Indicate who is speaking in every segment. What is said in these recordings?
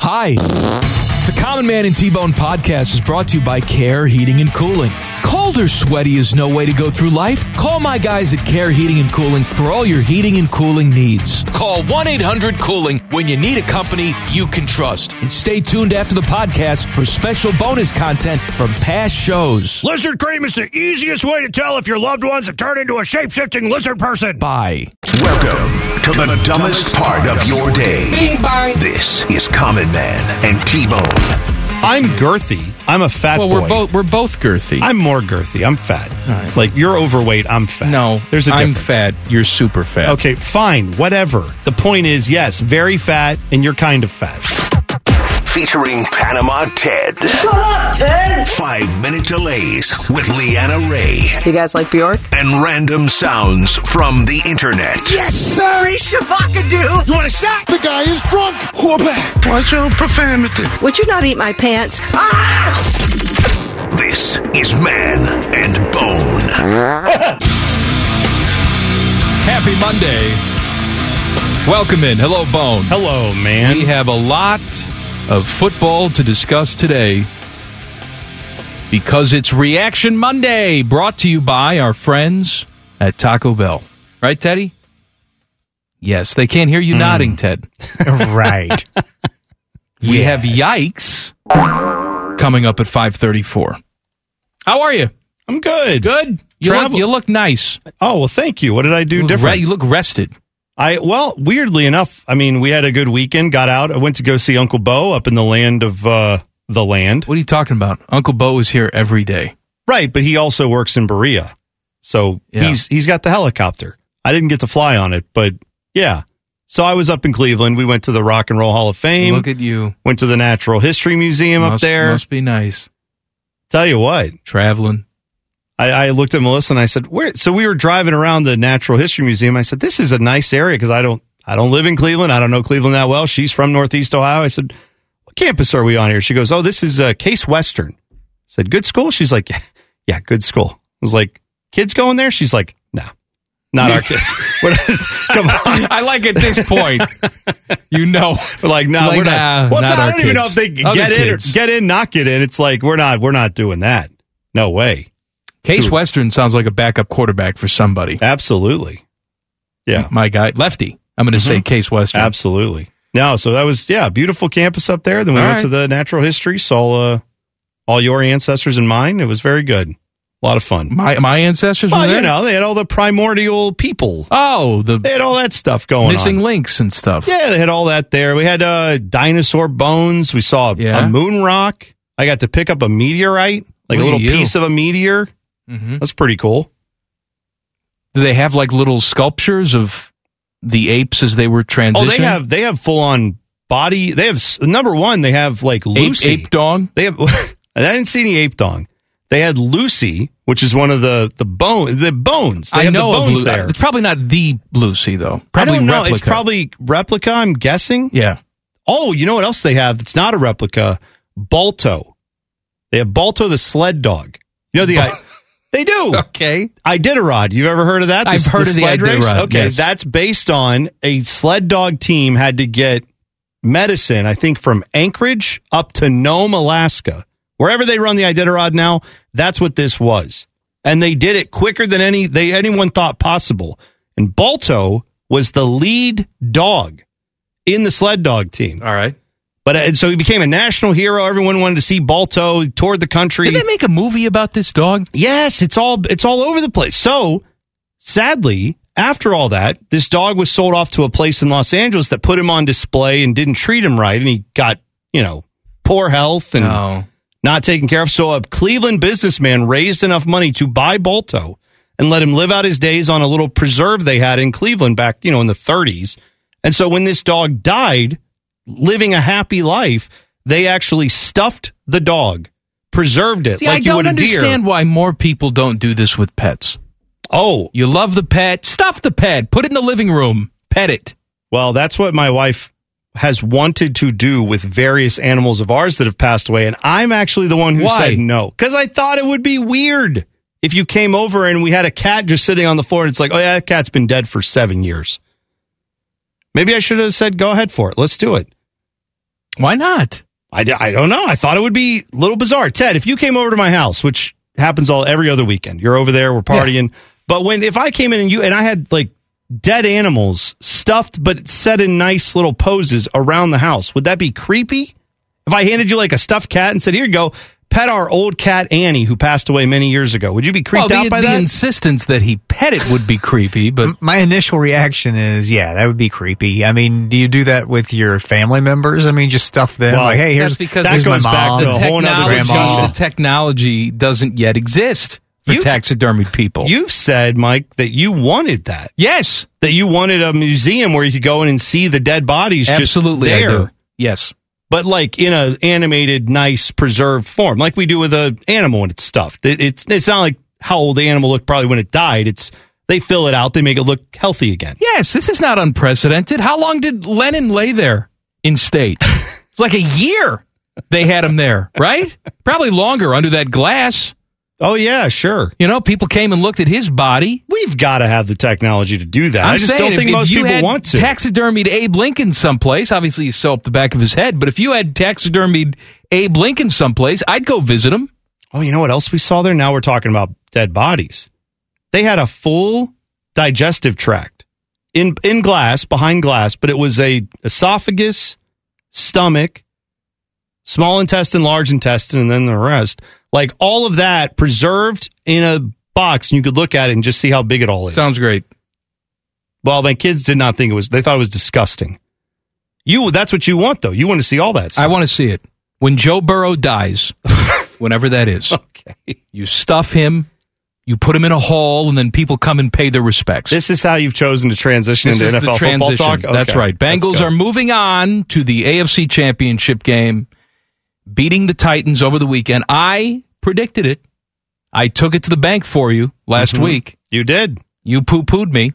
Speaker 1: Hi. The Common Man and T-Bone podcast is brought to you by Care Heating and Cooling. Cold or sweaty is no way to go through life. Call my guys at Care Heating and Cooling for all your heating and cooling needs. Call 1-800-COOLING when you need a company you can trust. And stay tuned after the podcast for special bonus content from past shows.
Speaker 2: Lizard cream is the easiest way to tell if your loved ones have turned into a shape shifting lizard person.
Speaker 1: Bye.
Speaker 3: Welcome to the dumbest part of your day. This is Common Man and T-Bone.
Speaker 4: I'm girthy. I'm a fat
Speaker 5: Well,
Speaker 4: boy.
Speaker 5: we're both we're both girthy.
Speaker 4: I'm more girthy. I'm fat. Like you're overweight. I'm fat.
Speaker 5: no,
Speaker 4: there's a
Speaker 5: I'm
Speaker 4: difference.
Speaker 5: fat. You're super fat.
Speaker 4: Okay, fine, whatever. The point is, yes, very fat, and you're kind of fat.
Speaker 3: Featuring Panama Ted. Shut up, Ted! Five minute delays with Leanna Ray
Speaker 6: You guys like Bjork?
Speaker 3: and random sounds from the internet.
Speaker 7: Yes, sir, he's Shavakadu.
Speaker 2: You want a shot? The guy is drunk. Whoa!
Speaker 7: Watch your profanity.
Speaker 6: Would you not eat my pants? Ah!
Speaker 3: This is Man and Bone.
Speaker 5: Happy Monday. Welcome in. Hello, Bone.
Speaker 4: Hello, man.
Speaker 5: We have a lot of football to discuss today because it's Reaction Monday, brought to you by our friends at Taco Bell. Right, Teddy? Yes, they can't hear you
Speaker 4: Hmm.
Speaker 5: nodding, Ted.
Speaker 4: right.
Speaker 5: We have Yikes coming up at 534. How are you?
Speaker 4: I'm good.
Speaker 5: Good. You look, you look nice.
Speaker 4: Oh well, thank you. What did I do
Speaker 5: You
Speaker 4: different?
Speaker 5: re- you look rested.
Speaker 4: I well, weirdly enough, I mean, we had a good weekend. Got out. I went to go see Uncle Bo up in the land of uh, the land.
Speaker 5: What are you talking about? Uncle Bo is here every day.
Speaker 4: Right, but he also works in Berea, so
Speaker 5: Yeah.
Speaker 4: he's he's got the helicopter. I didn't get to fly on it, but yeah. So I was up in Cleveland. We went to the Rock and Roll Hall of Fame.
Speaker 5: Look at you.
Speaker 4: went to the Natural History Museum up there.
Speaker 5: Must be nice.
Speaker 4: Tell you what,
Speaker 5: Traveling.
Speaker 4: I, I looked at Melissa and I said, "Where?" So we were driving around the Natural History Museum. I said, "This is a nice area because I don't I don't live in Cleveland. I don't know Cleveland that well. She's from Northeast Ohio." I said, "What campus are we on here?" She goes, "Oh, this is uh, Case Western." I said, "Good school." She's like, "Yeah, yeah, good school." I was like, "Kids going there?" She's like, "No, not our kids." Come on.
Speaker 5: I like at this point, you know.
Speaker 4: We're like, no,
Speaker 5: Like,
Speaker 4: we're not.
Speaker 5: nah,
Speaker 4: well,
Speaker 5: not
Speaker 4: not- I don't even know if they
Speaker 5: Other
Speaker 4: get in or get in, not get in. It's like we're not, we're not doing that. No way.
Speaker 5: Case
Speaker 4: Dude.
Speaker 5: Western sounds like a backup quarterback for somebody.
Speaker 4: Absolutely. Yeah.
Speaker 5: My guy, lefty. I'm going to say Case Western.
Speaker 4: Absolutely. No, so that was yeah, beautiful campus up there. Then we
Speaker 5: All
Speaker 4: went
Speaker 5: right.
Speaker 4: to the natural history, saw uh, all your ancestors and mine. It was very good. A lot of fun.
Speaker 5: My my ancestors
Speaker 4: Well,
Speaker 5: were there.
Speaker 4: you know, they had all the primordial people.
Speaker 5: oh, the
Speaker 4: They had all that stuff going
Speaker 5: missing
Speaker 4: on.
Speaker 5: links and stuff.
Speaker 4: Yeah, they had all that there. We had uh, dinosaur bones. We saw
Speaker 5: Yeah.
Speaker 4: a moon rock. I got to pick up a meteorite, like a little piece of a meteor.
Speaker 5: Mhm.
Speaker 4: That's pretty cool.
Speaker 5: Do they have like little sculptures of the apes as they were transitioning?
Speaker 4: Oh, they have they have full on body. They have number one. They have like
Speaker 5: ape,
Speaker 4: Lucy.
Speaker 5: ape dog.
Speaker 4: They have. I didn't see any ape dong. They had Lucy, which is one of the the bone the bones. They
Speaker 5: I
Speaker 4: have
Speaker 5: know
Speaker 4: the bones
Speaker 5: Lu-
Speaker 4: there.
Speaker 5: It's probably not the Lucy though. Probably
Speaker 4: I don't know.
Speaker 5: replica.
Speaker 4: It's probably replica. I'm guessing.
Speaker 5: yeah.
Speaker 4: Oh, you know what else they have? It's not a replica. Balto. They have Balto the sled dog. You know the I, they do.
Speaker 5: Okay.
Speaker 4: Iditarod. You've ever heard of that?
Speaker 5: I've heard of the
Speaker 4: sled race?
Speaker 5: Iditarod,
Speaker 4: Okay,
Speaker 5: yes.
Speaker 4: that's based on a sled dog team had to get medicine, I think, from Anchorage up to Nome, Alaska. Wherever they run the Iditarod now, that's what this was. And they did it quicker than any they anyone thought possible. And Balto was the lead dog in the sled dog team.
Speaker 5: All right.
Speaker 4: But uh, so he became a national hero. Everyone wanted to see Balto. He toured the country.
Speaker 5: Did they make a movie about this dog?
Speaker 4: Yes, it's all it's all over the place. So, sadly, after all that, this dog was sold off to a place in Los Angeles that put him on display and didn't treat him right, and he got you know poor health and
Speaker 5: No.
Speaker 4: not taken care of. So, a Cleveland businessman raised enough money to buy Balto and let him live out his days on a little preserve they had in Cleveland back you know in the 30s. And so, when this dog died, living a happy life, they actually stuffed the dog. Preserved it
Speaker 5: See,
Speaker 4: like
Speaker 5: I
Speaker 4: you
Speaker 5: don't
Speaker 4: would a deer.
Speaker 5: understand why more people don't do this with pets.
Speaker 4: Oh,
Speaker 5: You love the pet, stuff the pet, put it in the living room, pet it.
Speaker 4: Well, that's what my wife has wanted to do with various animals of ours that have passed away. And I'm actually the one who
Speaker 5: Why?
Speaker 4: said no because I thought it would be weird if you came over and we had a cat just sitting on the floor and it's like, oh, yeah, that cat's been dead for seven years. Maybe I should have said, go ahead for it. Let's do it.
Speaker 5: Why not?
Speaker 4: I, I don't know. I thought it would be a little bizarre. Ted, if you came over to my house, which happens all every other weekend, you're over there, we're partying. But when if I came in and you and I had like dead animals stuffed but set in nice little poses around the house, would that be creepy? If I handed you like a stuffed cat and said, "Here you go, pet our old cat Annie who passed away many years ago," would you be creeped
Speaker 5: well, the,
Speaker 4: out by
Speaker 5: the
Speaker 4: that?
Speaker 5: insistence that he pet it would be creepy, but
Speaker 8: My initial reaction is, yeah, that would be creepy. I mean, do you do that with your family members? I mean, just stuff them
Speaker 4: Well,
Speaker 8: like, hey, here's,
Speaker 5: because
Speaker 4: that
Speaker 8: here's
Speaker 4: goes
Speaker 8: my
Speaker 4: back to
Speaker 5: the
Speaker 4: a whole nother
Speaker 5: technology,
Speaker 8: grandma.
Speaker 5: the technology doesn't yet exist for
Speaker 4: You've-
Speaker 5: taxidermied people.
Speaker 4: You've said, Mike, that you wanted that.
Speaker 5: yes,
Speaker 4: That you wanted a museum where you could go in and see the dead bodies
Speaker 5: absolutely.
Speaker 4: just
Speaker 5: I
Speaker 4: there.
Speaker 5: do. Yes.
Speaker 4: But like in a animated, nice, preserved form, like we do with a animal when it's stuffed. It, it's it's not like how old the animal looked probably when it died. It's they fill it out, they make it look healthy again.
Speaker 5: Yes, this is not unprecedented. How long did Lennon lay there in state? it's like a year they had him there, right? Probably longer under that glass.
Speaker 4: Oh yeah, sure.
Speaker 5: You know, people came and looked at his body.
Speaker 4: We've got to have the technology to do that.
Speaker 5: I'm
Speaker 4: I just
Speaker 5: saying,
Speaker 4: don't think
Speaker 5: if
Speaker 4: most
Speaker 5: you
Speaker 4: people
Speaker 5: had
Speaker 4: want to.
Speaker 5: taxidermied Abe Lincoln someplace, obviously you sew up the back of his head, but if you had taxidermied Abe Lincoln someplace, I'd go visit him.
Speaker 4: oh, you know what else we saw there? Now we're talking about dead bodies. They had a full digestive tract in in glass, behind glass, but it was a esophagus, stomach, small intestine, large intestine, and then the rest. Like all of that preserved in a box, and you could look at it and just see how big it all is.
Speaker 5: Sounds great.
Speaker 4: well, my kids did not think it was. They thought it was disgusting. You, that's what you want, though. You want to see all that. Stuff.
Speaker 5: I want to see it. When Joe Burrow dies, whenever that is,
Speaker 4: Okay.
Speaker 5: you stuff him, you put him in a hall, and then people come and pay their respects.
Speaker 4: This is how you've chosen to transition
Speaker 5: This
Speaker 4: into
Speaker 5: is
Speaker 4: NFL
Speaker 5: the
Speaker 4: football talk.
Speaker 5: That's right. Bengals are moving on to the AFC Championship game, beating the Titans over the weekend. I predicted it. I took it to the bank for you last
Speaker 4: Mhm.
Speaker 5: week.
Speaker 4: You did.
Speaker 5: You poo pooed me.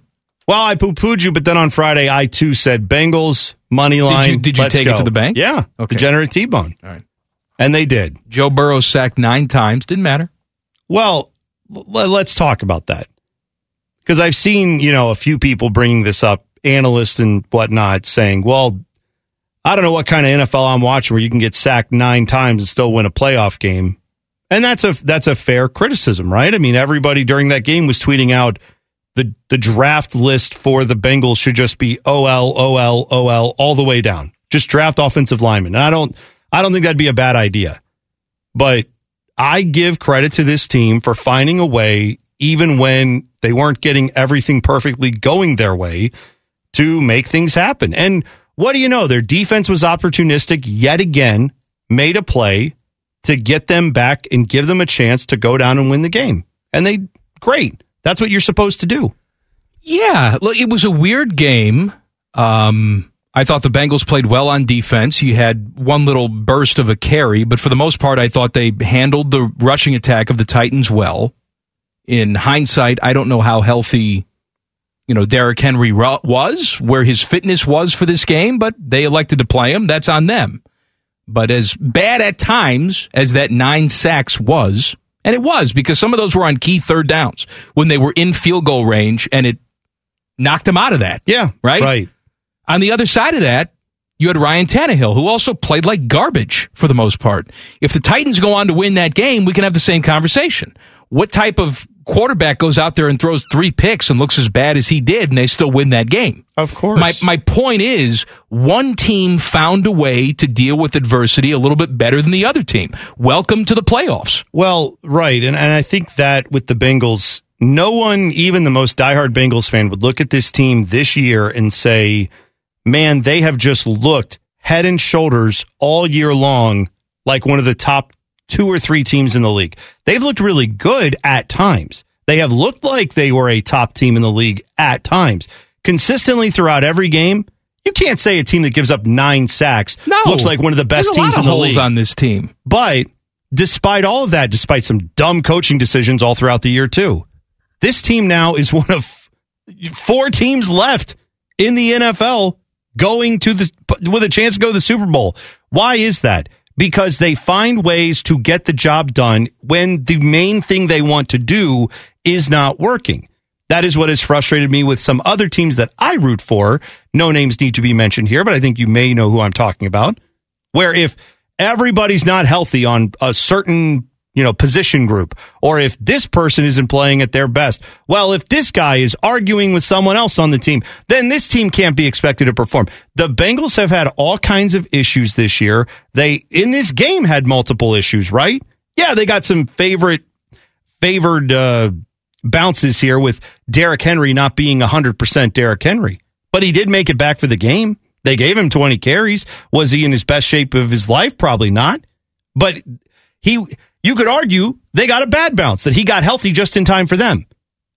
Speaker 4: Well, I poo pooed you, but then on Friday, I too said Bengals money line.
Speaker 5: you- did you take it to the bank?
Speaker 4: Yeah.
Speaker 5: Okay.
Speaker 4: Degenerate T Bone.
Speaker 5: All right.
Speaker 4: And they did.
Speaker 5: Joe Burrow sacked nine times. Didn't matter.
Speaker 4: Well, let's talk about that. Because I've seen, you know, a few people bringing this up, analysts and whatnot, saying, well, I don't know what kind of NFL I'm watching where you can get sacked nine times and still win a playoff game. And that's a that's a fair criticism, right? I mean, everybody during that game was tweeting out the the draft list for the Bengals should just be OL, OL, OL all the way down. Just draft offensive linemen. And I don't I don't think that'd be a bad idea. But I give credit to this team for finding a way, even when they weren't getting everything perfectly going their way, to make things happen. And what do you know? Their defense was opportunistic yet again, made a play to get them back and give them a chance to go down and win the game. And they, great. That's what you're supposed to do.
Speaker 5: Yeah, look, it was a weird game. Um, I thought the Bengals played well on defense. You had one little burst of a carry, but for the most part, I thought they handled the rushing attack of the Titans well. In hindsight, I don't know how healthy, you know, Derrick Henry was, where his fitness was for this game, but they elected to play him. That's on them. But as bad at times as that nine sacks was, and it was because some of those were on key third downs when they were in field goal range and it knocked them out of that.
Speaker 4: Yeah.
Speaker 5: Right?
Speaker 4: Right.
Speaker 5: On the other side of that, you had Ryan Tannehill, who also played like garbage for the most part. If the Titans go on to win that game, we can have the same conversation. What type of quarterback goes out there and throws three picks and looks as bad as he did, and they still win that game?
Speaker 4: Of course.
Speaker 5: My my point is, one team found a way to deal with adversity a little bit better than the other team. Welcome to the playoffs.
Speaker 4: Well, right. And, and I think that with the Bengals, no one, even the most diehard Bengals fan, would look at this team this year and say, man, they have just looked head and shoulders all year long like one of the top two or three teams in the league. They've looked really good at times. They have looked like they were a top team in the league at times. Consistently throughout every game, you can't say a team that gives up nine sacks
Speaker 5: No,
Speaker 4: looks like one of the best
Speaker 5: There's
Speaker 4: teams in the
Speaker 5: holes
Speaker 4: league.
Speaker 5: on this team.
Speaker 4: But despite all of that, despite some dumb coaching decisions all throughout the year, too, this team now is one of four teams left in the NFL going to the with a chance to go to the Super Bowl. Why is that? Because they find ways to get the job done when the main thing they want to do is not working. That is what has frustrated me with some other teams that I root for. No names need to be mentioned here, but I think you may know who I'm talking about. where if everybody's not healthy on a certain you know position group. Or if this person isn't playing at their best. Well if this guy is arguing with someone else on the team then this team can't be expected to perform. The bengals have had all kinds of issues this year. They in this game had multiple issues right? Yeah they got some favorite favored uh, bounces here with Derrick Henry not being 100% Derrick Henry. But he did make it back for the game. They gave him 20 carries. Was he in his best shape of his life? Probably not. But he you could argue they got a bad bounce that he got healthy just in time for them.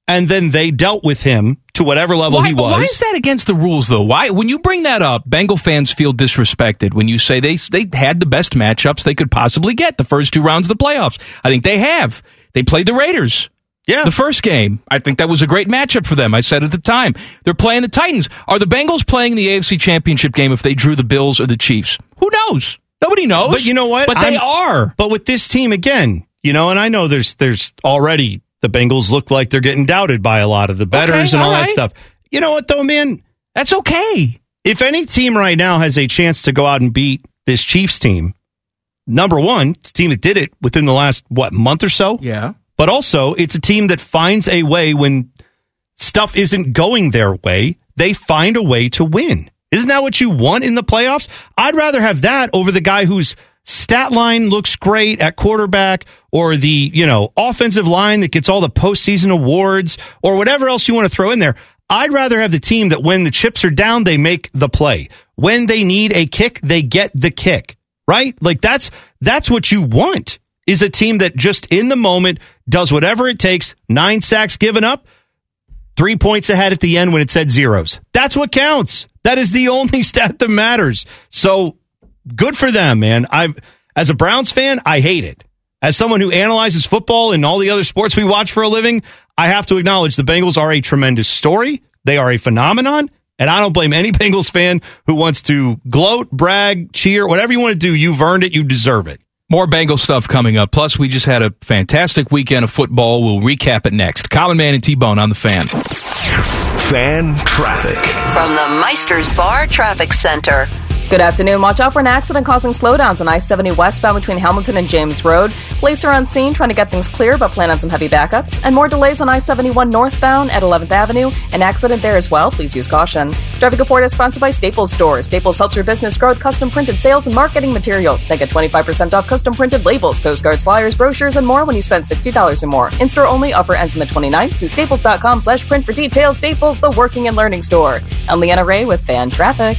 Speaker 4: And then they dealt with him to whatever level
Speaker 5: why,
Speaker 4: he was.
Speaker 5: Why is that against the rules, though? Why, when you bring that up, Bengal fans feel disrespected when you say they they had the best matchups they could possibly get the first two rounds of the playoffs. I think they have. They played the Raiders.
Speaker 4: Yeah.
Speaker 5: The first game, I think that was a great matchup for them. I said at the time. They're playing the Titans. Are the Bengals playing the AFC Championship game if they drew the Bills or the Chiefs? Who knows? Nobody knows.
Speaker 4: But you know what?
Speaker 5: But they
Speaker 4: I'm-
Speaker 5: are.
Speaker 4: But with this team again, you know, and I know there's there's already the Bengals look like they're getting doubted by a lot of the betters
Speaker 5: Okay,
Speaker 4: and all
Speaker 5: all
Speaker 4: that stuff. You know what though, man?
Speaker 5: That's okay.
Speaker 4: If any team right now has a chance to go out and beat this Chiefs team, number one, it's a team that did it within the last what month or so.
Speaker 5: Yeah.
Speaker 4: But also, it's a team that finds a way when stuff isn't going their way, they find a way to win. Isn't that what you want in the playoffs? I'd rather have that over the guy whose stat line looks great at quarterback or the, you know, offensive line that gets all the postseason awards or whatever else you want to throw in there. I'd rather have the team that when the chips are down, they make the play. When they need a kick, they get the kick, right? Like that's, that's what you want is a team that just in the moment does whatever it takes. Nine sacks given up, three points ahead at the end when it said zeros. That's what counts. That is the only stat that matters. So good for them, man. I, as a Browns fan, I hate it. As someone who analyzes football and all the other sports we watch for a living, I have to acknowledge the Bengals are a tremendous story. They are a phenomenon. And I don't blame any Bengals fan who wants to gloat, brag, cheer, whatever you want to do. You've earned it. You deserve it.
Speaker 5: More Bengal stuff coming up. Plus, we just had a fantastic weekend of football. We'll recap it next. Common Man and T Bone on the fan.
Speaker 3: Fan traffic.
Speaker 6: From the Meister's Bar Traffic Center. Good afternoon. Watch out for an accident causing slowdowns on I 70 westbound between Hamilton and James Road. Police are on scene trying to get things clear, but plan on some heavy backups. And more delays on I 71 northbound at 11th Avenue. An accident there as well. Please use caution. This traffic report is sponsored by Staples Stores. Staples helps your business grow with custom printed sales and marketing materials. They get 25% off custom printed labels, postcards, flyers, brochures, and more when you spend $60 or more. In store only. Offer ends on the 29th. See staples.com slash print for details. Staples, the working and learning store. I'm Leanna Ray with Fan Traffic.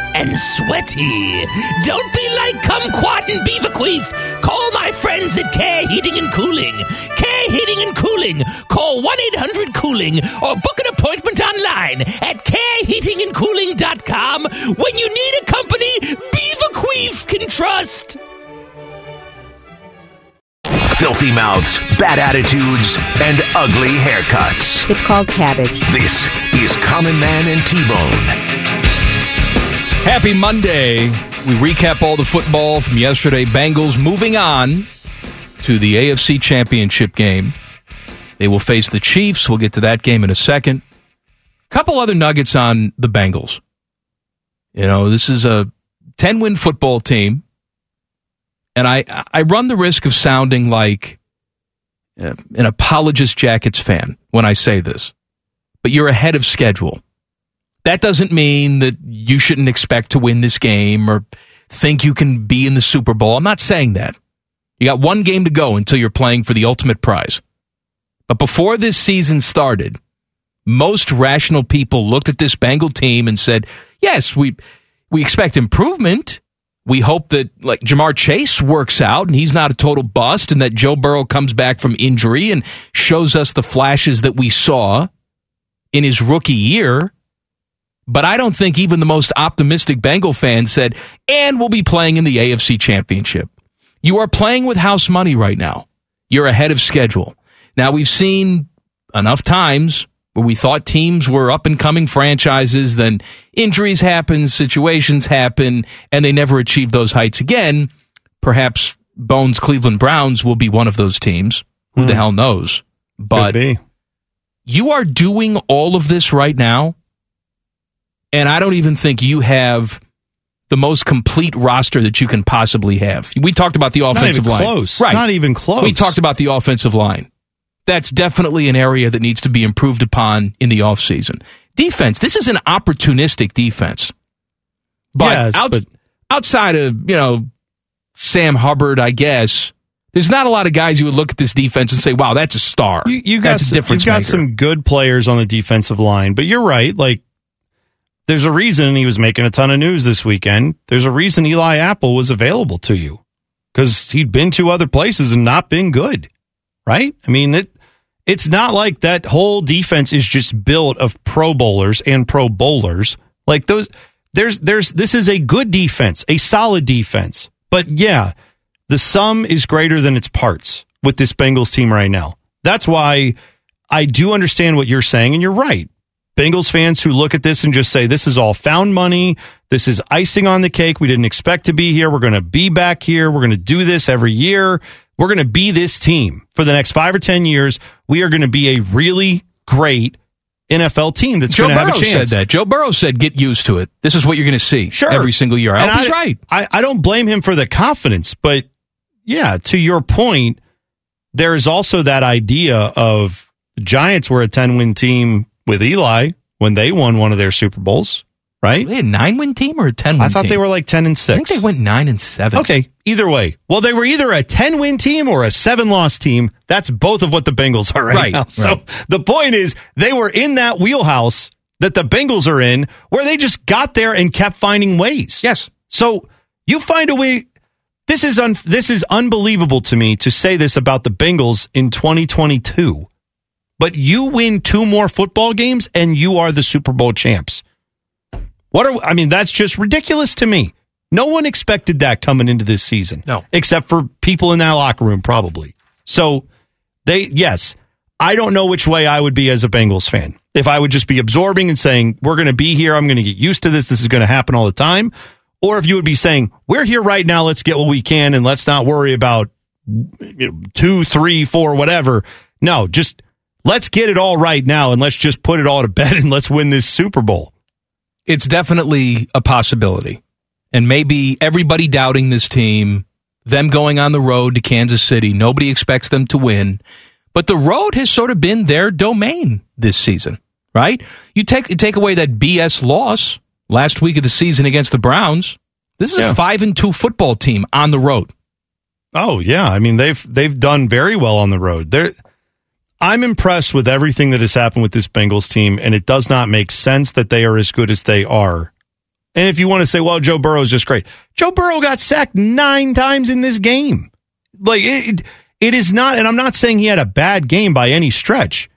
Speaker 9: and sweaty. Don't be like Kumquat and Beaverqueef. Call my friends at Care Heating and Cooling. Care Heating and Cooling. Call 1 800 Cooling or book an appointment online at careheatingandcooling.com when you need a company Beaverqueef can trust.
Speaker 3: Filthy mouths, bad attitudes, and ugly haircuts.
Speaker 10: It's called cabbage.
Speaker 3: This is Common Man and T-Bone.
Speaker 5: Happy Monday. We recap all the football from yesterday. Bengals moving on to the AFC Championship game. They will face the Chiefs. We'll get to that game in a second. Couple other nuggets on the Bengals. You know, this is a 10 win football team. And I, I run the risk of sounding like uh, an apologist Jackets fan when I say this, but you're ahead of schedule. That doesn't mean that you shouldn't expect to win this game or think you can be in the Super Bowl. I'm not saying that. You got one game to go until you're playing for the ultimate prize. But before this season started, most rational people looked at this Bengal team and said, "Yes, we we expect improvement. We hope that like Ja'Marr Chase works out and he's not a total bust and that Joe Burrow comes back from injury and shows us the flashes that we saw in his rookie year." But I don't think even the most optimistic Bengal fans said, and we'll be playing in the AFC Championship. You are playing with house money right now. You're ahead of schedule. Now, we've seen enough times where we thought teams were up and coming franchises, then injuries happen, situations happen, and they never achieve those heights again. Perhaps Bones Cleveland Browns will be one of those teams. Who the hmm. hell knows? But you are doing all of this right now, and I don't even think you have the most complete roster that you can possibly have. We talked about the
Speaker 4: Not
Speaker 5: offensive
Speaker 4: even
Speaker 5: line.
Speaker 4: close.
Speaker 5: Right.
Speaker 4: Not even close.
Speaker 5: We talked about the offensive line. That's definitely an area that needs to be improved upon in the offseason. Defense, this is an opportunistic defense. But,
Speaker 4: Yes,
Speaker 5: out-
Speaker 4: but-
Speaker 5: outside of, you know, Sam Hubbard, I guess, there's not a lot of guys who would look at this defense and say, wow, that's a star.
Speaker 4: You, you got
Speaker 5: that's a
Speaker 4: some,
Speaker 5: difference
Speaker 4: you've got some good players on the defensive line, but you're right. Like, there's a reason he was making a ton of news this weekend. There's a reason Eli Apple was available to you because he'd been to other places and not been good, right? I mean, it it's not like that whole defense is just built of Pro Bowlers and Pro Bowlers. Like those, there's there's this is a good defense, a solid defense, but yeah, the sum is greater than its parts with this Bengals team right now. That's why I do understand what you're saying, and you're right. Bengals fans who look at this and just say, this is all found money. This is icing on the cake. We didn't expect to be here. We're going to be back here. We're going to do this every year. We're going to be this team for the next five or 10 years. We are going to be a really great NFL team that's going to have a
Speaker 5: Burrow said
Speaker 4: chance.
Speaker 5: that. Joe Burrow said, get used to it. This is what you're going to see
Speaker 4: Sure.
Speaker 5: every single year. I
Speaker 4: And
Speaker 5: hope he's right.
Speaker 4: I, I don't blame him for the confidence, but yeah, to your point, there's also that idea of the Giants were a 10 win team with Eli when they won one of their Super Bowls, right?
Speaker 5: They had a nine win team or a 10 win
Speaker 4: I thought they were like 10 and 6.
Speaker 5: I think they went nine and seven.
Speaker 4: Okay, either way. Well, they were either a 10 win team or a 7 loss team. That's both of what the Bengals are right,
Speaker 5: Right,
Speaker 4: now. So
Speaker 5: right.
Speaker 4: the point is, they were in that wheelhouse that the Bengals are in where they just got there and kept finding ways.
Speaker 5: Yes.
Speaker 4: So you find a way. This is un, this is unbelievable to me to say this about the Bengals in 2022. But you win two more football games and you are the Super Bowl champs. What are I mean that's just ridiculous to me. No one expected that coming into this season.
Speaker 5: No.
Speaker 4: Except for people in that locker room probably. So they yes, I don't know which way I would be as a Bengals fan. If I would just be absorbing and saying, we're going to be here, I'm going to get used to this, this is going to happen all the time. Or if you would be saying, we're here right now, let's get what we can and let's not worry about you know, two, three, four, whatever. No, just let's get it all right now and let's just put it all to bed and let's win this Super Bowl.
Speaker 5: It's definitely a possibility. And maybe everybody doubting this team, them going on the road to Kansas City, nobody expects them to win. But the road has sort of been their domain this season, right? You take you take away that BS loss last week of the season against the Browns. This is
Speaker 4: Yeah.
Speaker 5: a five and two football team on the road.
Speaker 4: Oh yeah, I mean they've they've done very well on the road. They're I'm impressed with everything that has happened with this Bengals team, and it does not make sense that they are as good as they are. And if you want to say, well, Joe Burrow is just great, Joe Burrow got sacked nine times in this game. Like it, it is not, and I'm not saying he had a bad game by any stretch,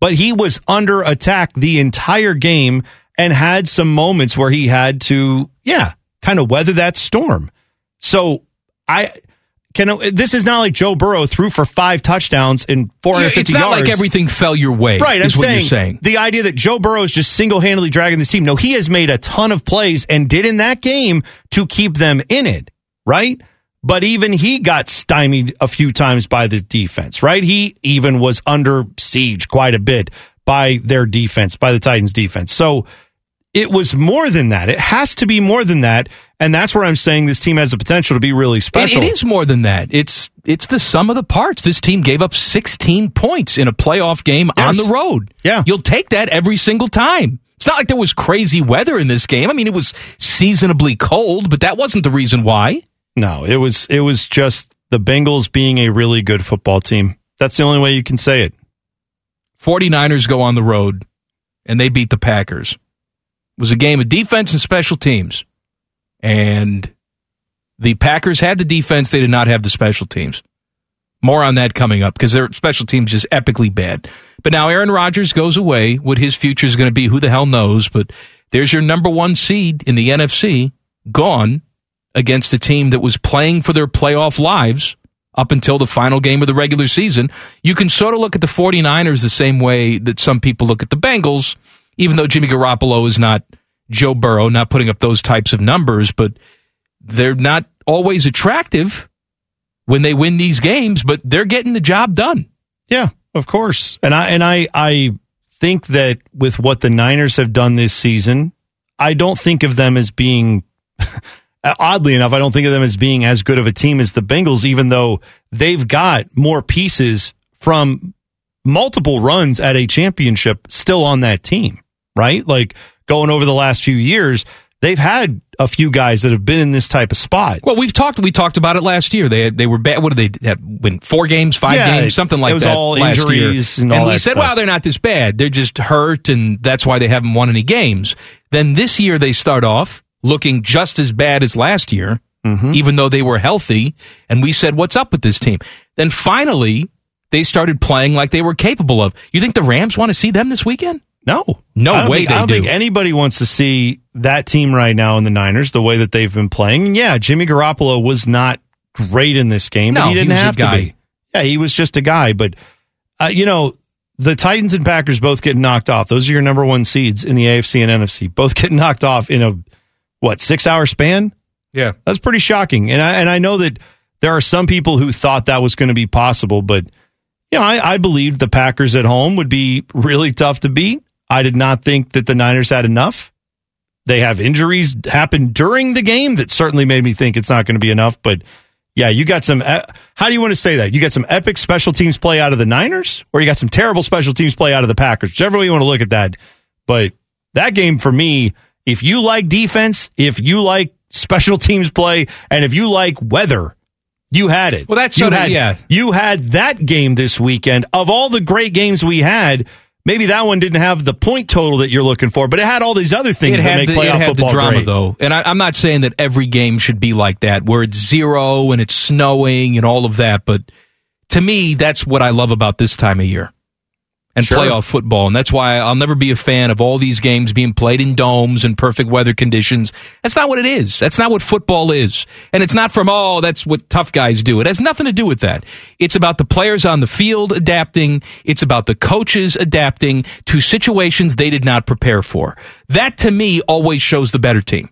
Speaker 4: but he was under attack the entire game and had some moments where he had to, yeah, kind of weather that storm. So I can. This is not like Joe Burrow threw for five touchdowns in 450
Speaker 5: It's not
Speaker 4: yards.
Speaker 5: like everything fell your way.
Speaker 4: Right,
Speaker 5: is
Speaker 4: I'm
Speaker 5: what
Speaker 4: saying,
Speaker 5: you're saying.
Speaker 4: the idea that Joe Burrow is just single handedly dragging this team. No, he has made a ton of plays and did in that game to keep them in it, right? But even he got stymied a few times by the defense, right? He even was under siege quite a bit by their defense, by the Titans defense. So it was more than that. It has to be more than that. And that's where I'm saying this team has the potential to be really
Speaker 5: It-
Speaker 4: special.
Speaker 5: it is more than that. It's it's the sum of the parts. This team gave up 16 points in a playoff game on the road.
Speaker 4: Yeah.
Speaker 5: You'll take that every single time. It's not like there was crazy weather in this game. I mean, it was seasonably cold, but that wasn't the reason why.
Speaker 4: No, it was it was just the Bengals being a really good football team. That's the only way you can say it.
Speaker 5: 49ers go on the road and they beat the Packers. Was a game of defense and special teams. And the Packers had the defense, they did not have the special teams. More on that coming up because their special teams just epically bad. But now Aaron Rodgers goes away. What his future is going to be, who the hell knows? But there's your number one seed in the NFC gone against a team that was playing for their playoff lives up until the final game of the regular season. You can sort of look at the 49ers the same way that some people look at the Bengals, even though Jimmy Garoppolo is not Joe Burrow, not putting up those types of numbers, but they're not always attractive when they win these games, but they're getting the job done.
Speaker 4: Yeah, of course. And I and I I think that with what the Niners have done this season, I don't think of them as being oddly enough, I don't think of them as being as good of a team as the Bengals, even though they've got more pieces from multiple runs at a championship still on that team, right? Like going over the last few years, they've had a few guys that have been in this type of spot.
Speaker 5: Well, we've talked we talked about it last year. They they were bad. What did they have, win? Four games, five
Speaker 4: Yeah,
Speaker 5: games, something like
Speaker 4: it was
Speaker 5: that.
Speaker 4: all
Speaker 5: last
Speaker 4: injuries
Speaker 5: year.
Speaker 4: and all
Speaker 5: we
Speaker 4: that
Speaker 5: said,
Speaker 4: stuff.
Speaker 5: "Wow, they're not this bad. They're just hurt, and that's why they haven't won any games." Then this year they start off looking just as bad as last year,
Speaker 4: Mm-hmm.
Speaker 5: even though they were healthy. And we said, "What's up with this team?" Then finally they started playing like they were capable of. You think the Rams want to see them this weekend?
Speaker 4: No,
Speaker 5: No way
Speaker 4: think, I don't
Speaker 5: do.
Speaker 4: think anybody wants to see that team right now in the Niners the way that they've been playing. Yeah, Jimmy Garoppolo was not great in this game,
Speaker 5: No,
Speaker 4: but he
Speaker 5: he
Speaker 4: didn't
Speaker 5: a
Speaker 4: have to be. Yeah, he was just a guy. But uh, you know, the Titans and Packers both get knocked off. Those are your number one seeds in the AFC and NFC. Both get knocked off in a what six hour span.
Speaker 5: Yeah.
Speaker 4: That's pretty shocking. And I and I know that there are some people who thought that was going to be possible, but you know, I, I believed the Packers at home would be really tough to beat. I did not think that the Niners had enough. They have injuries happen during the game that certainly made me think it's not going to be enough. But yeah, you got some. How do you want to say that? You got some epic special teams play out of the Niners, or you got some terrible special teams play out of the Packers? Whichever way you want to look at that. But that game for me, if you like defense, if you like special teams play, and if you like weather, you had it.
Speaker 5: Well, that's
Speaker 4: you had,
Speaker 5: yeah.
Speaker 4: You had that game this weekend. Of all the great games we had, maybe that one didn't have the point total that you're looking for, but it had all these other things
Speaker 5: it
Speaker 4: that
Speaker 5: had
Speaker 4: make
Speaker 5: the,
Speaker 4: playoff
Speaker 5: it had
Speaker 4: football
Speaker 5: the drama
Speaker 4: great.
Speaker 5: though and I, i'm not saying that every game should be like that where it's zero and it's snowing and all of that but to me that's what i love about this time of year and
Speaker 4: Sure.
Speaker 5: playoff football. And that's why i'll never be a fan of all these games being played in domes and perfect weather conditions. That's not what it is. That's not what football is. And it's not from oh that's what tough guys do. It has nothing to do with that. It's about the players on the field adapting. It's about the coaches adapting to situations they did not prepare for. That to me always shows the better team.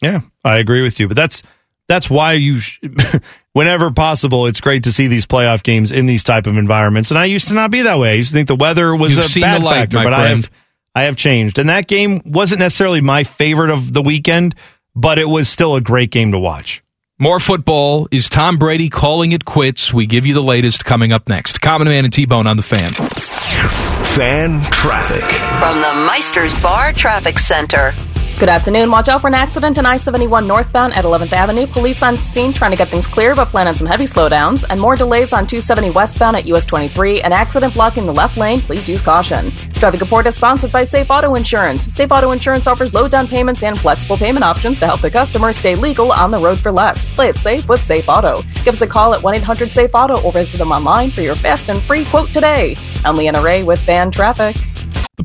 Speaker 4: Yeah, I agree with you, but that's that's why you, sh- whenever possible, it's great to see these playoff games in these type of environments. And I used to not be that way. I used to think the weather was
Speaker 5: You've
Speaker 4: a bad
Speaker 5: light,
Speaker 4: factor,
Speaker 5: my
Speaker 4: but I have I have changed. And that game wasn't necessarily my favorite of the weekend, but it was still a great game to watch.
Speaker 5: More football. Is Tom Brady calling it quits? We give you the latest coming up next. Common Man and T Bone on the fan.
Speaker 3: Fan traffic.
Speaker 6: From the Meisters Bar Traffic Center. Good afternoon. Watch out for an accident on I 71 northbound at 11th Avenue. Police on scene trying to get things clear, but plan on some heavy slowdowns. And more delays on 270 westbound at US 23. An accident blocking the left lane. Please use caution. This traffic report is sponsored by Safe Auto Insurance. Safe Auto Insurance offers low down payments and flexible payment options to help their customers stay legal on the road for less. Play it safe with Safe Auto. Give us a call at 1 800 Safe Auto or visit them online for your fast and free quote today. I'm Leanna Ray with Fan Traffic.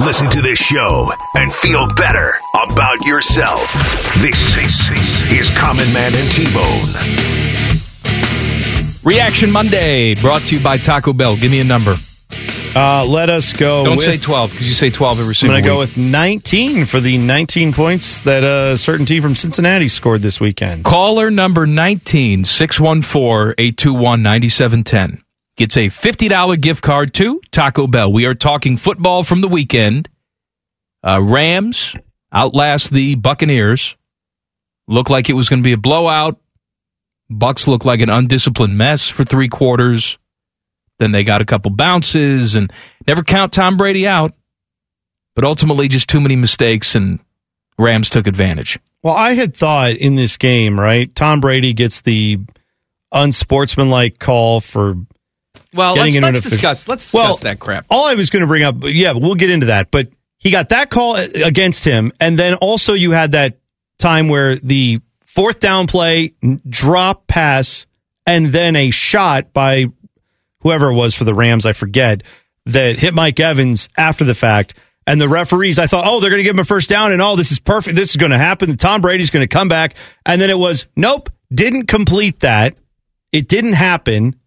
Speaker 3: Listen to this show and feel better about yourself. This is Common Man and T-Bone.
Speaker 5: Reaction Monday, brought to you by Taco Bell. Give me a number.
Speaker 4: Uh, let us go.
Speaker 5: Don't
Speaker 4: with,
Speaker 5: say 12 because you say 12 every single I'm
Speaker 4: going to go with 19 for the 19 points that a certain team from Cincinnati scored this weekend.
Speaker 5: Caller number 19, 614 821 9710 gets a $50 gift card to Taco Bell. We are talking football from the weekend. Uh, Rams outlast the Buccaneers. Looked like it was going to be a blowout. Bucks looked like an undisciplined mess for three quarters. Then they got a couple bounces and never count Tom Brady out. But ultimately, just too many mistakes, and Rams took advantage.
Speaker 4: Well, I had thought in this game, right? Tom Brady gets the unsportsmanlike call for
Speaker 5: Well, let's, let's discuss. Let's
Speaker 4: Well,
Speaker 5: discuss that crap.
Speaker 4: All I was going to bring up, yeah, we'll get into that. But he got that call against him, and then also you had that time where the fourth down play, drop pass, and then a shot by whoever it was for the Rams, I forget, that hit Mike Evans after the fact. And the referees, I thought, oh, they're going to give him a first down, and oh, this is perfect. This is going to happen. Tom Brady's going to come back. And then it was, nope, didn't complete that. It didn't happen.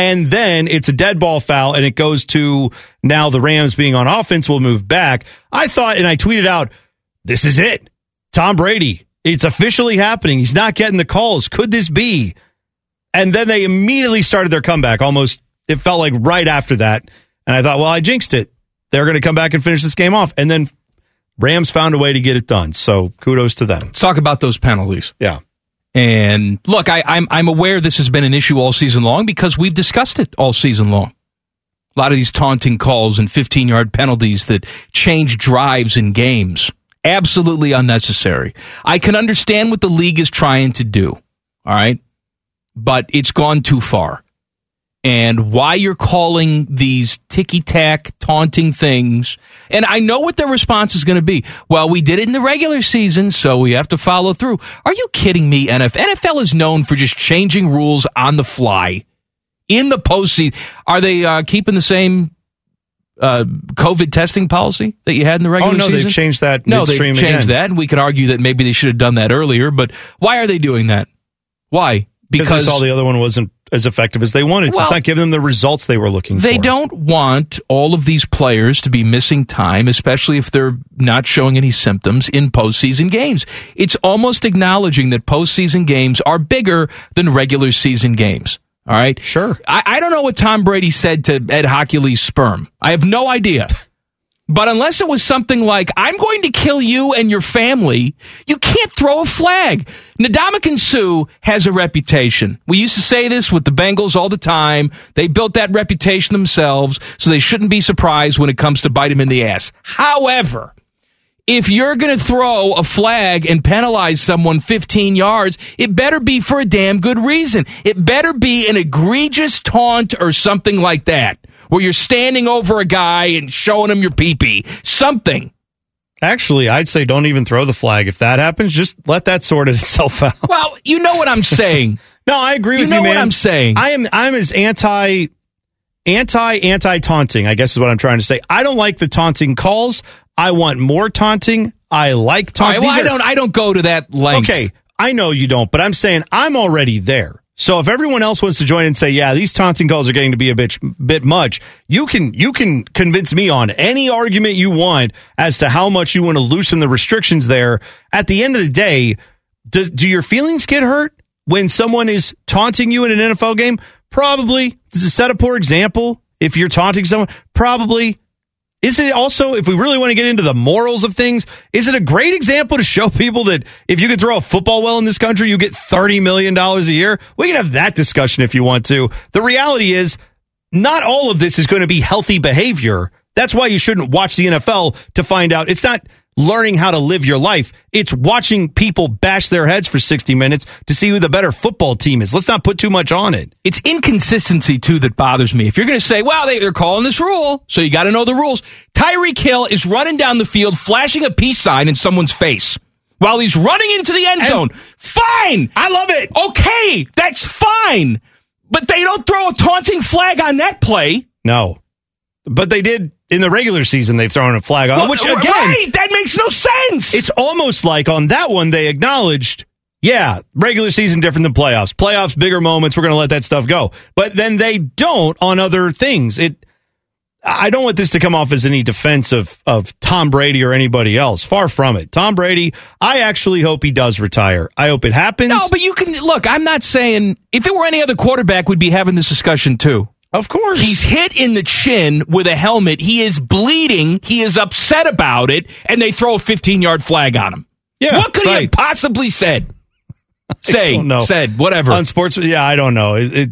Speaker 4: And then it's a dead ball foul, and it goes to now the Rams being on offense will move back. I thought, and I tweeted out, this is it. Tom Brady, it's officially happening. He's not getting the calls. Could this be? And then they immediately started their comeback. Almost, it felt like right after that. And I thought, well, I jinxed it. They're going to come back and finish this game off. And then Rams found a way to get it done. So kudos to them.
Speaker 5: Let's talk about those penalties.
Speaker 4: Yeah.
Speaker 5: And look, I, I'm I'm aware this has been an issue all season long because we've discussed it all season long. A lot of these taunting calls and 15 yard penalties that change drives in games. Absolutely unnecessary. I can understand what the league is trying to do. All right. But it's gone too far. And why you're calling these ticky tack taunting things. And I know what their response is going to be. Well, we did it in the regular season, so we have to follow through. Are you kidding me, NFL? NFL is known for just changing rules on the fly in the postseason. Are they uh, keeping the same uh, COVID testing policy that you had in the regular season?
Speaker 4: Oh, no,
Speaker 5: season?
Speaker 4: they've changed that
Speaker 5: No, they've changed
Speaker 4: again.
Speaker 5: that, and we could argue that maybe they should have done that earlier. But why are they doing that? Why?
Speaker 4: Because they saw the other one wasn't as effective as they wanted.
Speaker 5: Well,
Speaker 4: it's not giving them the results they were looking
Speaker 5: they
Speaker 4: for.
Speaker 5: They don't want all of these players to be missing time, especially if they're not showing any symptoms in postseason games. It's almost acknowledging that postseason games are bigger than regular season games. All right.
Speaker 4: Sure.
Speaker 5: I, I don't know what Tom Brady said to Ed Hochuli's sperm. I have no idea. But unless it was something like, I'm going to kill you and your family, you can't throw a flag. Ndamukong Suh has a reputation. We used to say this with the Bengals all the time. They built that reputation themselves, so they shouldn't be surprised when it comes to bite him in the ass. However, if you're going to throw a flag and penalize someone 15 yards, it better be for a damn good reason. It better be an egregious taunt or something like that, where you're standing over a guy and showing him your pee-pee. Something.
Speaker 4: Actually, I'd say don't even throw the flag. If that happens, just let that sort itself out.
Speaker 5: Well, you know what I'm saying.
Speaker 4: no, I agree
Speaker 5: You
Speaker 4: with
Speaker 5: know
Speaker 4: you, man.
Speaker 5: what I'm saying.
Speaker 4: I am I'm as anti anti anti taunting, I guess is what I'm trying to say. I don't like the taunting calls. I want more taunting. I like
Speaker 5: All right,
Speaker 4: taunting.
Speaker 5: well, I don't, I don't go to that length.
Speaker 4: Okay, I know you don't, but I'm saying I'm already there. So if everyone else wants to join and say, "Yeah, these taunting calls are getting to be a bit bit much," you can you can convince me on any argument you want as to how much you want to loosen the restrictions there. At the end of the day, do, do your feelings get hurt when someone is taunting you in an NFL game? Probably. Does it set a poor example if you're taunting someone? Probably. Is it also, if we really want to get into the morals of things, is it a great example to show people that if you could throw a football well in this country, you get $30 million a year? We can have that discussion if you want to. The reality is, not all of this is going to be healthy behavior. That's why you shouldn't watch the NFL to find out. It's not learning how to live your life. It's watching people bash their heads for 60 minutes to see who the better football team is. Let's not put too much on it.
Speaker 5: It's inconsistency too that bothers me. If you're going to say, "Well, they, they're calling this rule," so you got to know the rules. Tyreek Hill is running down the field, flashing a peace sign in someone's face while he's running into the end zone. Fine,
Speaker 4: I love it.
Speaker 5: Okay, that's fine. But they don't throw a taunting flag on that play.
Speaker 4: No. But they did in the regular season, they've thrown a flag on,
Speaker 5: Well,
Speaker 4: which again,
Speaker 5: right, that makes no sense.
Speaker 4: it's almost like on that one, they acknowledged, yeah, regular season different than playoffs. Playoffs, bigger moments, we're going to let that stuff go. But then they don't on other things. It, I don't want this to come off as any defense of, of Tom Brady or anybody else. Far from it. Tom Brady, I actually hope he does retire. I hope it happens.
Speaker 5: No, but you can look. I'm not saying if it were any other quarterback, we'd be having this discussion too.
Speaker 4: Of course.
Speaker 5: He's hit in the chin with a helmet. He is bleeding. He is upset about it, and they throw a 15 yard flag on him.
Speaker 4: Yeah,
Speaker 5: what could he have possibly said? Say, said, whatever.
Speaker 4: on sports. Yeah, I don't know. It, it,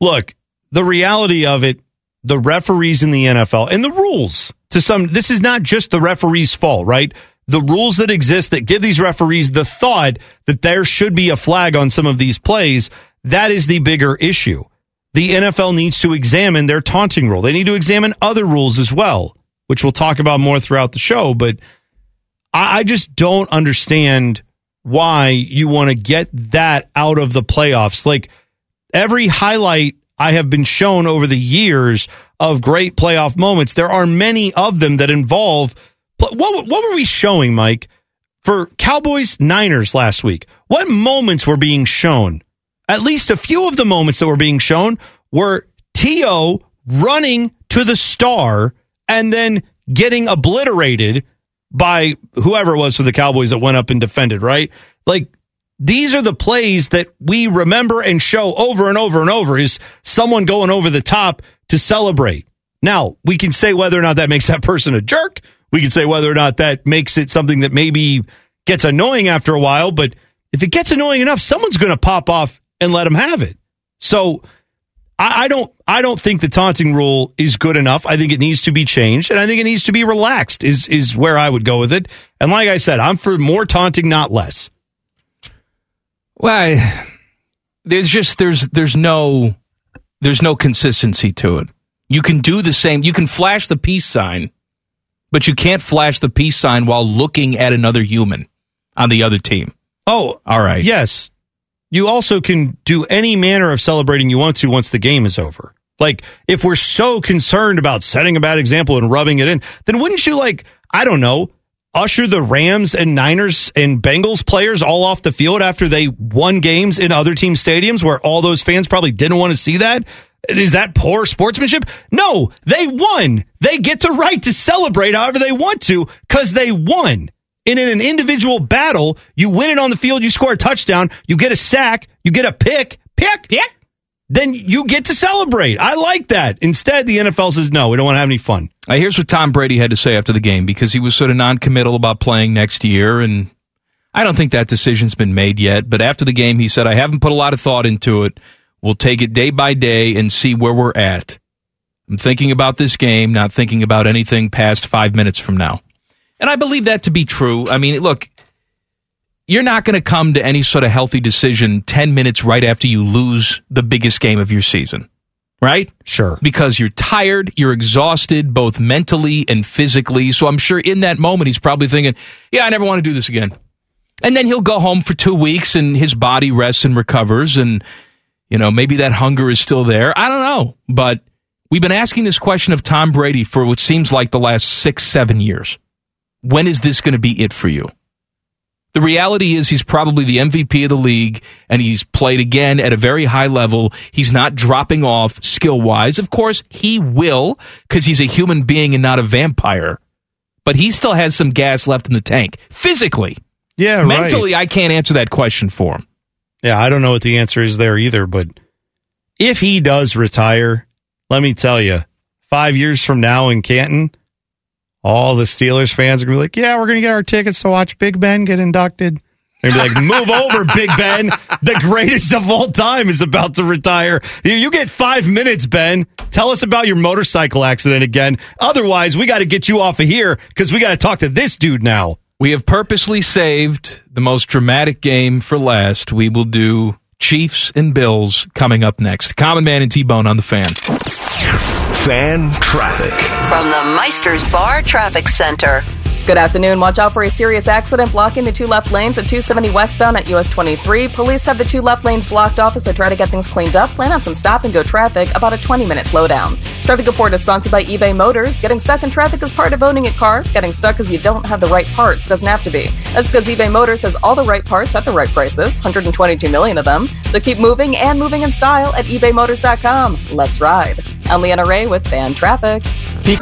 Speaker 4: look, the reality of it, the referees in the NFL and the rules to some. This is not just the referees' fault, right? The rules that exist that give these referees the thought that there should be a flag on some of these plays. that is the bigger issue. The NFL needs to examine their taunting rule. They need to examine other rules as well, which we'll talk about more throughout the show. But I, I just don't understand why you want to get that out of the playoffs. Like every highlight I have been shown over the years of great playoff moments, there are many of them that involve. What, what were we showing, Mike, for Cowboys Niners last week? What moments were being shown? At least a few of the moments that were being shown were T.O. running to the star and then getting obliterated by whoever it was for the Cowboys that went up and defended, right? Like these are the plays that we remember and show over and over and over is someone going over the top to celebrate. Now, we can say whether or not that makes that person a jerk. We can say whether or not that makes it something that maybe gets annoying after a while, but if it gets annoying enough, someone's going to pop off and let them have it. So I, I, don't I don't think the taunting rule is good enough. I think it needs to be changed, and I think it needs to be relaxed. Is is where I would go with it. And like I said, I'm for more taunting, not less.
Speaker 5: Well, I, there's just there's there's no there's no consistency to it. You can do the same. You can flash the peace sign, but you can't flash the peace sign while looking at another human on the other team.
Speaker 4: Oh,
Speaker 5: all right.
Speaker 4: Yes. You also can do any manner of celebrating you want to once the game is over. Like, if we're so concerned about setting a bad example and rubbing it in, then wouldn't you, like, I don't know, usher the Rams and Niners and Bengals players all off the field after they won games in other team stadiums where all those fans probably didn't want to see that? Is that poor sportsmanship? No, they won. They get the right to celebrate however they want to because they won. And in an individual battle, you win it on the field, you score a touchdown, you get a sack, you get a pick, pick, pick, then you get to celebrate. I like that. Instead, the NFL says, no, we don't want to have any fun.
Speaker 5: Here's what Tom Brady had to say after the game because he was sort of non-committal about playing next year, and I don't think that decision's been made yet. But after the game, he said, "I haven't put a lot of thought into it. We'll take it day by day and see where we're at. I'm thinking about this game, not thinking about anything past five minutes from now." And I believe that to be true. I mean, look, you're not going to come to any sort of healthy decision 10 minutes right after you lose the biggest game of your season right?
Speaker 4: Sure.
Speaker 5: Because you're tired, you're exhausted, both mentally and physically. So I'm sure in that moment, he's probably thinking, yeah, I never want to do this again. And then he'll go home for two weeks and his body rests and recovers. And, you know, maybe that hunger is still there. I don't know. But we've been asking this question of Tom Brady for what seems like the last six, seven years. When is this going to be it for you? The reality is he's probably the MVP of the league and he's played again at a very high level. He's not dropping off skill wise. Of course, he will because he's a human being and not a vampire. But he still has some gas left in the tank physically.
Speaker 4: Yeah, right.
Speaker 5: Mentally, I can't answer that question for him.
Speaker 4: Yeah, I don't know what the answer is there either. But if he does retire, let me tell you, five years from now in Canton, all the Steelers fans are going to be like, yeah, we're going to get our tickets to watch Big Ben get inducted. They're going to be like, move over, Big Ben. The greatest of all time is about to retire. You get five minutes, Ben. Tell us about your motorcycle accident again. Otherwise, we got to get you off of here because we got to talk to this dude now.
Speaker 5: We have purposely saved the most dramatic game for last. We will do Chiefs and Bills coming up next. Common Man and T Bone on the fan.
Speaker 3: Fan traffic.
Speaker 6: From the Meister's Bar Traffic Center. Good afternoon. Watch out for a serious accident blocking the two left lanes at 270 westbound at US 23. Police have the two left lanes blocked off as they try to get things cleaned up. Plan on some stop and go traffic, about a 20 minute slowdown. Traffic report is sponsored by eBay Motors. Getting stuck in traffic is part of owning a car. Getting stuck because you don't have the right parts doesn't have to be. That's because eBay Motors has all the right parts at the right prices, 122 million of them. So keep moving and moving in style at ebaymotors.com. Let's ride. I'm Leanna Ray with Fan Traffic.
Speaker 9: Oh,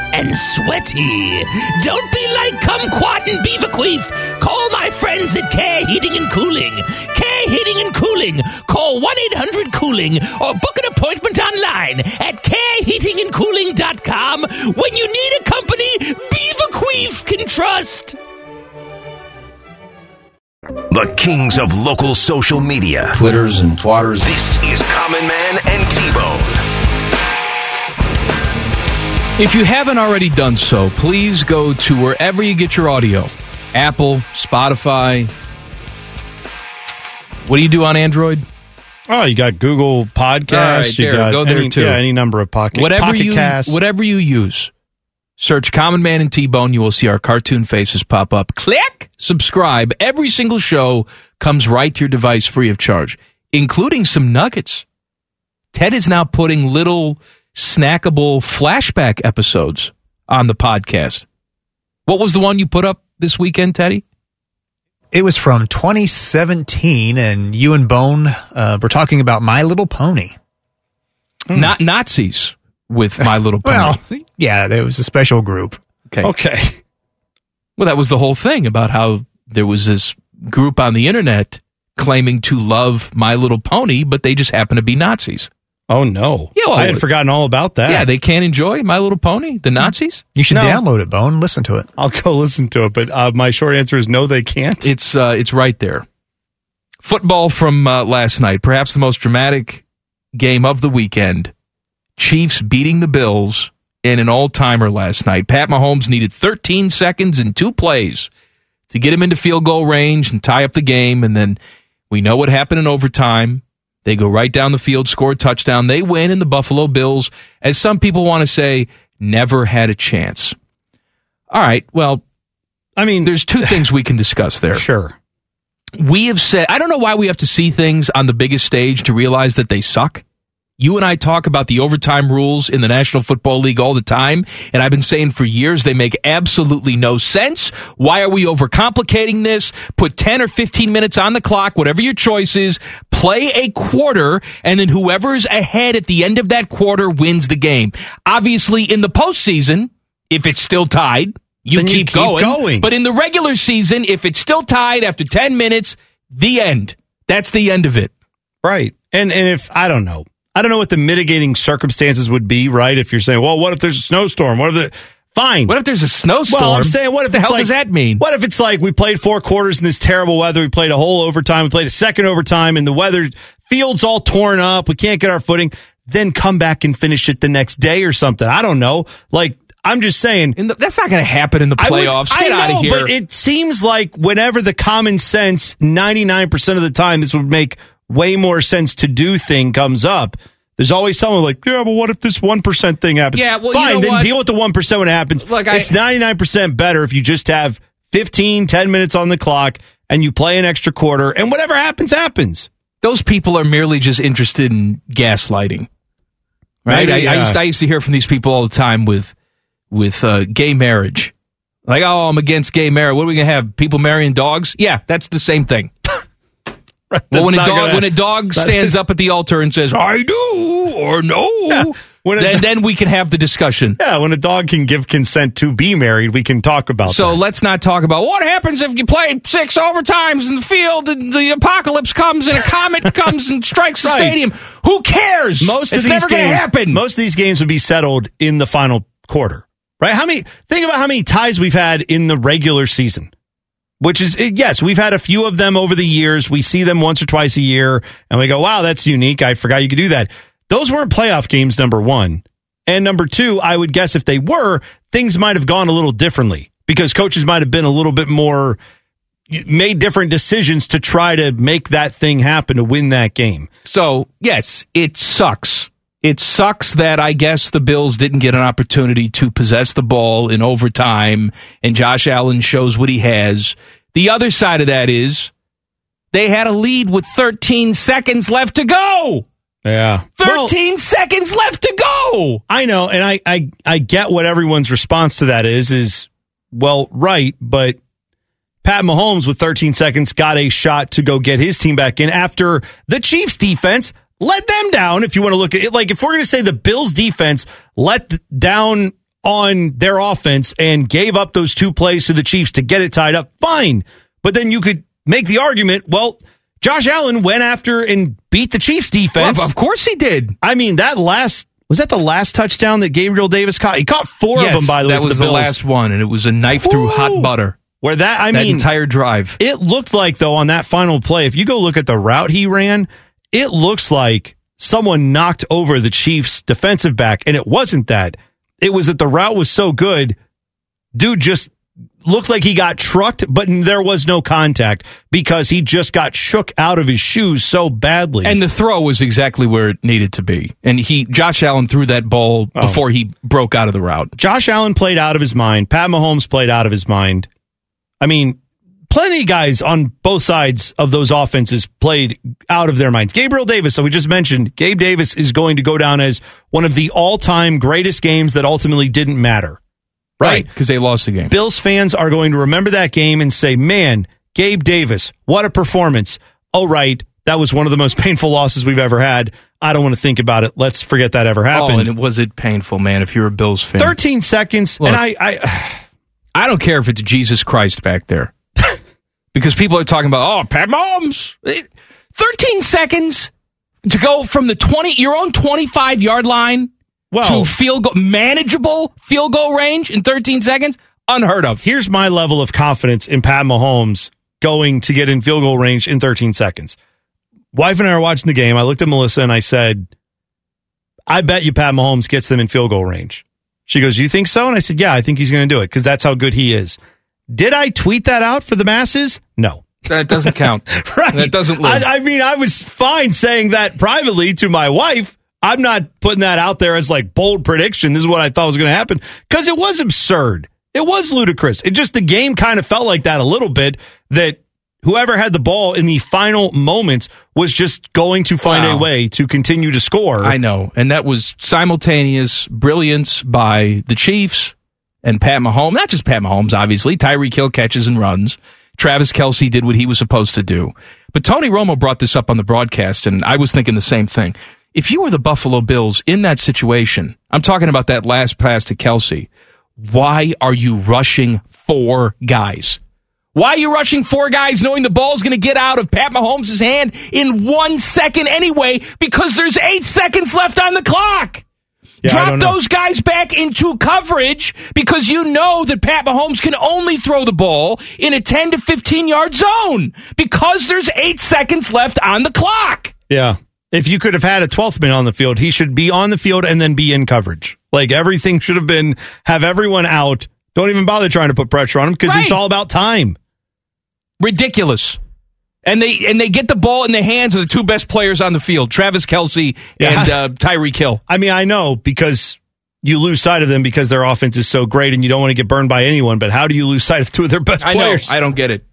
Speaker 9: and sweaty. Don't be like Kumquat and Beaverqueef. Call my friends at Care Heating and Cooling. Care Heating and Cooling. Call 1 800 Cooling or book an appointment online at careheatingandcooling.com when you need a company Beaverqueef can trust.
Speaker 3: The kings of local social media.
Speaker 1: Twitters and twatters.
Speaker 3: This is Common Man and T-Bone.
Speaker 5: If you haven't already done so, please go to wherever you get your audio Apple, Spotify. What do you do on Android?
Speaker 4: Oh, you got Google Podcasts.
Speaker 5: Right,
Speaker 4: you got
Speaker 5: go there
Speaker 4: any,
Speaker 5: too.
Speaker 4: Yeah, any number of pocket,
Speaker 5: whatever
Speaker 4: pocket
Speaker 5: you
Speaker 4: casts.
Speaker 5: whatever you use. Search Common Man and T Bone. You will see our cartoon faces pop up. Click subscribe. Every single show comes right to your device free of charge, including some nuggets. Ted is now putting little snackable flashback episodes on the podcast. What was the one you put up this weekend, Teddy?
Speaker 8: It was from 2017, and you and Bone uh, were talking about My Little Pony.
Speaker 5: Not Nazis with My Little Pony.
Speaker 8: Well, yeah, there was a special group.
Speaker 5: Okay.
Speaker 4: Okay.
Speaker 5: Well, that was the whole thing about how there was this group on the internet claiming to love My Little Pony, but they just happen to be Nazis.
Speaker 4: Oh no!
Speaker 5: Yeah, well,
Speaker 4: I had forgotten all about that.
Speaker 5: Yeah, they can't enjoy My Little Pony, the Nazis.
Speaker 8: You should
Speaker 4: No.
Speaker 8: download it, Bone. Listen to it.
Speaker 4: I'll go listen to it, but uh, my short answer is no, they can't.
Speaker 5: It's uh, it's right there. Football from uh, last night, perhaps the most dramatic game of the weekend. Chiefs beating the Bills in an all-timer last night. Pat Mahomes needed 13 seconds and two plays to get him into field goal range and tie up the game, and then we know what happened in overtime. They go right down the field, score a touchdown. They win, and the Buffalo Bills, as some people want to say, never had a chance. All right, well,
Speaker 4: I mean,
Speaker 5: there's two things we can discuss there.
Speaker 4: Sure.
Speaker 5: We have said, I don't know why we have to see things on the biggest stage to realize that they suck. You and I talk about the overtime rules in the National Football League all the time, and I've been saying for years they make absolutely no sense. Why are we overcomplicating this? Put 10 or 15 minutes on the clock, whatever your choice is, play a quarter, and then whoever's ahead at the end of that quarter wins the game. Obviously, in the postseason, if it's still tied, you,
Speaker 4: Then you
Speaker 5: keep,
Speaker 4: keep
Speaker 5: going.
Speaker 4: going.
Speaker 5: But in the regular season, if it's still tied after 10 minutes, the end. That's the end of it.
Speaker 4: Right. And and if I don't know. I don't know what the mitigating circumstances would be, right? If you're saying, well, what if there's a snowstorm? What if the fine.
Speaker 5: What if there's a snowstorm?
Speaker 4: Well, I'm saying, what if
Speaker 5: the hell
Speaker 4: like,
Speaker 5: does that mean?
Speaker 4: What if it's like we played four quarters in this terrible weather? We played a whole overtime. We played a second overtime, and the weather field's all torn up. We can't get our footing. Then come back and finish it the next day or something. I don't know. Like I'm just saying.
Speaker 5: In the, that's not going to happen in the
Speaker 4: I would-
Speaker 5: playoffs.
Speaker 4: I
Speaker 5: Get out of here.
Speaker 4: but it seems like whenever the common sense, 99% of the time, this would make way more sense to do thing comes up. There's always someone like, yeah, but what if this 1% thing happens?
Speaker 5: Yeah, well, you
Speaker 4: Fine,
Speaker 5: know
Speaker 4: then
Speaker 5: what?
Speaker 4: deal with the 1% when it happens.
Speaker 5: Look, I-
Speaker 4: it's 99% better if you just have 15, 10 minutes on the clock and you play an extra quarter and whatever happens, happens.
Speaker 5: Those people are merely just interested in gaslighting. Right?
Speaker 4: Maybe,
Speaker 5: I, I,
Speaker 4: yeah.
Speaker 5: used, I used to hear from these people all the time with with uh, gay marriage. Like, oh, I'm against gay marriage. What are we going to have? People marrying dogs? Yeah, that's the same thing. well, when a dog
Speaker 4: gonna-
Speaker 5: when a dog stands up at the altar and says, "I do" or "No,"
Speaker 4: When a-
Speaker 5: then, then we can have the discussion.
Speaker 4: Yeah, when a dog can give consent to be married, we can talk about that.
Speaker 5: So
Speaker 4: that.
Speaker 5: let's not talk about what happens if you play six overtimes in the field and the apocalypse comes and a comet comes and strikes the stadium. Who cares?
Speaker 4: most
Speaker 5: it's
Speaker 4: of these
Speaker 5: never going to
Speaker 4: games
Speaker 5: happen.
Speaker 4: Most of these games would be settled in the final quarter, right? How many? Think about how many ties we've had in the regular season. Which is eh, yes, we've had a few of them over the years. We see them once or twice a year, and we go, "Wow, that's unique." I forgot you could do that. Those weren't playoff games. Number one, and number two, I would guess if they were, things might have gone a little differently because coaches might have been a little bit more made different decisions to try to make that thing happen to win that game.
Speaker 5: So, yes, it sucks. It sucks that I guess the Bills didn't get an opportunity to possess the ball in overtime and Josh Allen shows what he has. The other side of that is they had a lead with 13 seconds left to go.
Speaker 4: Yeah.
Speaker 5: 13 seconds left to go.
Speaker 4: I know, and I, I I get what everyone's response to that is is well, right, but Pat Mahomes with 13 seconds got a shot to go get his team back in after the Chiefs defense let them down. If you want to look at it, like if we're going to say the Bills defense let down on their offense and gave up those two plays to the Chiefs to get it tied up, fine. But then you could make the argument, well, Josh Allen went after and beat the Chiefs defense.
Speaker 5: Well, of course he did.
Speaker 4: I mean, that last was that the last touchdown that Gabriel Davis caught? He caught four
Speaker 5: yes,
Speaker 4: of them, by the
Speaker 5: that
Speaker 4: way. for
Speaker 5: was
Speaker 4: the,
Speaker 5: the, last one, and it was a knife through hot butter.
Speaker 4: Where that I
Speaker 5: that
Speaker 4: mean
Speaker 5: entire drive.
Speaker 4: It looked like though on that final play, if you go look at the route he ran, it looks like someone knocked over the Chiefs defensive back, and it wasn't that. It was that the route was so good, dude just looked like he got trucked, but there was no contact because he just got shook out of his shoes so badly.
Speaker 5: And the throw was exactly where it needed to be. And he, Josh Allen, threw that ball
Speaker 4: Oh.
Speaker 5: before he broke out of the route.
Speaker 4: Josh Allen played out of his mind. Pat Mahomes played out of his mind. I mean, plenty of guys on both sides of those offenses played out of their minds. Gabriel Davis, so we just mentioned, Gabe Davis is going to go down as one of the all time greatest games that ultimately didn't matter. Right?
Speaker 5: Because they lost the game.
Speaker 4: Bills fans are going to remember that game and say, man, Gabe Davis, what a performance. Oh, right. That was one of the most painful losses we've ever had. I don't want to think about it. Let's forget that ever happened.
Speaker 5: Oh, and it was it painful, man, if you're a Bills fan.
Speaker 4: 13 seconds.
Speaker 5: Look,
Speaker 4: and I, I,
Speaker 5: I don't care if it's Jesus Christ back there. Because people are talking about, oh, Pat Mahomes. 13 seconds to go from the 20, your own 25 yard line
Speaker 4: Well-
Speaker 5: to field goal, manageable field goal range in 13 seconds. Unheard of.
Speaker 4: here's my level of confidence in Pat Mahomes going to get in field goal range in 13 seconds. Wife and I are watching the game. I looked at Melissa and I said, I bet you Pat Mahomes gets them in field goal range. She goes, You think so? And I said, Yeah, I think he's going to do it because that's how good he is. Did I tweet that out for the masses? No.
Speaker 5: That doesn't count.
Speaker 4: Right.
Speaker 5: That doesn't live.
Speaker 4: I, I mean, I was fine saying that privately to my wife. I'm not putting that out there as like bold prediction. This is what I thought was going to happen because it was absurd. It was ludicrous. It just the game kind of felt like that a little bit. That whoever had the ball in the final moments was just going to find
Speaker 5: Wow.
Speaker 4: a way to continue to score.
Speaker 5: I know. And that was simultaneous brilliance by the Chiefs and Pat Mahomes. Not just Pat Mahomes, obviously. Tyreek Hill catches and runs. Travis Kelce did what he was supposed to do. But Tony Romo brought this up on the broadcast, and I was thinking the same thing. If you were the Buffalo Bills in that situation, I'm talking about that last pass to Kelce, why are you rushing four guys? Why are you rushing four guys knowing the ball's going to get out of Pat Mahomes' hand in one second anyway because there's eight seconds left on the clock?
Speaker 4: Yeah, I
Speaker 5: Drop
Speaker 4: don't know.
Speaker 5: those guys back into coverage because you know that Pat Mahomes can only throw the ball in a 10 to 15 yard zone because there's eight seconds left on the clock.
Speaker 4: Yeah. If you could have had a 12th man on the field, he should be on the field and then be in coverage. Like everything should have been have everyone out. Don't even bother trying to put pressure on him because it's all about time.
Speaker 5: Ridiculous. And they and they get the ball in the hands of the two best players on the field, Travis Kelce
Speaker 4: Yeah.
Speaker 5: and uh, Tyreek Hill.
Speaker 4: I mean, I know because you lose sight of them because their offense is so great and you don't want to get burned by anyone, but how do you lose sight of two of their best
Speaker 5: I know.
Speaker 4: players?
Speaker 5: I don't get it.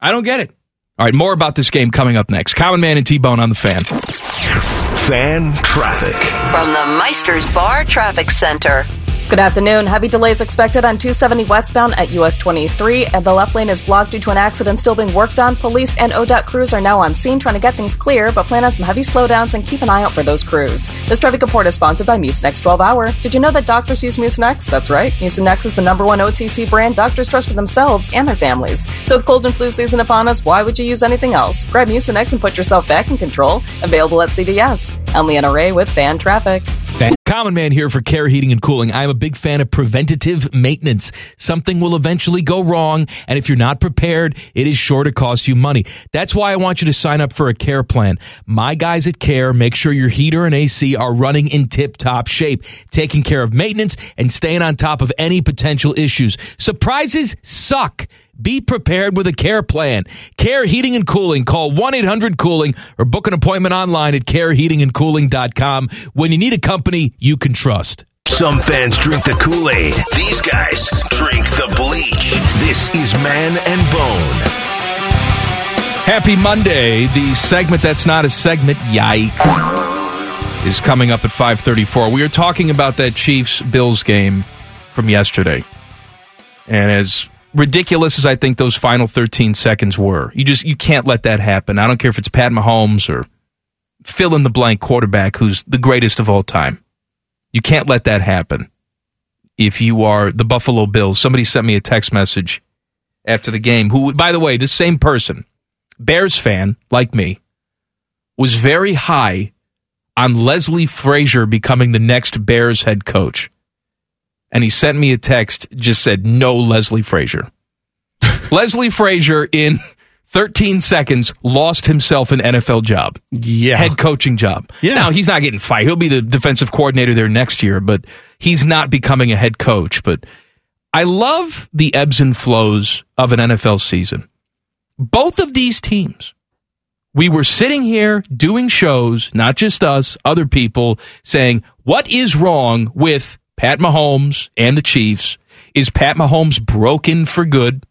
Speaker 5: I don't get it. All right, more about this game coming up next. Common Man and T Bone on the fan.
Speaker 3: Fan traffic.
Speaker 6: From the Meisters Bar Traffic Center. Good afternoon. Heavy delays expected on 270 westbound at US 23, and the left lane is blocked due to an accident still being worked on. Police and ODOT crews are now on scene trying to get things clear, but plan on some heavy slowdowns and keep an eye out for those crews. This traffic report is sponsored by Mucinex 12 Hour. Did you know that doctors use Mucinex? That's right. Mucinex is the number one OTC brand doctors trust for themselves and their families. So with cold and flu season upon us, why would you use anything else? Grab Mucinex and put yourself back in control. Available at CVS. I'm Leanna Ray with Fan Traffic.
Speaker 1: Common Man here for Care Heating and Cooling. I'm a big fan of preventative maintenance. Something will eventually go wrong, and if you're not prepared, it is sure to cost you money. That's why I want you to sign up for a care plan. My guys at Care make sure your heater and AC are running in tip-top shape, taking care of maintenance and staying on top of any potential issues. Surprises suck. Be prepared with a care plan. Care Heating and Cooling. Call 1 800 Cooling or book an appointment online at careheatingandcooling.com when you need a company you can trust.
Speaker 3: Some fans drink the Kool Aid. These guys drink the bleach. This is Man and Bone.
Speaker 5: Happy Monday. The segment that's not a segment, yikes, is coming up at 534. We are talking about that Chiefs-Bills game from yesterday. And as ridiculous as I think those final 13 seconds were, you just you can't let that happen. I don't care if it's Pat Mahomes or fill in the blank quarterback who's the greatest of all time. You can't let that happen. if you are the Buffalo Bills. Somebody sent me a text message after the game. Who, by the way, this same person, Bears fan like me, was very high on Leslie Frazier becoming the next Bears head coach. And he sent me a text, just said, no Leslie Frazier. Leslie Frazier in 13 seconds lost himself an NFL job.
Speaker 4: Yeah.
Speaker 5: Head coaching job.
Speaker 4: Yeah.
Speaker 5: Now, he's not getting fired. He'll be the defensive coordinator there next year, but he's not becoming a head coach. But I love the ebbs and flows of an NFL season. Both of these teams, we were sitting here doing shows, not just us, other people, saying, what is wrong with Pat Mahomes and the Chiefs? Is Pat Mahomes broken for good?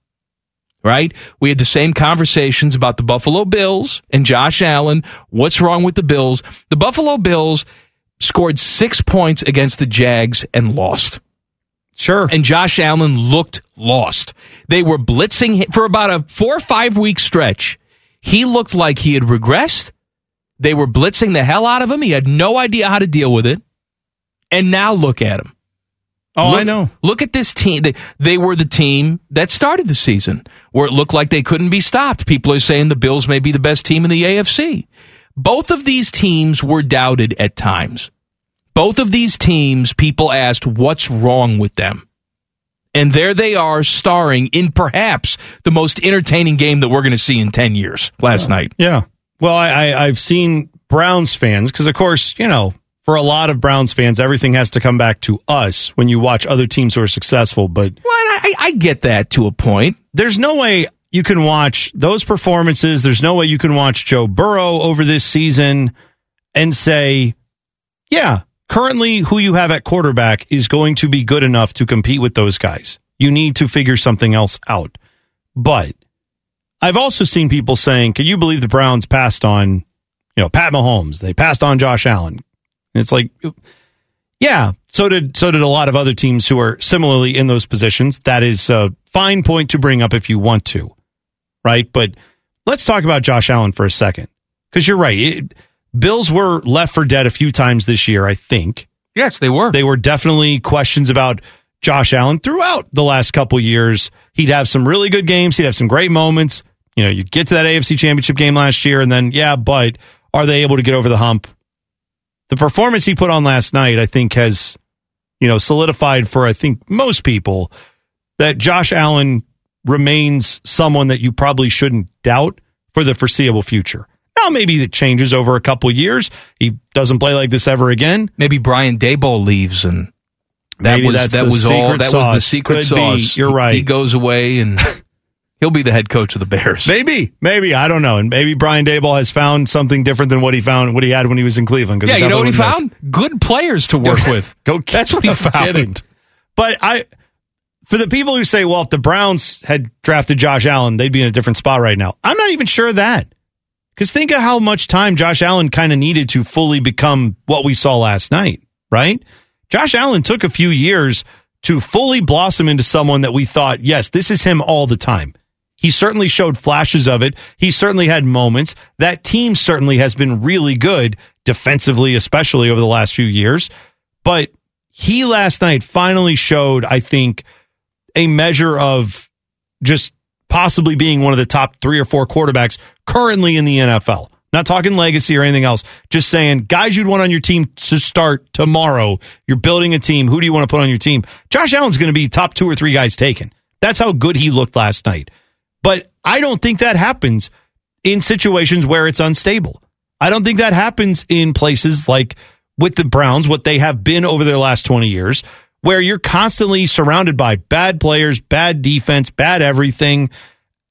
Speaker 5: Right? We had the same conversations about the Buffalo Bills and Josh Allen. What's wrong with the Bills? The Buffalo Bills scored six points against the Jags and lost.
Speaker 4: Sure.
Speaker 5: And Josh Allen looked lost. They were blitzing him for about a four or five week stretch. He looked like he had regressed. They were blitzing the hell out of him. He had no idea how to deal with it. And now look at him.
Speaker 4: Oh,
Speaker 5: look,
Speaker 4: I know.
Speaker 5: Look at this team. They, they were the team that started the season where it looked like they couldn't be stopped. People are saying the Bills may be the best team in the AFC. Both of these teams were doubted at times. Both of these teams, people asked, what's wrong with them? And there they are starring in perhaps the most entertaining game that we're going to see in 10 years last night.
Speaker 4: Yeah. Well, I, I, I've seen Browns fans, because of course, you know, for a lot of Browns fans, everything has to come back to us when you watch other teams who are successful. But
Speaker 5: Well, I, I get that to a point.
Speaker 4: there's no way you can watch those performances. There's no way you can watch Joe Burrow over this season and say, yeah, currently who you have at quarterback is going to be good enough to compete with those guys. You need to figure something else out. But I've also seen people saying, can you believe the Browns passed on, you know, Pat Mahomes? They passed on Josh Allen. And it's like, yeah, so did so did a lot of other teams who are similarly in those positions. That is a fine point to bring up if you want to, right? But let's talk about Josh Allen for a second, because you're right. It, Bills were left for dead a few times this year. I think
Speaker 5: Yes, they were.
Speaker 4: they were definitely questions about Josh Allen throughout the last couple years. He'd have some really good games. He'd have some great moments. You know, you get to that AFC Championship game last year, and then yeah, but are they able to get over the hump? The performance he put on last night, I think, has you know solidified for I think most people that Josh Allen remains someone that you probably shouldn't doubt for the foreseeable future. Now, maybe it changes over a couple years. He doesn't play like this ever again.
Speaker 5: Maybe Brian Daboll leaves and that
Speaker 4: Maybe
Speaker 5: was that was all that was the secret
Speaker 4: Could be.
Speaker 5: sauce.
Speaker 4: You're
Speaker 5: He-
Speaker 4: right.
Speaker 5: He goes away and he'll be the head coach of the Bears.
Speaker 4: Maybe, maybe I don't know, and maybe Brian Daboll has found something different than what he found, what he had when he was in Cleveland.
Speaker 5: Yeah, you know what he found? Good players to work with.
Speaker 4: Go,
Speaker 5: That's what he found.
Speaker 4: kidding. But I, for the people who say, well, if the Browns had drafted Josh Allen, they'd be in a different spot right now. I'm not even sure of that. Because think of how much time Josh Allen kind of needed to fully become what we saw last night, right? Josh Allen took a few years to fully blossom into someone that we thought, yes, this is him all the time. He certainly showed flashes of it. He certainly had moments. That team certainly has been really good defensively, especially over the last few years. But he last night finally showed, I think, a measure of just possibly being one of the top three or four quarterbacks currently in the NFL. Not talking legacy or anything else. Just saying, guys you'd want on your team to start tomorrow. You're building a team. Who do you want to put on your team? Josh Allen's going to be top two or three guys taken. That's how good he looked last night. But I don't think that happens in situations where it's unstable. I don't think that happens in places like with the Browns, what they have been over their last 20 years, where you're constantly surrounded by bad players, bad defense, bad everything.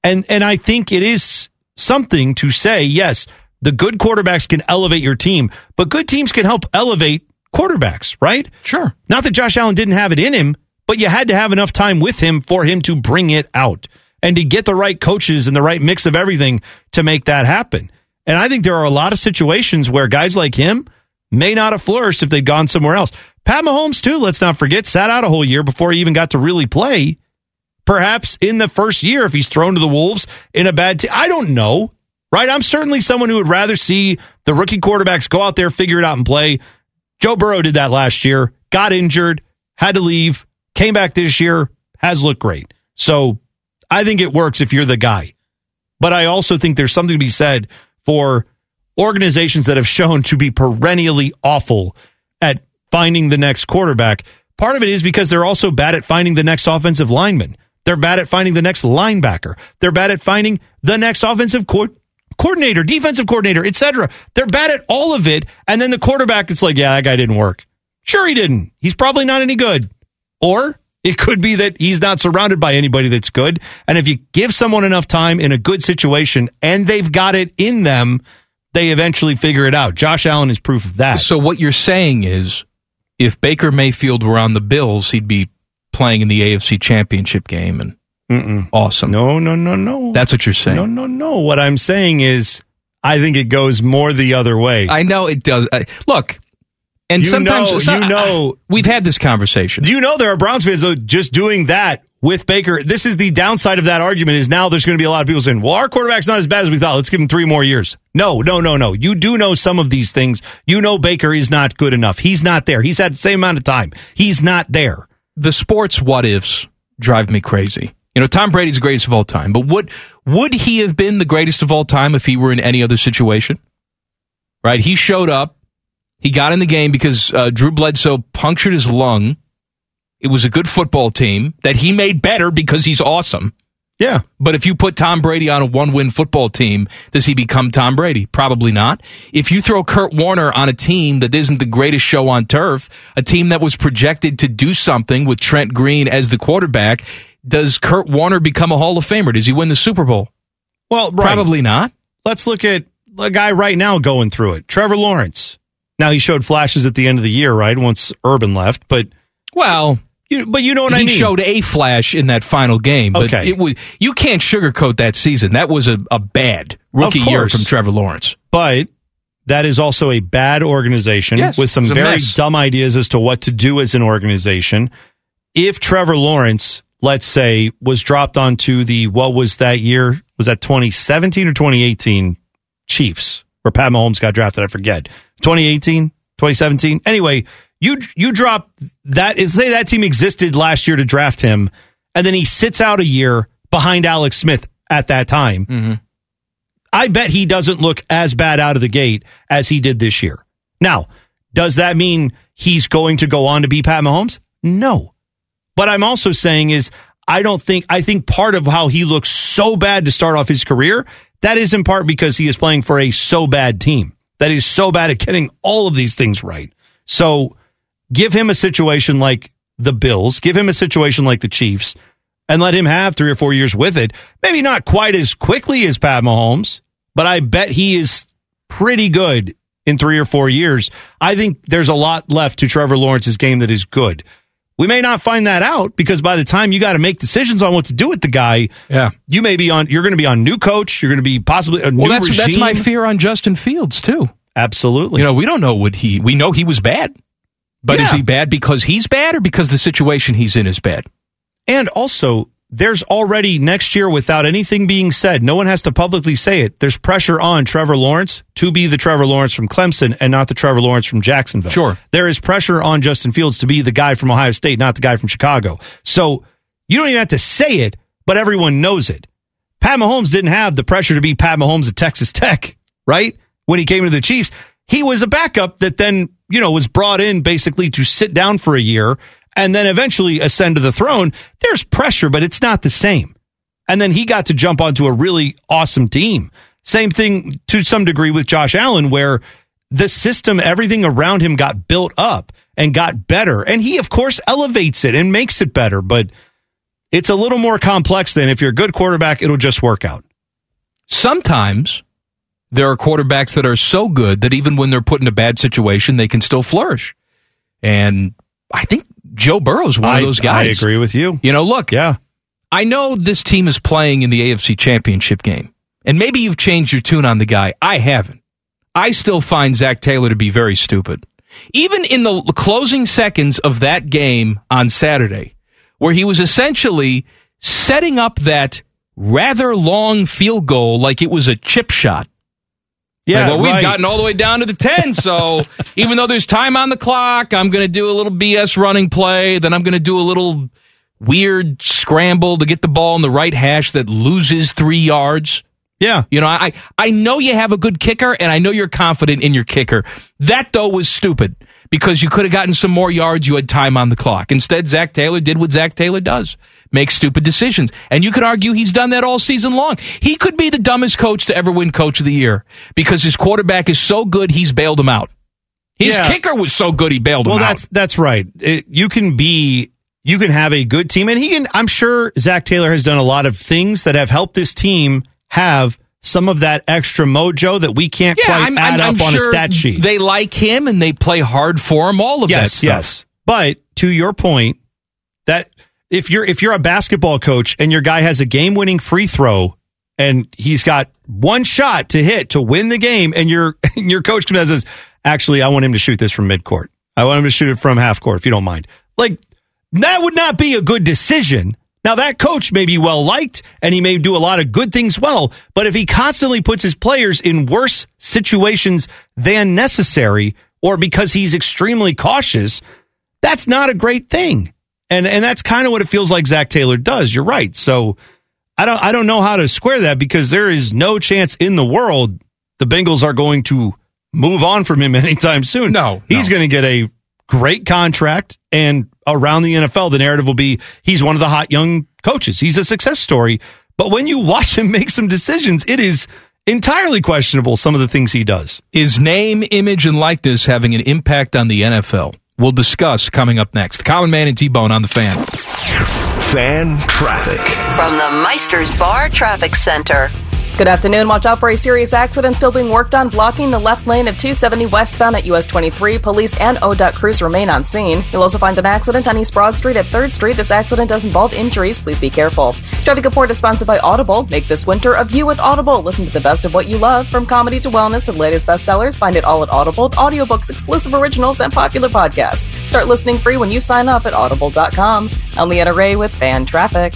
Speaker 4: And and I think it is something to say, yes, the good quarterbacks can elevate your team, but good teams can help elevate quarterbacks, right?
Speaker 5: Sure.
Speaker 4: Not that Josh Allen didn't have it in him, but you had to have enough time with him for him to bring it out and to get the right coaches and the right mix of everything to make that happen. And I think there are a lot of situations where guys like him may not have flourished if they'd gone somewhere else. Pat Mahomes, too, let's not forget, sat out a whole year before he even got to really play. Perhaps in the first year, if he's thrown to the Wolves in a bad team. I don't know, right? I'm certainly someone who would rather see the rookie quarterbacks go out there, figure it out, and play. Joe Burrow did that last year, got injured, had to leave, Came back this year, has looked great. So I think it works if you're the guy. But I also think there's something to be said for organizations that have shown to be perennially awful at finding the next quarterback. Part of it is because they're also bad at finding the next offensive lineman. They're bad at finding the next linebacker. They're bad at finding the next offensive co- coordinator, defensive coordinator, etc. They're bad at all of it. And then the quarterback, it's like, yeah, that guy didn't work. Sure, he didn't. He's probably not any good. Or it could be that he's not surrounded by anybody that's good. And if you give someone enough time in a good situation and they've got it in them, they eventually figure it out. Josh Allen is proof of that.
Speaker 5: So what you're saying is, if Baker Mayfield were on the Bills, he'd be playing in the AFC Championship game, and
Speaker 4: Mm-mm.
Speaker 5: awesome.
Speaker 4: No, no, no, no.
Speaker 5: That's what you're saying.
Speaker 4: No, no, no. What I'm saying is, I think it goes more the other way.
Speaker 5: I know it does. I, look, and
Speaker 4: You
Speaker 5: sometimes
Speaker 4: know-
Speaker 5: so-
Speaker 4: you know-
Speaker 5: we've had this conversation.
Speaker 4: You know there are Browns fans though just doing that with Baker. This is the downside of that argument is now there's going to be a lot of people saying, "Well, our quarterback's not as bad as we thought. Let's give him 3 more years." No, no, no, no. You do know some of these things. You know Baker is not good enough. He's not there. He's had the same amount of time. He's not there.
Speaker 5: the sports what ifs drive me crazy. You know, Tom Brady's the greatest of all time, but would would he have been the greatest of all time if he were in any other situation? Right? He showed up. He got in the game because uh, Drew Bledsoe punctured his lung. It was a good football team that he made better because he's awesome.
Speaker 4: Yeah.
Speaker 5: But if you put Tom Brady on a one win football team, does he become Tom Brady? Probably not. If you throw Kurt Warner on a team that isn't the greatest show on turf, a team that was projected to do something with Trent Green as the quarterback, does Kurt Warner become a Hall of Famer? Does he win the Super Bowl?
Speaker 4: Well, right.
Speaker 5: Probably not.
Speaker 4: Let's look at a guy right now going through it. Trevor Lawrence. Now he showed flashes at the end of the year, right? Once Urban left, but
Speaker 5: Well,
Speaker 4: you, but you know what
Speaker 5: he
Speaker 4: I mean.
Speaker 5: He showed a flash in that final game, but
Speaker 4: Okay.
Speaker 5: it was you can't sugarcoat that season. That was a, a bad rookie year from Trevor Lawrence.
Speaker 4: but that is also a bad organization
Speaker 5: Yes,
Speaker 4: with some very
Speaker 5: mess.
Speaker 4: dumb ideas as to what to do as an organization. If Trevor Lawrence, let's say, was dropped onto the what was that year? Was that 2017 or 2018 Chiefs where Pat Mahomes got drafted? I forget. 2018, 2017. Anyway, you you drop that is say that team existed last year to draft him, and then he sits out a year behind Alex Smith at that time. Mm-hmm. I bet he doesn't look as bad out of the gate as he did this year. Now, does that mean he's going to go on to be Pat Mahomes? No. But I'm also saying is I don't think I think part of how he looks so bad to start off his career, that is in part because he is playing for a so bad team that is so bad at getting all of these things right. So give him a situation like the Bills, give him a situation like the Chiefs, and let him have three or four years with it. Maybe not quite as quickly as Pat Mahomes, but I bet he is pretty good in three or four years. I think there's a lot left to Trevor Lawrence's game that is good. We may not find that out because by the time you got to make decisions on what to do with the guy,
Speaker 5: Yeah.
Speaker 4: you may be on. You're going to be on new coach. You're going to be possibly a new
Speaker 5: Well, that's
Speaker 4: regime.
Speaker 5: that's my fear on Justin Fields too.
Speaker 4: Absolutely.
Speaker 5: You know, we don't know what he. We know he was bad, but is he bad because he's bad or because the situation he's in is bad?
Speaker 4: And also, there's already next year, without anything being said, no one has to publicly say it. There's pressure on Trevor Lawrence to be the Trevor Lawrence from Clemson and not the Trevor Lawrence from Jacksonville.
Speaker 5: Sure.
Speaker 4: There is pressure on Justin Fields to be the guy from Ohio State, not the guy from Chicago. So you don't even have to say it, but everyone knows it. Pat Mahomes didn't have the pressure to be Pat Mahomes at Texas Tech, right? When he came to the Chiefs, he was a backup that then, you know, was brought in basically to sit down for a year and then eventually ascend to the throne. There's pressure, but it's not the same. And then he got to jump onto a really awesome team. Same thing to some degree with Josh Allen, where the system, everything around him got built up and got better. And he, of course, elevates it and makes it better, but it's a little more complex than if you're a good quarterback, it'll just work out.
Speaker 5: Sometimes there are quarterbacks that are so good that even when they're put in a bad situation, they can still flourish. And I think Joe Burrow's one
Speaker 4: I,
Speaker 5: of those guys.
Speaker 4: I agree with you.
Speaker 5: You know, look,
Speaker 4: Yeah.
Speaker 5: I know this team is playing in the AFC Championship game, and maybe you've changed your tune on the guy. I haven't. I still find Zac Taylor to be very stupid. Even in the closing seconds of that game on Saturday, where he was essentially setting up that rather long field goal like it was a chip shot.
Speaker 4: Yeah,
Speaker 5: Like, well, we've gotten all the way down to the 10, so even though there's time on the clock, I'm going to do a little BS running play, then I'm going to do a little weird scramble to get the ball in the right hash that loses three yards.
Speaker 4: Yeah.
Speaker 5: You know, I, I know you have a good kicker, and I know you're confident in your kicker. That, though, was stupid because you could have gotten some more yards. You had time on the clock. Instead, Zac Taylor did what Zac Taylor does make stupid decisions. And you could argue he's done that all season long. He could be the dumbest coach to ever win Coach of the Year because his quarterback is so good, he's bailed him out. His
Speaker 4: Yeah.
Speaker 5: kicker was so good, he bailed
Speaker 4: Well,
Speaker 5: him out.
Speaker 4: Well, that's that's right. It, you can be you can have a good team, and he can. I'm sure Zac Taylor has done a lot of things that have helped this team have some of that extra mojo that we can't quite add up on a stat sheet.
Speaker 5: They like him and they play hard for him. All of that
Speaker 4: yes,
Speaker 5: stuff.
Speaker 4: yes. But to your point, that if you're if you're a basketball coach and your guy has a game winning free throw and he's got one shot to hit to win the game, and your and your coach comes and says, "Actually, I want him to shoot this from midcourt. I want him to shoot it from half court, if you don't mind." Like that would not be a good decision. Now that coach may be well liked and he may do a lot of good things well, but if he constantly puts his players in worse situations than necessary or because he's extremely cautious, that's not a great thing. And and that's kind of what it feels like Zac Taylor does. You're right. So I don't I don't know how to square that because there is no chance in the world the Bengals are going to move on from him anytime soon.
Speaker 5: No,
Speaker 4: He's going to get a great contract and around the NFL the narrative will be he's one of the hot young coaches. He's a success story. But when you watch him make some decisions, it is entirely questionable some of the things he does.
Speaker 5: Is name, image, and likeness having an impact on the NFL? We'll discuss coming up next. Common Man and T Bone on the fan.
Speaker 3: Fan traffic.
Speaker 6: From the Meister's Bar Traffic Center. Good afternoon. Watch out for a serious accident still being worked on, blocking the left lane of 270 westbound at US 23. Police and ODOT crews remain on scene. You'll also find an accident on East Broad Street at 3rd Street. This accident does involve injuries. Please be careful. This traffic report is sponsored by Audible. Make this winter a view with Audible. Listen to the best of what you love, from comedy to wellness to the latest bestsellers. Find it all at Audible. Audiobooks, exclusive originals, and popular podcasts. Start listening free when you sign up at audible.com. I'm Leanna Ray with Fan Traffic.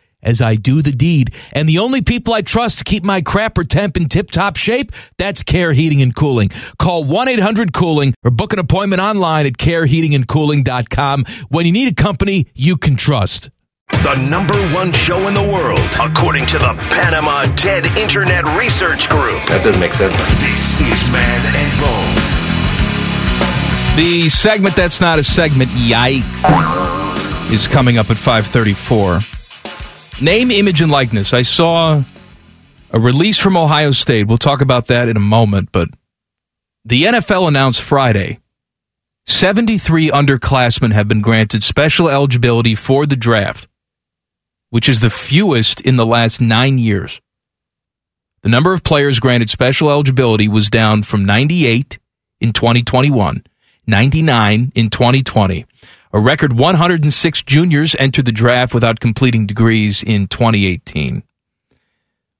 Speaker 1: as I do the deed. And the only people I trust to keep my crapper temp in tip top shape, that's Care Heating and Cooling. Call 1 800 Cooling or book an appointment online at careheatingandcooling.com when you need a company you can trust.
Speaker 3: The number one show in the world, according to the Panama TED Internet Research Group.
Speaker 10: That doesn't make sense.
Speaker 3: This is Man and Bone.
Speaker 5: The segment that's not a segment, yikes, is coming up at 534. Name, image, and likeness. I saw a release from Ohio State. We'll talk about that in a moment, but the NFL announced Friday 73 underclassmen have been granted special eligibility for the draft, which is the fewest in the last nine years. The number of players granted special eligibility was down from 98 in 2021, 99 in 2020. A record 106 juniors entered the draft without completing degrees in 2018.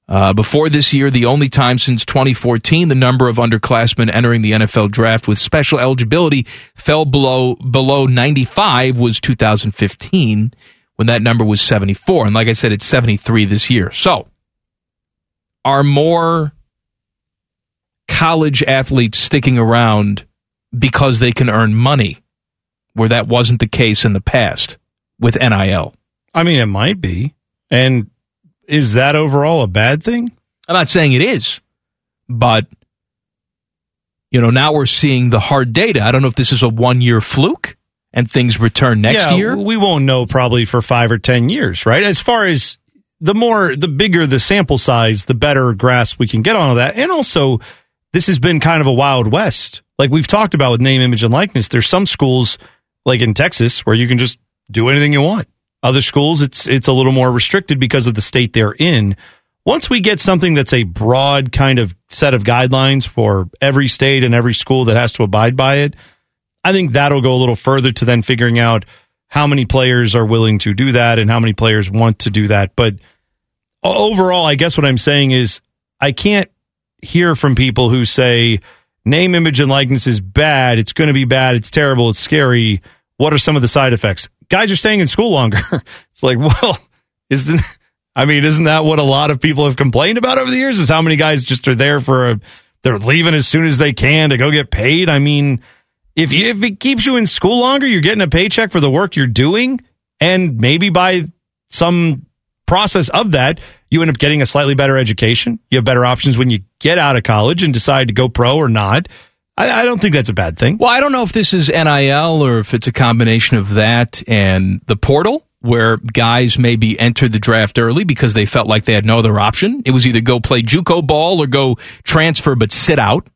Speaker 5: Uh, before this year, the only time since 2014 the number of underclassmen entering the NFL draft with special eligibility fell below below 95 was 2015, when that number was 74. And like I said, it's 73 this year. So, are more college athletes sticking around because they can earn money, where that wasn't the case in the past with NIL?
Speaker 4: I mean, it might be. And is that overall a bad thing?
Speaker 5: I'm not saying it is, but you know, now we're seeing the hard data. I don't know if this is a one year fluke and things return next
Speaker 4: Yeah,
Speaker 5: year.
Speaker 4: We won't know probably for five or 10 years, right? As far as the more, the bigger the sample size, the better grasp we can get on that. And also, this has been kind of a wild west. Like we've talked about with name, image, and likeness. There's some schools, like in Texas, where you can just do anything you want. Other schools, it's it's a little more restricted because of the state they're in. Once we get something that's a broad kind of set of guidelines for every state and every school that has to abide by it, I think that'll go a little further to then figuring out how many players are willing to do that and how many players want to do that. But overall, I guess what I'm saying is I can't hear from people who say name, image, and likeness is bad. It's going to be bad. It's terrible. It's scary. What are some of the side effects? Guys are staying in school longer. it's like, well, is the, I mean, isn't that what a lot of people have complained about over the years? Is how many guys just are there for a, they're leaving as soon as they can to go get paid. I mean, if you, if it keeps you in school longer, you're getting a paycheck for the work you're doing, and maybe by some process of that, you end up getting a slightly better education. You have better options when you get out of college and decide to go pro or not. I, I don't think that's a bad thing.
Speaker 5: Well, I don't know if this is NIL or if it's a combination of that and the portal where guys maybe entered the draft early because they felt like they had no other option. It was either go play JUCO ball or go transfer but sit out.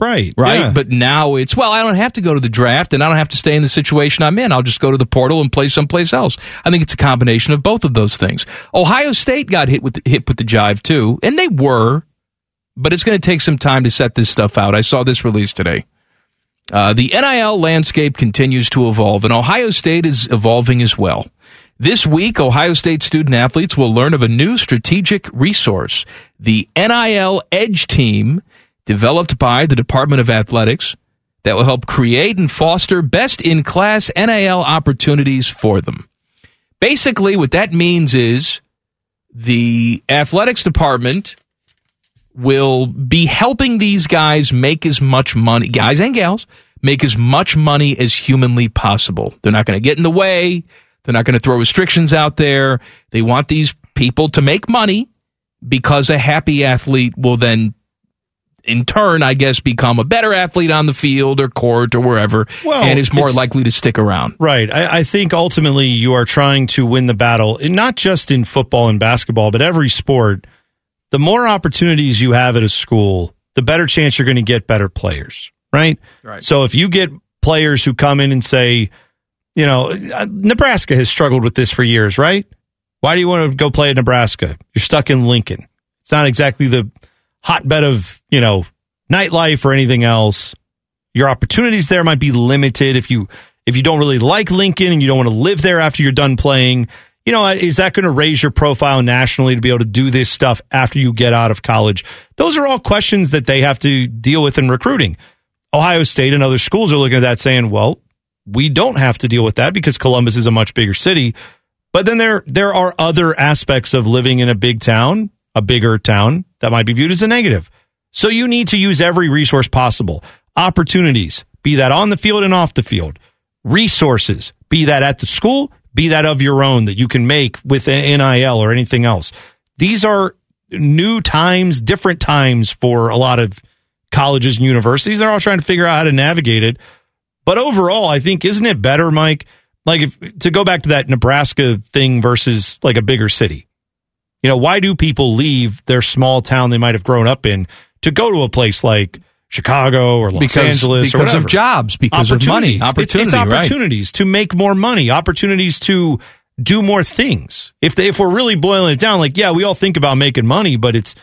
Speaker 4: Right.
Speaker 5: Right.
Speaker 4: yeah.
Speaker 5: But now it's, well, I don't have to go to the draft and I don't have to stay in the situation I'm in. I'll just go to the portal and play someplace else. I think it's a combination of both of those things. Ohio State got hit with the, hit with the jive too, and they were, but it's going to take some time to set this stuff out. I saw this release today. Uh, the NIL landscape continues to evolve, and Ohio State is evolving as well. This week, Ohio State student athletes will learn of a new strategic resource, the NIL Edge Team, developed by the Department of Athletics, that will help create and foster best in class NIL opportunities for them. Basically, what that means is the athletics department will be helping these guys make as much money, guys and gals, make as much money as humanly possible. They're not going to get in the way. They're not going to throw restrictions out there. They want these people to make money because a happy athlete will then, in turn, I guess, become a better athlete on the field or court or wherever
Speaker 4: Well,
Speaker 5: and is more likely to stick around.
Speaker 4: Right. I, I think ultimately you are trying to win the battle, and not just in football and basketball, but every sport. The more opportunities you have at a school, the better chance you're going to get better players. Right.
Speaker 5: Right.
Speaker 4: So if you get players who come in and say, you know, uh, Nebraska has struggled with this for years, right? Why do you want to go play at Nebraska? You're stuck in Lincoln. It's not exactly the hotbed of, you know, nightlife or anything else. Your opportunities there might be limited if you if you don't really like Lincoln and you don't want to live there after you're done playing. You know, is that going to raise your profile nationally to be able to do this stuff after you get out of college? Those are all questions that they have to deal with in recruiting. Ohio State and other schools are looking at that saying, well, we don't have to deal with that because Columbus is a much bigger city. But then there there are other aspects of living in a big town, a bigger town that might be viewed as a negative. So you need to use every resource possible. Opportunities, be that on the field and off the field. Resources, be that at the school, be that of your own that you can make with NIL or anything else. These are new times, different times for a lot of colleges and universities. They're all trying to figure out how to navigate it. But overall, I think isn't it better, Mike? Like if to go back to that Nebraska thing versus like a bigger city. You know, why do people leave their small town they might have grown up in to go to a place like Chicago or Los
Speaker 5: Because-
Speaker 4: Angeles or
Speaker 5: because of jobs, because of money.
Speaker 4: Opportunities. It's- it's,
Speaker 5: Opportunity, right.
Speaker 4: opportunities to make more money, opportunities to do more things. If they, if we're really boiling it down, like yeah, we all think about making money, but it's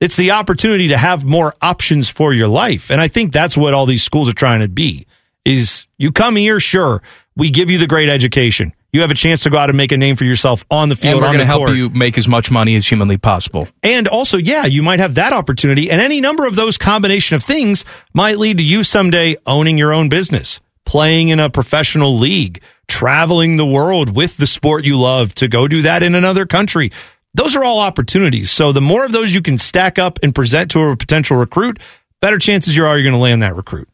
Speaker 4: it's the opportunity to have more options for your life, and I think that's what all these schools are trying to be. Is you come here, sure, we give you the great education. You have a chance to go out and make a name for yourself on the field.
Speaker 5: And we're going to help
Speaker 4: court.
Speaker 5: you make as much money as humanly possible.
Speaker 4: And also, yeah, you might have that opportunity. And any number of those combination of things might lead to you someday owning your own business, playing in a professional league, traveling the world with the sport you love to go do that in another country. Those are all opportunities. So the more of those you can stack up and present to a potential recruit, better chances you are you're going to land that recruit.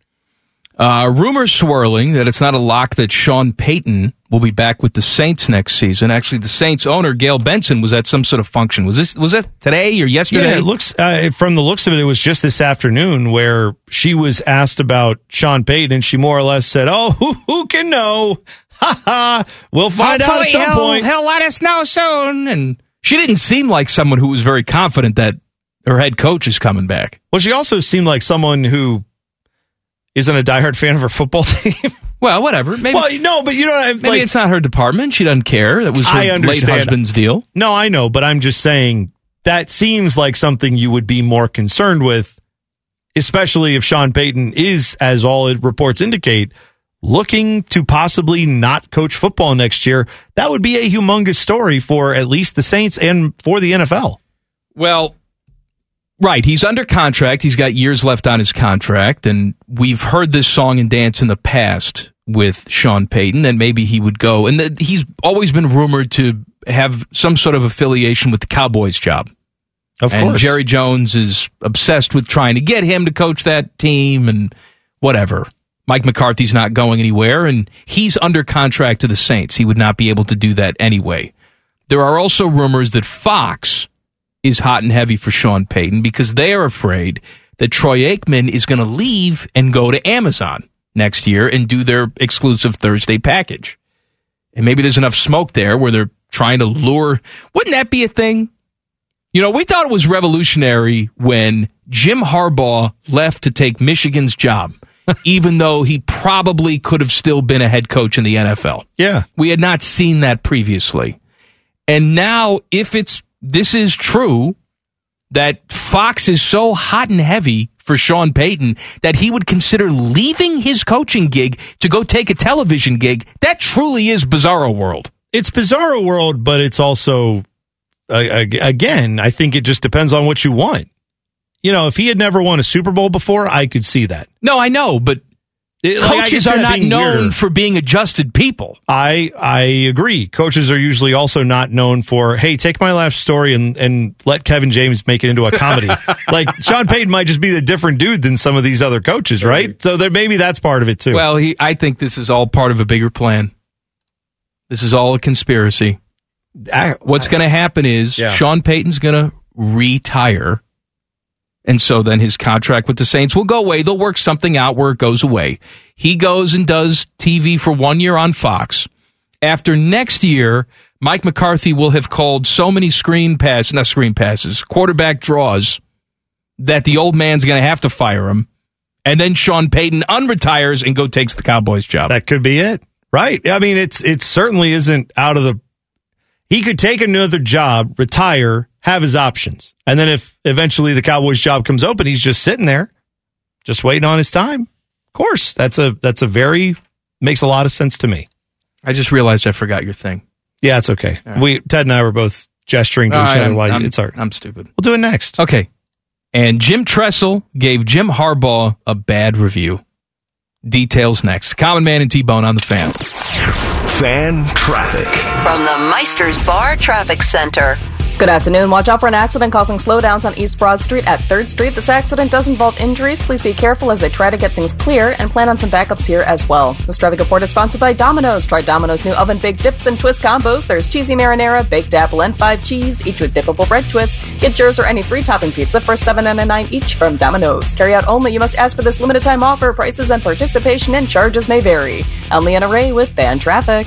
Speaker 5: Uh, rumors swirling that it's not a lock that Sean Payton will be back with the Saints next season. Actually, the Saints owner Gayle Benson was at some sort of function. Was this was that today or yesterday?
Speaker 4: Yeah, it looks uh, from the looks of it, it was just this afternoon where she was asked about Sean Payton, and she more or less said, "Oh, who, who can know? Ha ha! We'll find out at
Speaker 5: Hopefully
Speaker 4: some
Speaker 5: he'll,
Speaker 4: point."
Speaker 5: He'll let us know soon. And she didn't seem like someone who was very confident that her head coach is coming back.
Speaker 4: Well, she also seemed like someone who isn't a diehard fan of her football team.
Speaker 5: Well, whatever. Maybe,
Speaker 4: well, no, but you know, what I-
Speaker 5: maybe
Speaker 4: like,
Speaker 5: it's not her department. She doesn't care. That was her
Speaker 4: I
Speaker 5: late
Speaker 4: understand.
Speaker 5: husband's deal.
Speaker 4: No, I know, but I'm just saying that seems like something you would be more concerned with, especially if Sean Payton is, as all reports indicate, looking to possibly not coach football next year. That would be a humongous story for at least the Saints and for the NFL.
Speaker 5: Well, right. He's under contract. He's got years left on his contract. And we've heard this song and dance in the past with Sean Payton that maybe he would go. And that he's always been rumored to have some sort of affiliation with the Cowboys job.
Speaker 4: Of
Speaker 5: and
Speaker 4: course.
Speaker 5: Jerry Jones is obsessed with trying to get him to coach that team and whatever. Mike McCarthy's not going anywhere, and he's under contract to the Saints. He would not be able to do that anyway. There are also rumors that Fox is hot and heavy for Sean Payton because they are afraid that Troy Aikman is going to leave and go to Amazon next year and do their exclusive Thursday package. And maybe there's enough smoke there where they're trying to lure. Wouldn't that be a thing? You know, we thought it was revolutionary when Jim Harbaugh left to take Michigan's job, even though he probably could have still been a head coach in the NFL.
Speaker 4: Yeah.
Speaker 5: We had not seen that previously. And now, if it's this is true, that Fox is so hot and heavy for Sean Payton that he would consider leaving his coaching gig to go take a television gig, that truly is bizarro world.
Speaker 4: It's bizarro world, but it's also uh, again, I think it just depends on what you want. You know, if he had never won a Super Bowl before, I could see that.
Speaker 5: No, I know, but
Speaker 4: It- like,
Speaker 5: coaches
Speaker 4: could
Speaker 5: are not known
Speaker 4: weirder.
Speaker 5: for being adjusted people.
Speaker 4: I I agree. Coaches are usually also not known for, hey, take my last story and and let Kevin James make it into a comedy. like Sean Payton might just be a different dude than some of these other coaches, right? So there maybe that's part of it too.
Speaker 5: Well, he, I think this is all part of a bigger plan. This is all a conspiracy. What's going to happen is
Speaker 4: Yeah.
Speaker 5: Sean Payton's going to retire. And so then his contract with the Saints will go away. They'll work something out where it goes away. He goes and does TV for one year on Fox. After next year, Mike McCarthy will have called so many screen passes, not screen passes, quarterback draws, that the old man's going to have to fire him. And then Sean Payton unretires and go takes the Cowboys job.
Speaker 4: That could be it. Right. I mean, it's it certainly isn't out of the he could take another job, retire, have his options. And then if eventually the Cowboys job comes open, he's just sitting there, just waiting on his time. Of course. That's a that's a very makes a lot of sense to me.
Speaker 5: I just realized I forgot your thing.
Speaker 4: Yeah, it's okay.
Speaker 5: Right.
Speaker 4: We Ted and I were both gesturing to each other while
Speaker 5: I'm-
Speaker 4: it's our
Speaker 5: I'm stupid.
Speaker 4: We'll do it next.
Speaker 5: Okay. And Jim Tressel gave Jim Harbaugh a bad review. Details next. Common Man and T Bone on the fan.
Speaker 3: Fan traffic.
Speaker 6: From the Meister's Bar Traffic Center. Good afternoon. Watch out for an accident causing slowdowns on East Broad Street at 3rd Street. This accident does involve injuries. Please be careful as they try to get things clear and plan on some backups here as well. This traffic report is sponsored by Domino's. Try Domino's new oven baked dips and twist combos. There's cheesy marinara, baked apple, and five cheese, each with dippable bread twists. Get yours or any three topping pizza for $7.99 each from Domino's. Carry out only. You must ask for this limited time offer. Prices and participation and charges may vary. I'm Leanna Ray with Fan Traffic.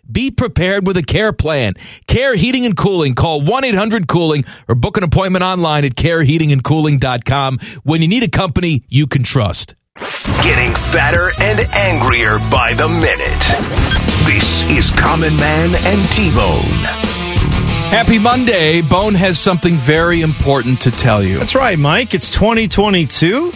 Speaker 1: Be prepared with a care plan. Care Heating and Cooling. Call 1 800 Cooling or book an appointment online at careheatingandcooling.com when you need a company you can trust.
Speaker 3: Getting fatter and angrier by the minute. This is Common Man and T-Bone.
Speaker 5: Happy Monday. Bone has something very important to tell you.
Speaker 4: That's right, Mike. It's 2022.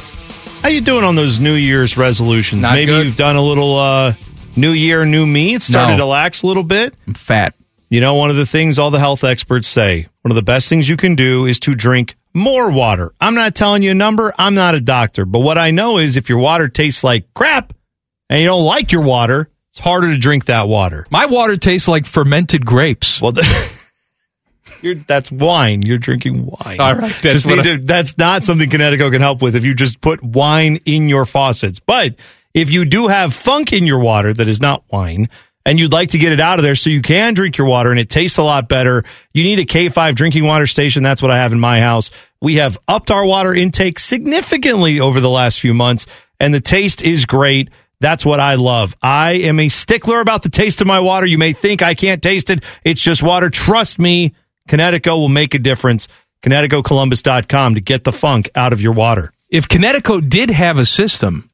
Speaker 4: How you doing on those New Year's resolutions?
Speaker 5: Not
Speaker 4: Maybe
Speaker 5: good.
Speaker 4: you've done a little uh, New Year, New Me. It started
Speaker 5: No.
Speaker 4: to lax a little bit.
Speaker 5: I'm fat.
Speaker 4: You know, one of the things all the health experts say, one of the best things you can do is to drink more water. I'm not telling you a number. I'm not a doctor. But what I know is if your water tastes like crap and you don't like your water, it's harder to drink that water.
Speaker 5: My water tastes like fermented grapes.
Speaker 4: Well, you're, that's wine. You're drinking wine.
Speaker 5: All right, that's I-
Speaker 4: that's not something Kinetico can help with if you just put wine in your faucets. But if you do have funk in your water that is not wine, and you'd like to get it out of there so you can drink your water and it tastes a lot better, you need a K5 drinking water station. That's what I have in my house. We have upped our water intake significantly over the last few months, and the taste is great. That's what I love. I am a stickler about the taste of my water. You may think I can't taste it. It's just water. Trust me, Kinetico will make a difference. KineticoColumbus.com to get the funk out of your water.
Speaker 5: If Kinetico did have a system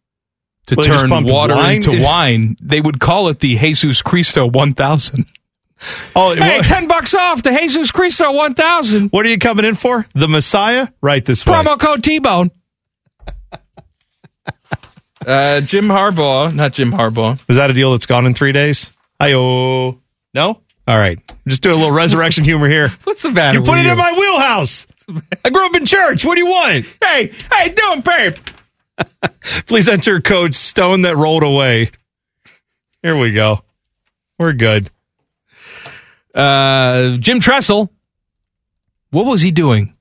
Speaker 5: to
Speaker 4: Well,
Speaker 5: turn water
Speaker 4: wine?
Speaker 5: into wine, they would call it the Jesus Cristo 1000.
Speaker 4: Oh,
Speaker 5: Hey,
Speaker 4: what,
Speaker 5: 10 bucks off the Jesus Cristo 1000.
Speaker 4: what are you coming in for? The Messiah? Right this way.
Speaker 5: Promo code T Bone. uh, Jim Harbaugh, not Jim Harbaugh.
Speaker 4: Is that a deal that's gone in three days? Hi-oh. No? All right. Just doing a little resurrection humor here.
Speaker 5: What's the matter
Speaker 4: You put it in my wheelhouse. I grew up in church. What do you want?
Speaker 5: Hey, hey, doing, babe?
Speaker 4: Please enter code stone that rolled away. Here we go. We're good.
Speaker 5: Uh, Jim Tressel. What was he doing?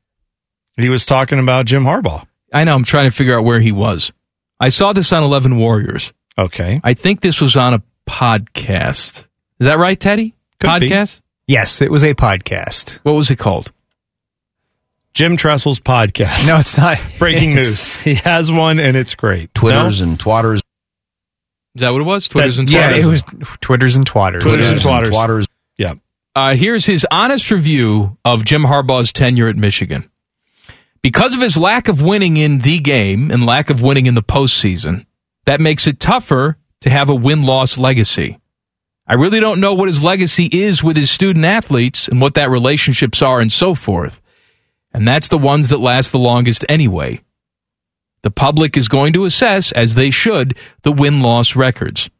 Speaker 4: He was talking about Jim Harbaugh.
Speaker 5: I know. I'm trying to figure out where he was. I saw this on 11 Warriors.
Speaker 4: Okay.
Speaker 5: I think this was on a podcast. Is that right, Teddy?
Speaker 4: Could be.
Speaker 5: podcast?
Speaker 8: Yes, it was a podcast.
Speaker 5: What was it called?
Speaker 4: Jim Tressel's podcast.
Speaker 8: No, it's not.
Speaker 4: Breaking
Speaker 8: It's-
Speaker 4: news. He has one and it's great.
Speaker 10: Twitters and twatters.
Speaker 5: Is that what it was? Twitters and
Speaker 8: Yeah,
Speaker 5: Twitters?
Speaker 8: it was Twitters and Twatters.
Speaker 4: Twitters and twatters.
Speaker 10: Twatters.
Speaker 4: Yeah.
Speaker 5: Uh, here's his honest review of Jim Harbaugh's tenure at Michigan. Because of his lack of winning in the game and lack of winning in the postseason, that makes it tougher to have a win loss legacy. I really don't know what his legacy is with his student athletes and what that relationships are and so forth. And that's the ones that last the longest anyway. The public is going to assess, as they should, the win loss records.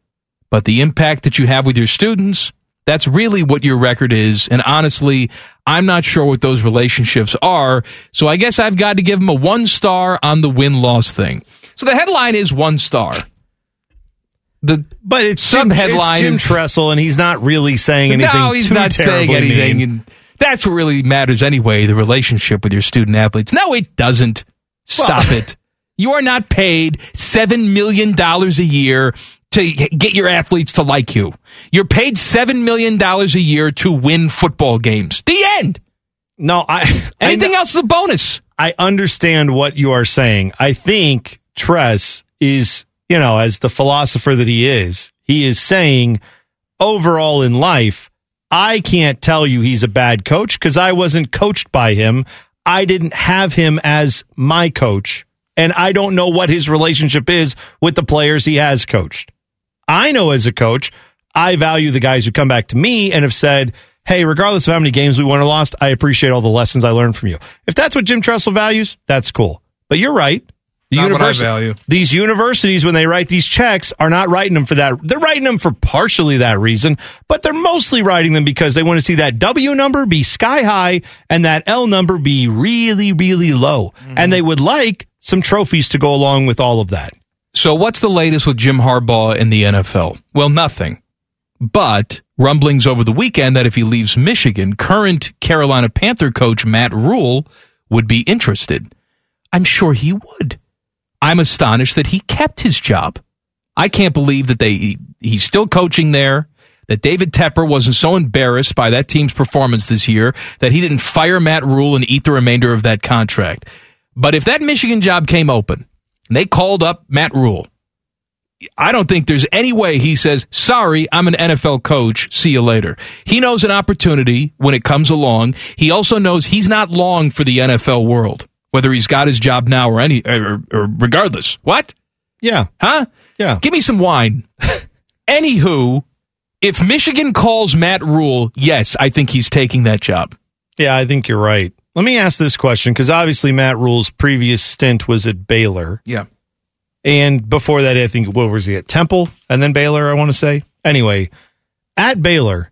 Speaker 5: But the impact that you have with your students, that's really what your record is. And honestly, I'm not sure what those relationships are. So I guess I've got to give him a one star on the win loss thing. So the headline is one star. The
Speaker 4: But it's
Speaker 5: Some headline
Speaker 4: Jim Tressel, and he's not really saying anything.
Speaker 5: no, he's not saying anything. And that's what really matters anyway, the relationship with your student athletes. No, it doesn't. Stop it. You are not paid $7 million a year to get your athletes to like you. You're paid $7 million a year to win football games. The end.
Speaker 4: No, I.
Speaker 5: Anything
Speaker 4: I,
Speaker 5: else is a bonus.
Speaker 4: I understand what you are saying. I think Tress is, you know, as the philosopher that he is, he is saying overall in life, I can't tell you he's a bad coach because I wasn't coached by him. I didn't have him as my coach, and I don't know what his relationship is with the players he has coached. I know as a coach, I value the guys who come back to me and have said, Hey, regardless of how many games we won or lost, I appreciate all the lessons I learned from you. If that's what Jim Tressel values, that's cool. But you're right. The
Speaker 5: Not what I value.
Speaker 4: These universities, when they write these checks, are not writing them for that. They're writing them for partially that reason, but they're mostly writing them because they want to see that W number be sky high and that L number be really, really low.
Speaker 5: Mm-hmm.
Speaker 4: And they would like some trophies to go along with all of that.
Speaker 5: So, what's the latest with Jim Harbaugh in the NFL? Well, nothing. But rumblings over the weekend that if he leaves Michigan, current Carolina Panther coach Matt Rhule would be interested. I'm sure he would. I'm astonished that he kept his job. I can't believe that they he's still coaching there. That David Tepper wasn't so embarrassed by that team's performance this year that he didn't fire Matt Rhule and eat the remainder of that contract. But if that Michigan job came open and they called up Matt Rhule, I don't think there's any way he says, sorry, I'm an NFL coach. See you later. He knows an opportunity when it comes along. He also knows he's not long for the NFL world, whether he's got his job now or any, or, or regardless. What?
Speaker 4: Yeah.
Speaker 5: Huh?
Speaker 4: Yeah.
Speaker 5: Give me some wine. Anywho, if Michigan calls Matt Rhule, yes, I think he's taking that job.
Speaker 4: Yeah, I think you're right. Let me ask this question because obviously Matt Rhule's previous stint was at Baylor.
Speaker 5: Yeah.
Speaker 4: And before that, I think, what was he at Temple and then Baylor, I want to say. Anyway, at Baylor,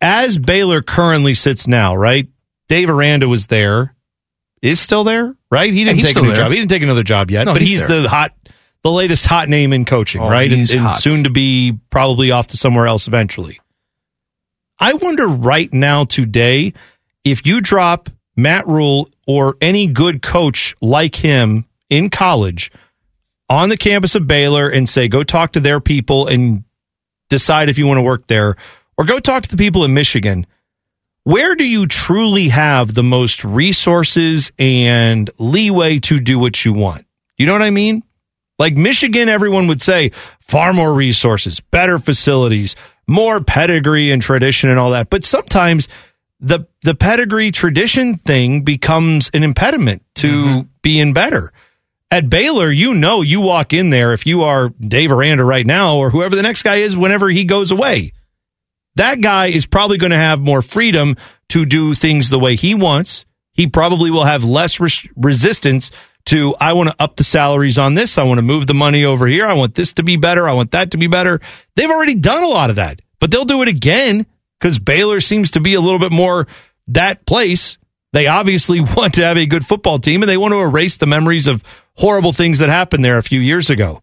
Speaker 4: as Baylor currently sits now, right? Dave Aranda was there, is still there, right? He didn't
Speaker 5: he's
Speaker 4: take a new
Speaker 5: there.
Speaker 4: job. He didn't take another job yet,
Speaker 5: No,
Speaker 4: but
Speaker 5: he's
Speaker 4: he's, the hot, the latest hot name in coaching,
Speaker 5: Oh,
Speaker 4: right? And,
Speaker 5: he's
Speaker 4: and soon to be probably off to somewhere else eventually. I wonder right now, today, if you drop Matt Rhule or any good coach like him in college on the campus of Baylor and say, go talk to their people and decide if you want to work there, or go talk to the people in Michigan. Where do you truly have the most resources and leeway to do what you want? You know what I mean? Like Michigan, everyone would say far more resources, better facilities, more pedigree and tradition and all that. But sometimes the the pedigree tradition thing becomes an impediment to mm-hmm. being better. At Baylor, you know you walk in there if you are Dave Aranda right now or whoever the next guy is whenever he goes away. That guy is probably going to have more freedom to do things the way he wants. He probably will have less res- resistance to I want to up the salaries on this. I want to move the money over here. I want this to be better. I want that to be better. They've already done a lot of that, but they'll do it again because Baylor seems to be a little bit more that place. They obviously want to have a good football team and they want to erase the memories of horrible things that happened there a few years ago.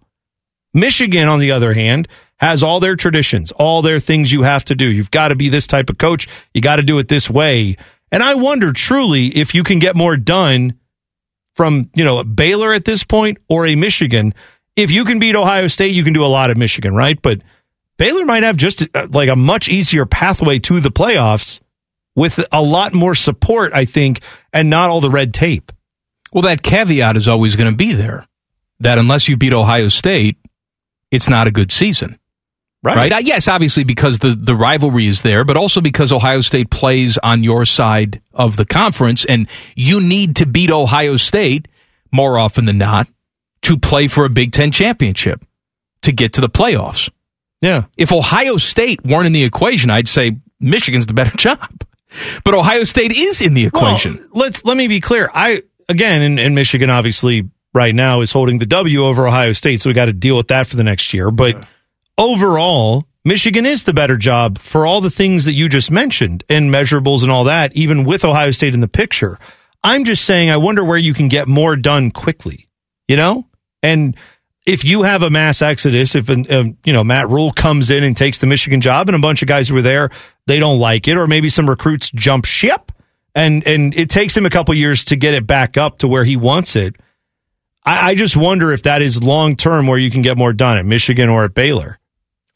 Speaker 4: Michigan, on the other hand, has all their traditions, all their things you have to do. You've got to be this type of coach. You got to do it this way. And I wonder truly if you can get more done from, you know, Baylor at this point or a Michigan. If you can beat Ohio State, you can do a lot of Michigan, right? But Baylor might have just uh, like a much easier pathway to the playoffs with a lot more support, I think, and not all the red tape.
Speaker 5: Well, that caveat is always going to be there that unless you beat Ohio State, it's not a good season.
Speaker 4: Right.
Speaker 5: Uh, yes, obviously because the, the rivalry is there, but also because Ohio State plays on your side of the conference and you need to beat Ohio State more often than not to play for a Big Ten championship to get to the playoffs.
Speaker 4: Yeah.
Speaker 5: If Ohio State weren't in the equation, I'd say Michigan's the better job. But Ohio State is in the equation.
Speaker 4: Well, let's let me be clear. I again in, in Michigan obviously right now is holding the W over Ohio State, so we got to deal with that for the next year. But overall, Michigan is the better job for all the things that you just mentioned and measurables and all that, even with Ohio State in the picture. I'm just saying, I wonder where you can get more done quickly, you know? And if you have a mass exodus, if, um, you know, Matt Rhule comes in and takes the Michigan job and a bunch of guys who were there, they don't like it, or maybe some recruits jump ship and, and it takes him a couple years to get it back up to where he wants it. I, I just wonder if that is long term where you can get more done at Michigan or at Baylor.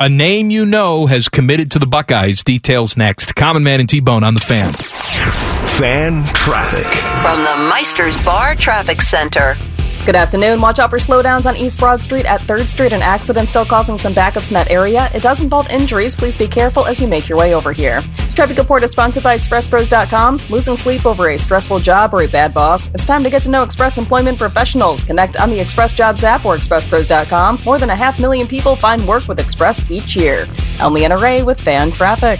Speaker 5: A name you know has committed to the Buckeyes. Details next. Common Man and T Bone on the fan.
Speaker 3: Fan traffic.
Speaker 6: From the Meisters Bar Traffic Center. Good afternoon. Watch out for slowdowns on East Broad Street at 3rd Street. An accident still causing some backups in that area. It does involve injuries. Please be careful as you make your way over here. This traffic report is sponsored by ExpressPros.com. Losing sleep over a stressful job or a bad boss? It's time to get to know Express Employment Professionals. Connect on the Express Jobs app or ExpressPros.com. More than a half million people find work with Express each year. Only an array with fan traffic.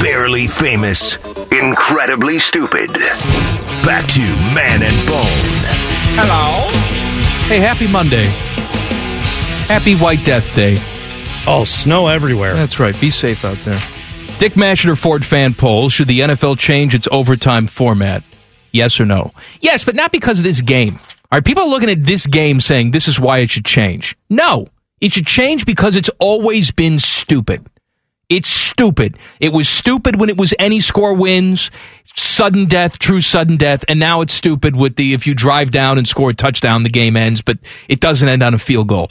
Speaker 3: Barely famous, incredibly stupid. Back to Man and Bone.
Speaker 5: Hello. Hey, happy Monday. Happy White Death Day.
Speaker 4: Oh, snow everywhere.
Speaker 5: That's right. Be safe out there. Dick Masheter Ford fan poll Should the NFL change its overtime format? Yes or no? Yes, but not because of this game. Are people looking at this game saying this is why it should change? No. It should change because it's always been stupid. It's stupid. It was stupid when it was any score wins, sudden death, true sudden death, and now it's stupid with the if you drive down and score a touchdown, the game ends, but it doesn't end on a field goal.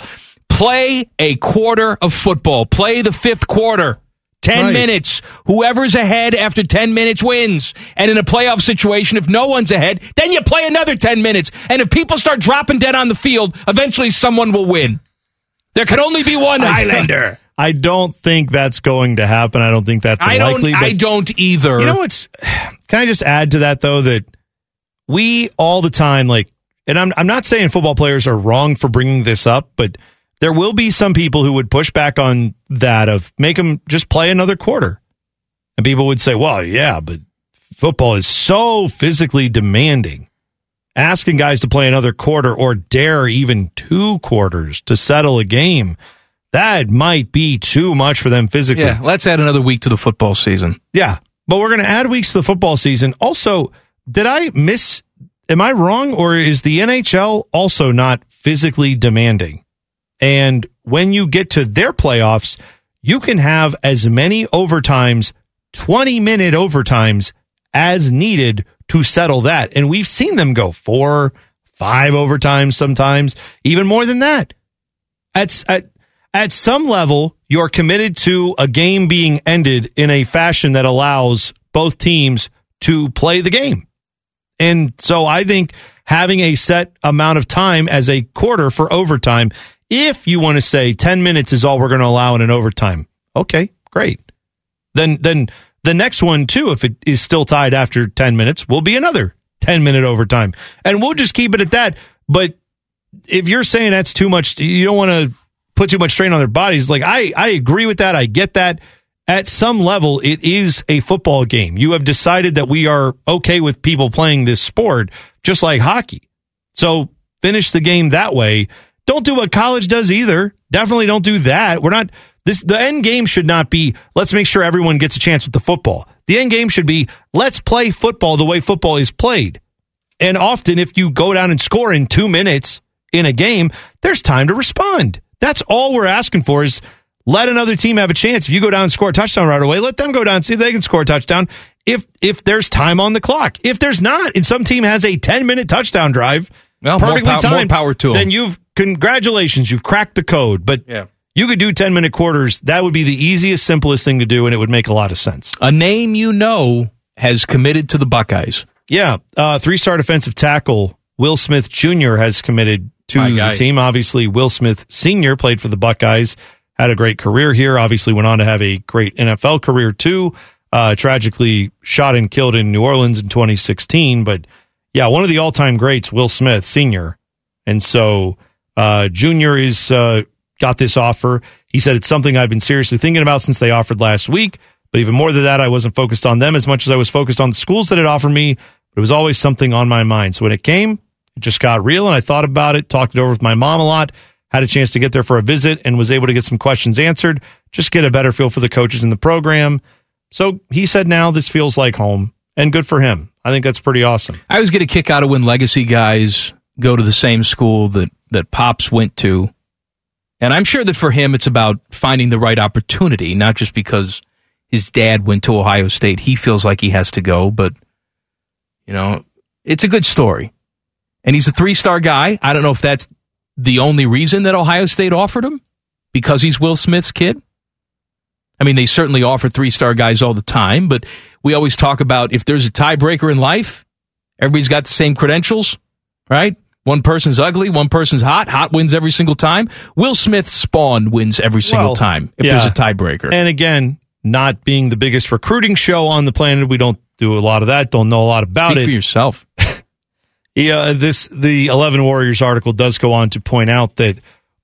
Speaker 5: Play a quarter of football. Play the fifth quarter. 10
Speaker 4: Right.
Speaker 5: minutes. Whoever's ahead after 10 minutes wins. And in a playoff situation, if no one's ahead, then you play another 10 minutes. And if people start dropping dead on the field, eventually someone will win. There can only be one Highlander.
Speaker 4: I don't think that's going to happen. I don't think that's
Speaker 5: I don't.
Speaker 4: likely.
Speaker 5: I don't either.
Speaker 4: You know what's? Can I just add to that though that we all the time like, and I'm I'm not saying football players are wrong for bringing this up, but there will be some people who would push back on that of make them just play another quarter, and people would say, well, yeah, but football is so physically demanding. Asking guys to play another quarter or dare even two quarters to settle a game, that might be too much for them physically.
Speaker 5: Yeah, let's add another week to the football season.
Speaker 4: Yeah, but we're going to add weeks to the football season. Also, did I miss? Am I wrong, or is the NHL also not physically demanding? And when you get to their playoffs, you can have as many overtimes 20 minute overtimes as needed to settle that. And we've seen them go four, five overtimes sometimes, even more than that. At, at, uh, at some level, you're committed to a game being ended in a fashion that allows both teams to play the game. And so I think having a set amount of time as a quarter for overtime, if you want to say 10 minutes is all we're going to allow in an overtime, okay, great. Then, then the next one too, if it is still tied after 10 minutes, will be another 10 minute overtime. And we'll just keep it at that. But if you're saying that's too much, you don't want to put too much strain on their bodies. Like I, I agree with that. I get that. At some level, it is a football game. You have decided that we are okay with people playing this sport, just like hockey. So finish the game that way. Don't do what college does either. Definitely don't do that. We're not this the end game should not be let's make sure everyone gets a chance with the football. The end game should be let's play football the way football is played. And often if you go down and score in 2 minutes in a game, there's time to respond. That's all we're asking for is let another team have a chance. If you go down and score a touchdown right away, let them go down and see if they can score a touchdown. If if there's time on the clock, if there's not, and some team has a 10 minute touchdown drive,
Speaker 5: well, perfectly more, pow- timed, more power to them.
Speaker 4: Then you've congratulations, you've cracked the code. But
Speaker 5: yeah.
Speaker 4: you could do 10 minute quarters. That would be the easiest, simplest thing to do, and it would make a lot of sense.
Speaker 5: A name you know has committed to the Buckeyes.
Speaker 4: Yeah, uh, three star defensive tackle Will Smith Jr. has committed to the team. Obviously, Will Smith Sr. played for the Buckeyes had a great career here. Obviously, went on to have a great NFL career too. Uh, tragically shot and killed in New Orleans in 2016. But yeah, one of the all time greats, Will Smith Sr. And so uh, Junior is uh, got this offer. He said it's something I've been seriously thinking about since they offered last week. But even more than that, I wasn't focused on them as much as I was focused on the schools that had offered me. But it was always something on my mind. So when it came, just got real, and I thought about it, talked it over with my mom a lot had a chance to get there for a visit and was able to get some questions answered, just get a better feel for the coaches in the program. So he said now this feels like home and good for him. I think that's pretty awesome.
Speaker 5: I always get a kick out of when legacy guys go to the same school that, that Pops went to. And I'm sure that for him, it's about finding the right opportunity, not just because his dad went to Ohio State. He feels like he has to go, but, you know, it's a good story. And he's a three star guy. I don't know if that's the only reason that Ohio State offered him? Because he's Will Smith's kid? I mean, they certainly offer three star guys all the time, but we always talk about if there's a tiebreaker in life, everybody's got the same credentials, right? One person's ugly, one person's hot. Hot wins every single time. Will Smith's spawn wins every single
Speaker 4: well,
Speaker 5: time if
Speaker 4: yeah.
Speaker 5: there's a tiebreaker.
Speaker 4: And again, not being the biggest recruiting show on the planet, we don't do a lot of that. Don't know a lot about
Speaker 5: Speak
Speaker 4: it.
Speaker 5: for yourself.
Speaker 4: Yeah, this the Eleven Warriors article does go on to point out that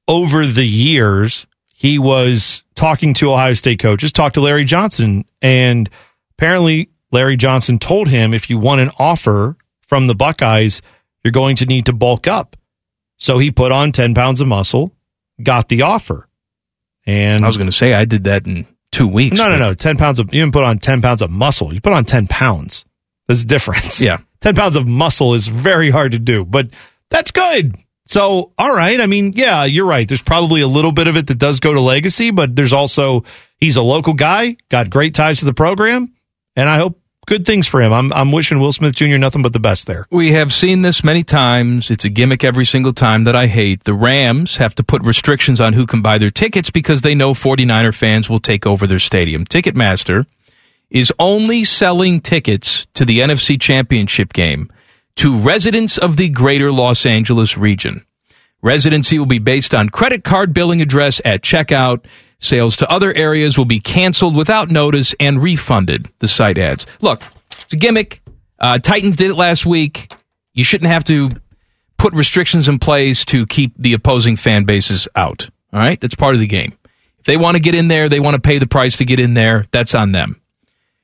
Speaker 4: over the years he was talking to Ohio State coaches, talked to Larry Johnson, and apparently Larry Johnson told him if you want an offer from the Buckeyes, you're going to need to bulk up. So he put on ten pounds of muscle, got the offer, and
Speaker 5: I was going to say I did that in two weeks.
Speaker 4: No, no, no, ten pounds of you didn't put on ten pounds of muscle. You put on ten pounds. There's a difference.
Speaker 5: Yeah.
Speaker 4: 10 pounds of muscle is very hard to do, but that's good. So, all right. I mean, yeah, you're right. There's probably a little bit of it that does go to legacy, but there's also, he's a local guy, got great ties to the program, and I hope good things for him. I'm, I'm wishing Will Smith Jr. nothing but the best there.
Speaker 5: We have seen this many times. It's a gimmick every single time that I hate. The Rams have to put restrictions on who can buy their tickets because they know 49er fans will take over their stadium. Ticketmaster is only selling tickets to the NFC Championship game to residents of the greater Los Angeles region. Residency will be based on credit card billing address at checkout. Sales to other areas will be canceled without notice and refunded, the site adds. Look, it's a gimmick. Uh, Titans did it last week. You shouldn't have to put restrictions in place to keep the opposing fan bases out. All right? That's part of the game. If they want to get in there, they want to pay the price to get in there, that's on them.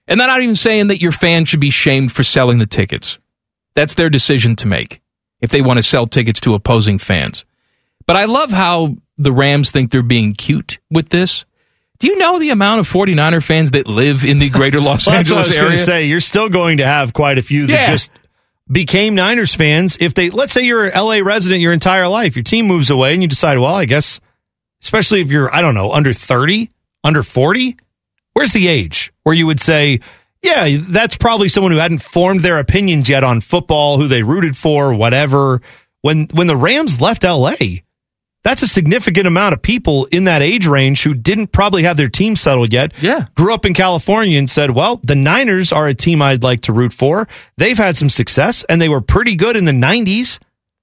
Speaker 5: And I'm not even saying that your fans should be shamed for selling the tickets. That's their decision to make if they want to sell tickets to opposing fans. But I love how the Rams think they're being cute with this. Do you know the amount of 49er fans that live in the greater Los
Speaker 4: well,
Speaker 5: Angeles
Speaker 4: that's
Speaker 5: what I was
Speaker 4: area? say you're still going to have quite a few that
Speaker 5: Yeah.
Speaker 4: just became Niners fans. If they, let's say you're an LA resident your entire life, your team moves away and you decide, well, I guess, especially if you're, I don't know, under 30, under 40, where's the age where you would say, yeah, that's probably someone who hadn't formed their opinions yet on football, who they rooted for, whatever. When when the Rams left LA, that's a significant amount of people in that age range who didn't probably have their team settled yet.
Speaker 5: Yeah.
Speaker 4: Grew up in California and said, well, the Niners are a team I'd like to root for. They've had some success and they were pretty good in the 90s.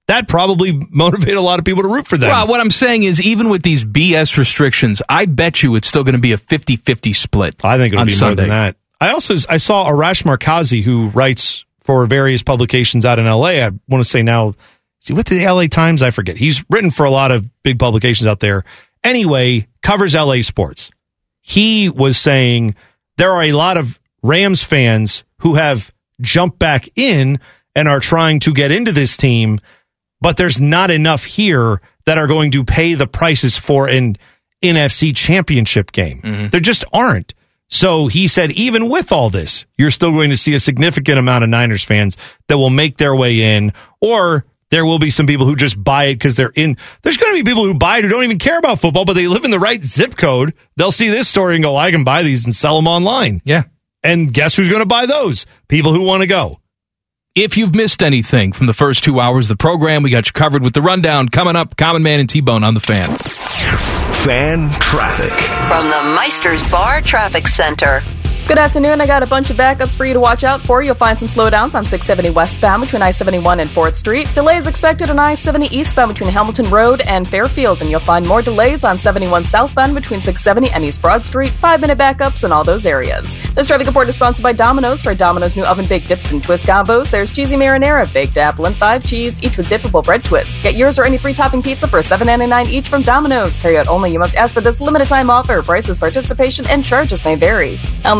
Speaker 4: That probably motivated a lot of people to root for them.
Speaker 5: Well, what I'm saying is, even with these BS restrictions, I bet you it's still going to be a 50 50 split.
Speaker 4: I think it'll be
Speaker 5: Sunday.
Speaker 4: more than that. I also I saw Arash Markazi, who writes for various publications out in LA. I want to say now, see what the LA Times? I forget. He's written for a lot of big publications out there. Anyway, covers LA sports. He was saying there are a lot of Rams fans who have jumped back in and are trying to get into this team, but there's not enough here that are going to pay the prices for an NFC championship game. Mm-hmm. There just aren't. So he said, even with all this, you're still going to see a significant amount of Niners fans that will make their way in, or there will be some people who just buy it because they're in. There's going to be people who buy it who don't even care about football, but they live in the right zip code. They'll see this story and go, I can buy these and sell them online.
Speaker 5: Yeah.
Speaker 4: And guess who's going to buy those? People who want to go.
Speaker 5: If you've missed anything from the first two hours of the program, we got you covered with the rundown coming up. Common Man and T Bone on the fan.
Speaker 3: Fan traffic.
Speaker 6: From the Meisters Bar Traffic Center. Good afternoon. I got a bunch of backups for you to watch out for. You'll find some slowdowns on 670 westbound between I 71 and 4th Street. Delays expected on I 70 eastbound between Hamilton Road and Fairfield. And you'll find more delays on 71 southbound between 670 and East Broad Street. Five minute backups in all those areas. This traffic report is sponsored by Domino's. For Domino's new oven baked dips and twist combos, there's cheesy marinara, baked apple, and five cheese, each with dippable bread twists. Get yours or any free topping pizza for $7.99 each from Domino's. Carry out only. You must ask for this limited time offer. Prices, participation, and charges may vary. I'm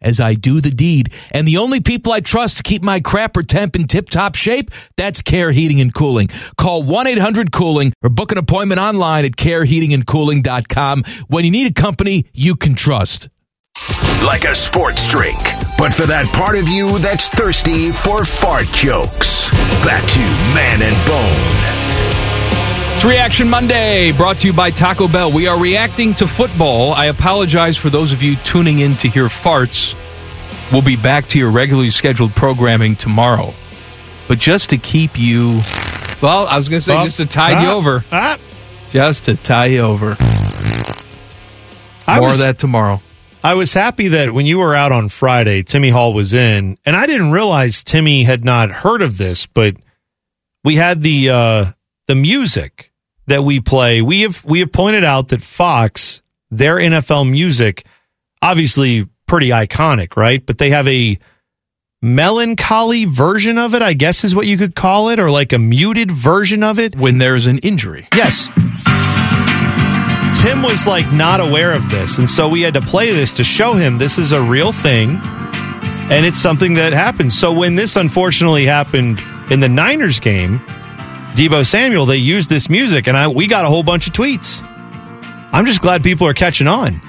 Speaker 1: as I do the deed. And the only people I trust to keep my crapper temp in tip top shape, that's Care Heating and Cooling. Call 1 800 Cooling or book an appointment online at careheatingandcooling.com when you need a company you can trust.
Speaker 3: Like a sports drink, but for that part of you that's thirsty for fart jokes. Back to Man and Bone.
Speaker 5: It's Reaction Monday, brought to you by Taco Bell. We are reacting to football. I apologize for those of you tuning in to hear farts. We'll be back to your regularly scheduled programming tomorrow. But just to keep you, well, I was going to say
Speaker 4: Well,
Speaker 5: just to tide you
Speaker 4: ah,
Speaker 5: over.
Speaker 4: ah.
Speaker 5: Just to tie you over.
Speaker 4: I
Speaker 5: More
Speaker 4: was-
Speaker 5: of that tomorrow.
Speaker 4: I was happy that when you were out on Friday, Timmy Hall was in, and I didn't realize Timmy had not heard of this, but we had the uh, the music that we play. We have we have pointed out that Fox, their NFL music, obviously pretty iconic, right? But they have a melancholy version of it, I guess is what you could call it, or like a muted version of it.
Speaker 5: When there's an injury.
Speaker 4: Yes. Tim was like not aware of this, and so we had to play this to show him this is a real thing and it's something that happens. So when this unfortunately happened in the Niners game, Deebo Samuel, they used this music and I we got a whole bunch of tweets. I'm just glad people are catching on.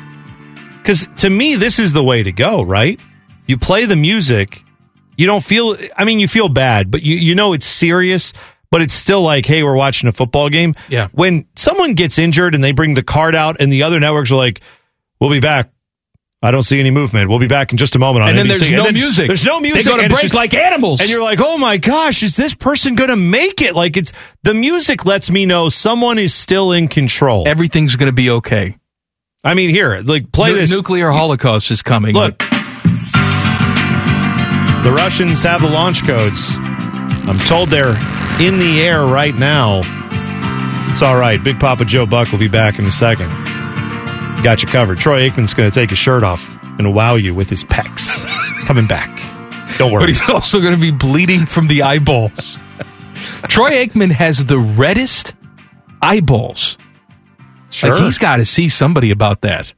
Speaker 4: Cuz to me this is the way to go, right? You play the music, you don't feel I mean you feel bad, but you you know it's serious, but it's still like, hey, we're watching a football game.
Speaker 5: Yeah.
Speaker 4: When someone gets injured and they bring the card out and the other networks are like, we'll be back. I don't see any movement. We'll be back in just a moment. On
Speaker 5: And then
Speaker 4: NBC.
Speaker 5: there's no
Speaker 4: then
Speaker 5: music.
Speaker 4: There's no music.
Speaker 5: They go to
Speaker 4: and it's
Speaker 5: break like animals.
Speaker 4: And you're like, oh my gosh, is this person going to make it? Like it's the music lets me know someone is still in control.
Speaker 5: Everything's going to be okay.
Speaker 4: I mean, here, like play
Speaker 5: Nu-
Speaker 4: this.
Speaker 5: Nuclear holocaust is coming.
Speaker 4: Look, the Russians have the launch codes. I'm told they're in the air right now. It's all right. Big Papa Joe Buck will be back in a second. Got you covered. Troy Aikman's going to take his shirt off and wow you with his pecs. Coming back. Don't worry.
Speaker 5: But he's also going to be bleeding from the eyeballs. Troy Aikman has the reddest eyeballs.
Speaker 4: Sure.
Speaker 5: Like he's got to see somebody about that.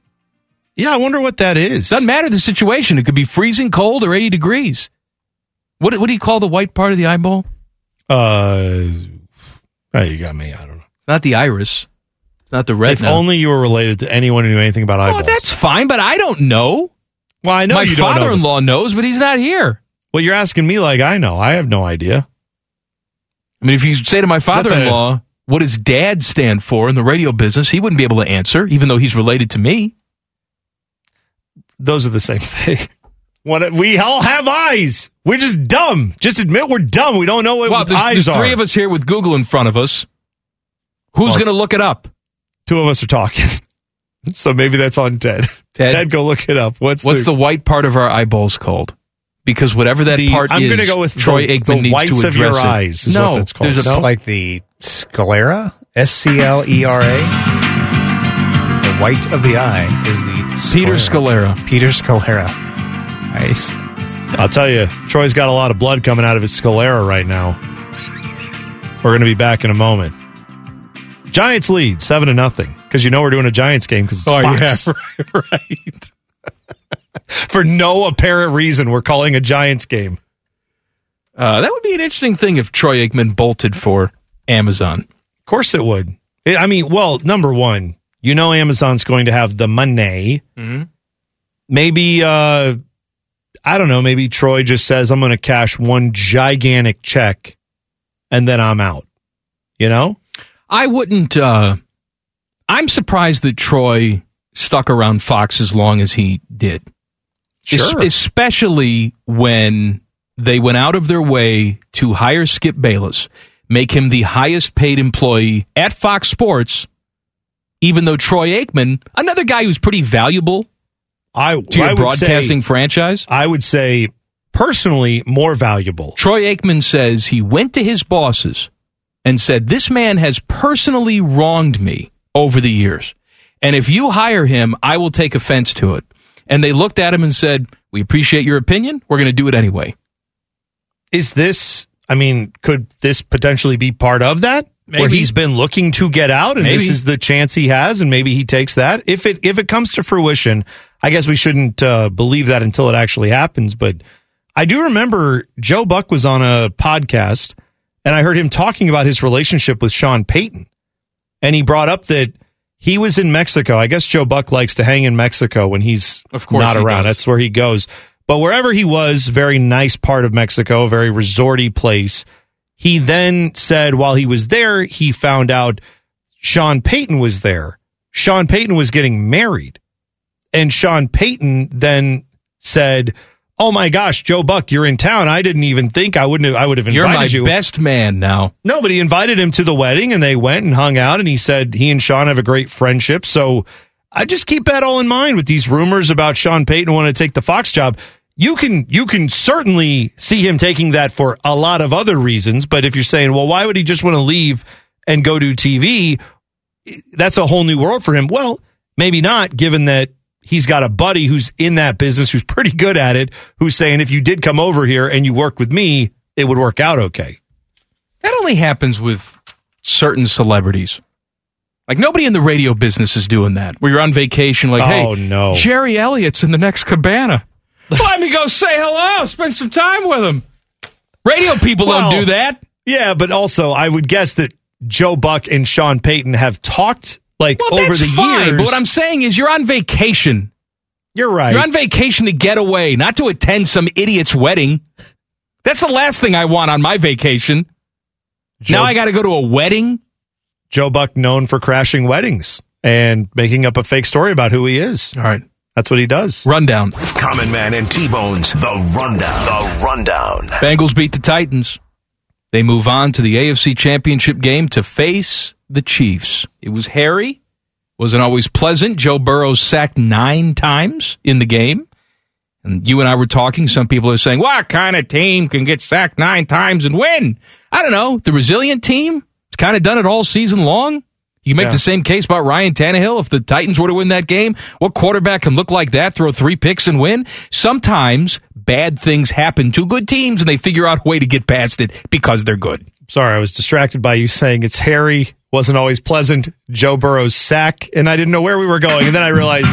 Speaker 4: yeah, I wonder what that is.
Speaker 5: Doesn't matter the situation. It could be freezing cold or 80 degrees. What what do you call the white part of the eyeball?
Speaker 4: Uh, oh, you got me. I don't know.
Speaker 5: It's not the iris. Not the retina.
Speaker 4: If only you were related to anyone who knew anything about
Speaker 5: oh,
Speaker 4: eyeballs.
Speaker 5: oh, that's fine, but I don't know.
Speaker 4: well, I know
Speaker 5: My
Speaker 4: you don't know.
Speaker 5: father-in-law knows, but he's not here.
Speaker 4: Well, you're asking me like I know. I have no idea.
Speaker 5: I mean, if you say to my father-in-law, "What does Dad stand for in the radio business?" He wouldn't be able to answer, even though he's related to me.
Speaker 4: Those are the same thing. What we all have eyes. We're just dumb. Just admit we're dumb. We don't know what
Speaker 5: Well, there's,
Speaker 4: eyes
Speaker 5: there's
Speaker 4: are.
Speaker 5: three of us here with Google in front of us. Who's
Speaker 4: Well-
Speaker 5: going to look it up?
Speaker 4: Two of us are talking. so maybe that's on Ted.
Speaker 5: Ted?
Speaker 4: go look it up. What's
Speaker 5: What's the white part of our eyeballs called? Because whatever that
Speaker 4: The-
Speaker 5: part
Speaker 4: I'm
Speaker 5: is,
Speaker 4: gonna go with
Speaker 5: Troy
Speaker 4: the-
Speaker 5: Aikman
Speaker 4: the
Speaker 5: needs
Speaker 4: whites
Speaker 5: to
Speaker 4: of your
Speaker 5: address it.
Speaker 4: eyes is
Speaker 5: no,
Speaker 4: what that's called.
Speaker 5: There's a
Speaker 8: It's like the sclera, S C L E R A. The white of the eye is the
Speaker 5: Peter Scalera.
Speaker 8: Peter Scalera. Nice.
Speaker 4: I'll tell you, Troy's got a lot of blood coming out of his sclera right now. We're going to be back in a moment. Giants lead seven to nothing because you know we're doing a Giants game because it's
Speaker 5: Oh,
Speaker 4: Fox.
Speaker 5: yeah, right, right.
Speaker 4: For no apparent reason, we're calling a Giants game.
Speaker 5: Uh, that would be an interesting thing if Troy Aikman bolted for Amazon.
Speaker 4: Of course, it would. I I mean, well, number one, you know Amazon's going to have the money.
Speaker 5: Mhm.
Speaker 4: Maybe, uh, I don't know. Maybe Troy just says, "I'm going to cash one gigantic check, and then I'm out." You know.
Speaker 5: I wouldn't. Uh, I'm surprised that Troy stuck around Fox as long as he did.
Speaker 4: Sure.
Speaker 5: Es- especially when they went out of their way to hire Skip Bayless, make him the highest paid employee at Fox Sports, even though Troy Aikman, another guy who's pretty valuable
Speaker 4: I
Speaker 5: to your
Speaker 4: I
Speaker 5: broadcasting
Speaker 4: say,
Speaker 5: franchise.
Speaker 4: I would say personally more valuable.
Speaker 5: Troy Aikman says he went to his bosses and said, This man has personally wronged me over the years. And if you hire him, I will take offense to it. And they looked at him and said, We appreciate your opinion. We're going to do it anyway.
Speaker 4: Is this? I mean, could this potentially be part of that? Where
Speaker 5: Maybe.
Speaker 4: he's been looking to get out, and this is the chance he has, and maybe he takes that. If it if it comes to fruition, I guess we shouldn't uh, believe that until it actually happens. But I do remember Joe Buck was on a podcast, and I heard him talking about his relationship with Sean Payton, and he brought up that he was in Mexico. I guess Joe Buck likes to hang in Mexico when he's
Speaker 5: Of course
Speaker 4: not around.
Speaker 5: does.
Speaker 4: That's where he goes. But wherever he was, very nice part of Mexico, very resorty place. He then said while he was there, he found out Sean Payton was there. Sean Payton was getting married. And Sean Payton then said, Oh my gosh, Joe Buck, you're in town. I didn't even think I wouldn't have, I would have invited You're
Speaker 5: my
Speaker 4: you.
Speaker 5: best man now.
Speaker 4: No, but he invited him to the wedding and they went and hung out and he said he and Sean have a great friendship. So I just keep that all in mind with these rumors about Sean Payton wanting to take the Fox job. You can you can certainly see him taking that for a lot of other reasons, but if you're saying, well, why would he just want to leave and go do TV? That's a whole new world for him. Well, maybe not, given that he's got a buddy who's in that business who's pretty good at it, who's saying if you did come over here and you worked with me, it would work out okay.
Speaker 5: That only happens with certain celebrities. Like nobody in the radio business is doing that. Where you're on vacation, like,
Speaker 4: Oh,
Speaker 5: hey,
Speaker 4: no.
Speaker 5: Jerry Elliott's in the next cabana. Let me go say hello, spend some time with him. Radio people
Speaker 4: Well,
Speaker 5: don't do that.
Speaker 4: Yeah, but also I would guess that Joe Buck and Sean Payton have talked like
Speaker 5: Well,
Speaker 4: over
Speaker 5: that's
Speaker 4: the
Speaker 5: fine.
Speaker 4: years.
Speaker 5: But what I'm saying is, you're on vacation.
Speaker 4: You're right.
Speaker 5: You're on vacation to get away, not to attend some idiot's wedding. That's the last thing I want on my vacation.
Speaker 4: Joe-
Speaker 5: now I got to go to a wedding.
Speaker 4: Joe Buck known for crashing weddings and making up a fake story about who he is.
Speaker 5: All right.
Speaker 4: That's what he does.
Speaker 5: Rundown.
Speaker 3: Common Man and T-Bone's The Rundown. The Rundown.
Speaker 5: Bengals beat the Titans. They move on to the AFC Championship game to face the Chiefs. It was hairy, wasn't always pleasant. Joe Burrow sacked nine times in the game. And you and I were talking. Some people are saying, what kind of team can get sacked nine times and win? I don't know. The resilient team has kind of done it all season long. You make
Speaker 4: Yeah.
Speaker 5: the same case about Ryan Tannehill. If the Titans were to win that game, what quarterback can look like that, throw three picks and win? Sometimes bad things happen to good teams and they figure out a way to get past it because they're good.
Speaker 4: Sorry, I was distracted by you saying it's hairy, wasn't always pleasant. Joe Burrow's sack, and I didn't know where we were going. And then I realized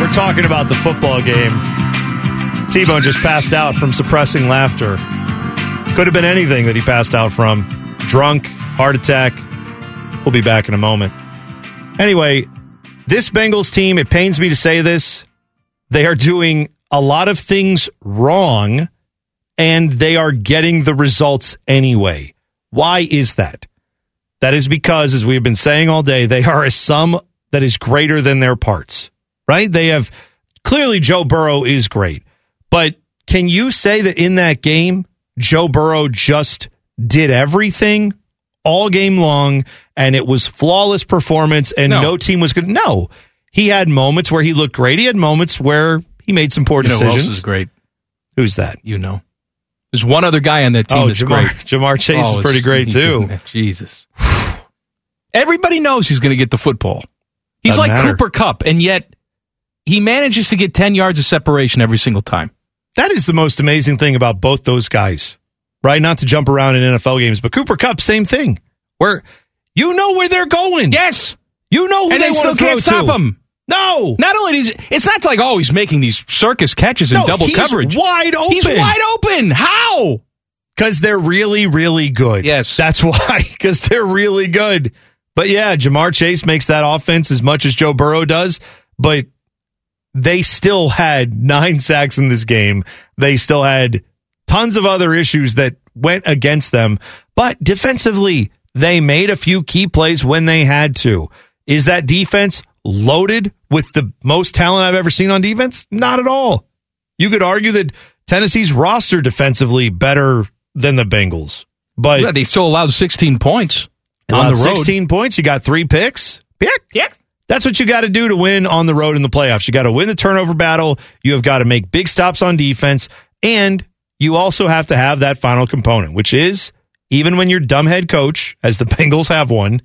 Speaker 4: we're talking about the football game. T Bone just passed out from suppressing laughter. Could have been anything that he passed out from. Drunk, heart attack. We'll be back in a moment. Anyway, this Bengals team, it pains me to say this, they are doing a lot of things wrong and they are getting the results anyway. Why is that? That is because, as we've been saying all day, they are a sum that is greater than their parts, right? They have clearly Joe Burrow is great, but can you say that in that game, Joe Burrow just did everything all game long and it was flawless performance and no,
Speaker 5: No.
Speaker 4: team was good? No. He had moments where he looked great. He had moments where he made some poor
Speaker 5: You know who
Speaker 4: decisions.
Speaker 5: else is great?
Speaker 4: Who's that?
Speaker 5: You know. There's one other guy on that team
Speaker 4: Oh,
Speaker 5: that's
Speaker 4: Ja'Marr-
Speaker 5: great.
Speaker 4: Ja'Marr Chase is
Speaker 5: oh,
Speaker 4: pretty great, too.
Speaker 5: Jesus. Everybody knows he's going to get the football. He's
Speaker 4: Doesn't
Speaker 5: like
Speaker 4: matter.
Speaker 5: Cooper Kupp, and yet he manages to get 10 yards of separation every single time.
Speaker 4: That is the most amazing thing about both those guys, right? Not to jump around in NFL games, but Cooper Kupp, same thing. Where you know where they're going.
Speaker 5: Yes.
Speaker 4: You know who
Speaker 5: and
Speaker 4: they,
Speaker 5: they, still can't stop
Speaker 4: to.
Speaker 5: him.
Speaker 4: No.
Speaker 5: Not only is it's not like oh he's making these circus catches in
Speaker 4: No,
Speaker 5: double
Speaker 4: he's
Speaker 5: coverage.
Speaker 4: wide
Speaker 5: He's
Speaker 4: open.
Speaker 5: wide open. How?
Speaker 4: Because they're really, really good.
Speaker 5: Yes.
Speaker 4: That's why, because they're really good. But yeah, Ja'Marr Chase makes that offense as much as Joe Burrow does, but they still had nine sacks in this game. They still had tons of other issues that went against them. But defensively, they made a few key plays when they had to. Is that defense loaded with the most talent I've ever seen on defense? Not at all. You could argue that Tennessee's roster defensively better than the Bengals. But
Speaker 5: Yeah, they still allowed 16 points on the road.
Speaker 4: 16 points. You got three picks. Pick.
Speaker 5: Yes.
Speaker 4: That's what you got to do to win on the road in the playoffs. You got to win the turnover battle. You have got to make big stops on defense. And you also have to have that final component, which is even when your dumb head coach, as the Bengals have one,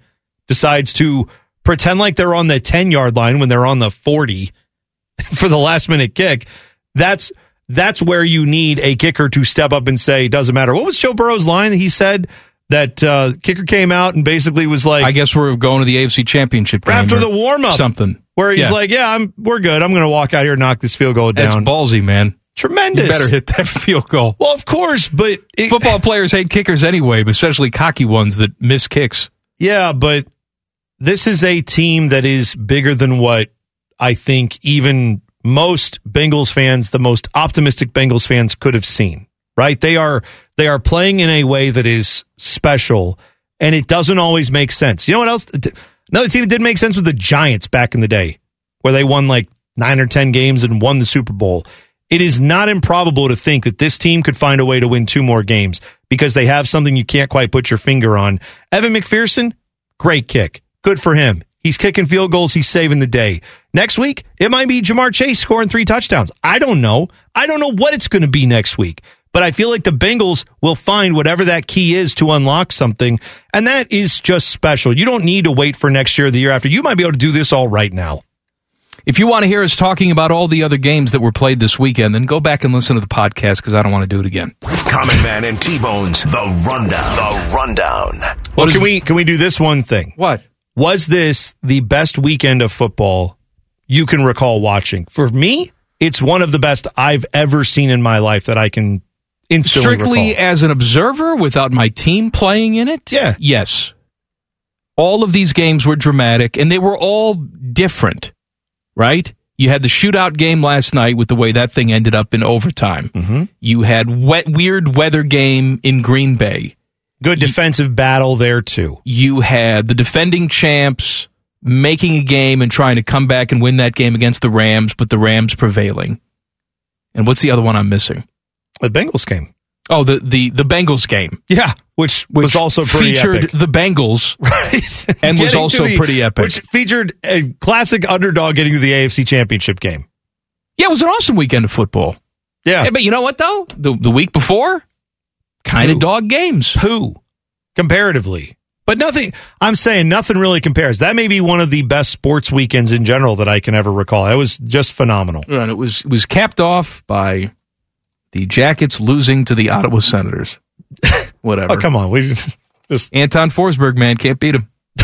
Speaker 4: decides to pretend like they're on the 10 yard line when they're on the 40 for the last minute kick, that's that's where you need a kicker to step up and say, doesn't matter. What was Joe Burrow's line that he said that uh, kicker came out and basically was like,
Speaker 5: I guess we're going to the AFC Championship game
Speaker 4: after the warm up,
Speaker 5: something.
Speaker 4: where he's
Speaker 5: Yeah.
Speaker 4: like, "Yeah, I'm we're good. I'm going to walk out here and knock this field goal
Speaker 5: That's
Speaker 4: down."
Speaker 5: ballsy, man.
Speaker 4: Tremendous.
Speaker 5: You better hit that field goal.
Speaker 4: Well, of course, but it-
Speaker 5: Football players hate kickers anyway, but especially cocky ones that miss kicks.
Speaker 4: yeah, but this is a team that is bigger than what I think even most Bengals fans, the most optimistic Bengals fans could have seen. Right? They are they are playing in a way that is special and it doesn't always make sense. You know what else? Another team that did make sense with the Giants back in the day, where they won like nine or 10 games and won the Super Bowl. It is not improbable to think that this team could find a way to win two more games because they have something you can't quite put your finger on. Evan McPherson, great kick. Good for him. He's kicking field goals. He's saving the day. Next week, it might be Ja'Marr Chase scoring three touchdowns. I don't know. I don't know what it's going to be next week. But I feel like the Bengals will find whatever that key is to unlock something. And that is just special. You don't need to wait for next year or the year after. You might be able to do this all right now.
Speaker 5: If you want to hear us talking about all the other games that were played this weekend, then go back and listen to the podcast because I don't want to do it again.
Speaker 3: Common Man and T-Bone's The Rundown. The Rundown.
Speaker 4: Well, can we can we do this one thing?
Speaker 5: What?
Speaker 4: Was this the best weekend of football you can recall watching? For me, it's one of the best I've ever seen in my life that I can instantly
Speaker 5: Strictly
Speaker 4: recall.
Speaker 5: as an observer without my team playing in it?
Speaker 4: Yeah.
Speaker 5: Yes. All of these games were dramatic and they were all different, right? You had the shootout game last night with the way that thing ended up in overtime.
Speaker 4: Mm-hmm.
Speaker 5: You had wet, weird weather game in Green Bay.
Speaker 4: Good defensive battle there too.
Speaker 5: You had the defending champs making a game and trying to come back and win that game against the Rams, but the Rams prevailing. And what's the other one I'm missing?
Speaker 4: The Bengals game.
Speaker 5: Oh, the the the Bengals game.
Speaker 4: Yeah, which,
Speaker 5: which
Speaker 4: was also pretty
Speaker 5: featured
Speaker 4: epic.
Speaker 5: the Bengals,
Speaker 4: right?
Speaker 5: and was also
Speaker 4: the-
Speaker 5: pretty epic.
Speaker 4: Which featured a classic underdog getting to the AFC Championship game.
Speaker 5: yeah, it was an awesome weekend of football.
Speaker 4: Yeah,
Speaker 5: but you know what though? The the week before, kind of dog games.
Speaker 4: Who? Comparatively. But nothing, I'm saying nothing really compares. That may be one of the best sports weekends in general that I can ever recall. It was just phenomenal.
Speaker 5: And it was it was capped off by the Jackets losing to the Ottawa Senators. Whatever.
Speaker 4: Oh, come on. We just, just
Speaker 5: Anton Forsberg, man, can't beat him.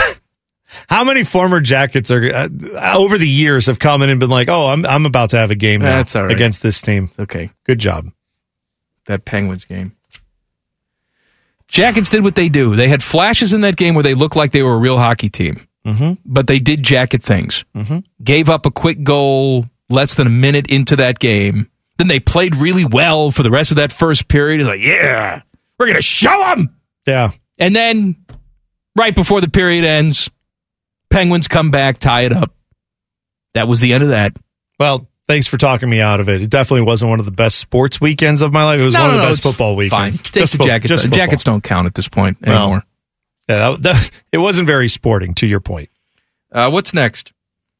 Speaker 4: How many former Jackets are uh, over the years have come in and been like, "Oh, I'm I'm about to have a game now
Speaker 5: That's all right.
Speaker 4: against this team."
Speaker 5: Okay.
Speaker 4: Good job.
Speaker 5: That Penguins game. Jackets did what they do. They had flashes in that game where they looked like they were a real hockey team,
Speaker 4: mm-hmm.
Speaker 5: but they did jacket things.
Speaker 4: Mm-hmm.
Speaker 5: Gave up a quick goal less than a minute into that game. Then they played really well for the rest of that first period. It's like, yeah, we're going to show them.
Speaker 4: Yeah.
Speaker 5: And then right before the period ends, Penguins come back, tie it up. That was the end of that.
Speaker 4: Well, thanks for talking me out of it. It definitely wasn't one of the best sports weekends of my life. It was
Speaker 5: No,
Speaker 4: one of the
Speaker 5: no,
Speaker 4: best football weekends.
Speaker 5: Fine. Take
Speaker 4: Just
Speaker 5: the
Speaker 4: fo-
Speaker 5: jackets.
Speaker 4: just
Speaker 5: jackets don't count at this point
Speaker 4: Well,
Speaker 5: anymore.
Speaker 4: Yeah, that, that, it wasn't very sporting. To your point.
Speaker 5: Uh, what's next?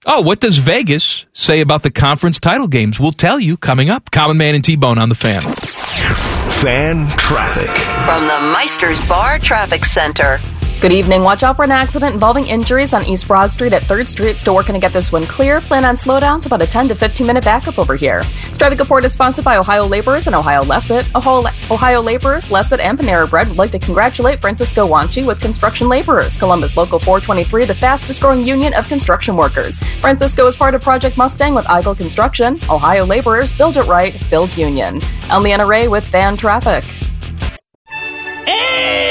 Speaker 5: Oh, what does Vegas say about the conference title games? We'll tell you coming up. Common Man and T Bone on the fan.
Speaker 3: Fan traffic.
Speaker 6: From the Meister's Bar Traffic Center. Good evening. Watch out for an accident involving injuries on East Broad Street at 3rd Street. Still working to get this one clear. Plan on slowdowns, about a 10 to 15 minute backup over here. This traffic report is sponsored by Ohio Laborers and Ohio LECET. Ohio, Ohio Laborers, LECET, and Panera Bread would like to congratulate Francisco Wanchi with Construction Laborers. Columbus Local 423, the fastest growing union of construction workers. Francisco is part of Project Mustang with Eagle Construction. Ohio Laborers, build it right, build union. I'm Leanna Ray with Fan Traffic.
Speaker 9: I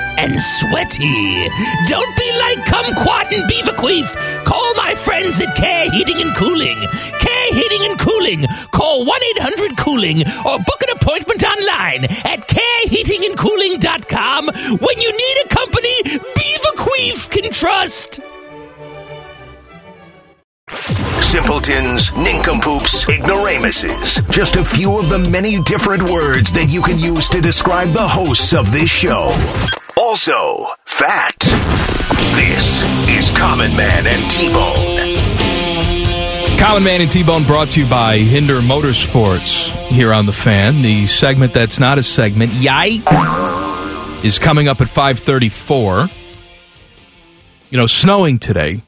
Speaker 9: and sweaty. Don't be like Kumquat and Beaverqueef. Call my friends at Care Heating and Cooling. Care Heating and Cooling. Call 1 800 Cooling or book an appointment online at careheatingandcooling.com when you need a company Beaverqueef can trust.
Speaker 3: Simpletons, nincompoops, ignoramuses. Just a few of the many different words that you can use to describe the hosts of this show. Also, fat. This is Common Man and T-Bone.
Speaker 5: Common Man and T Bone brought to you by Hinder Motorsports here on the fan. The segment that's not a segment, yikes, is coming up at 534. You know, snowing today.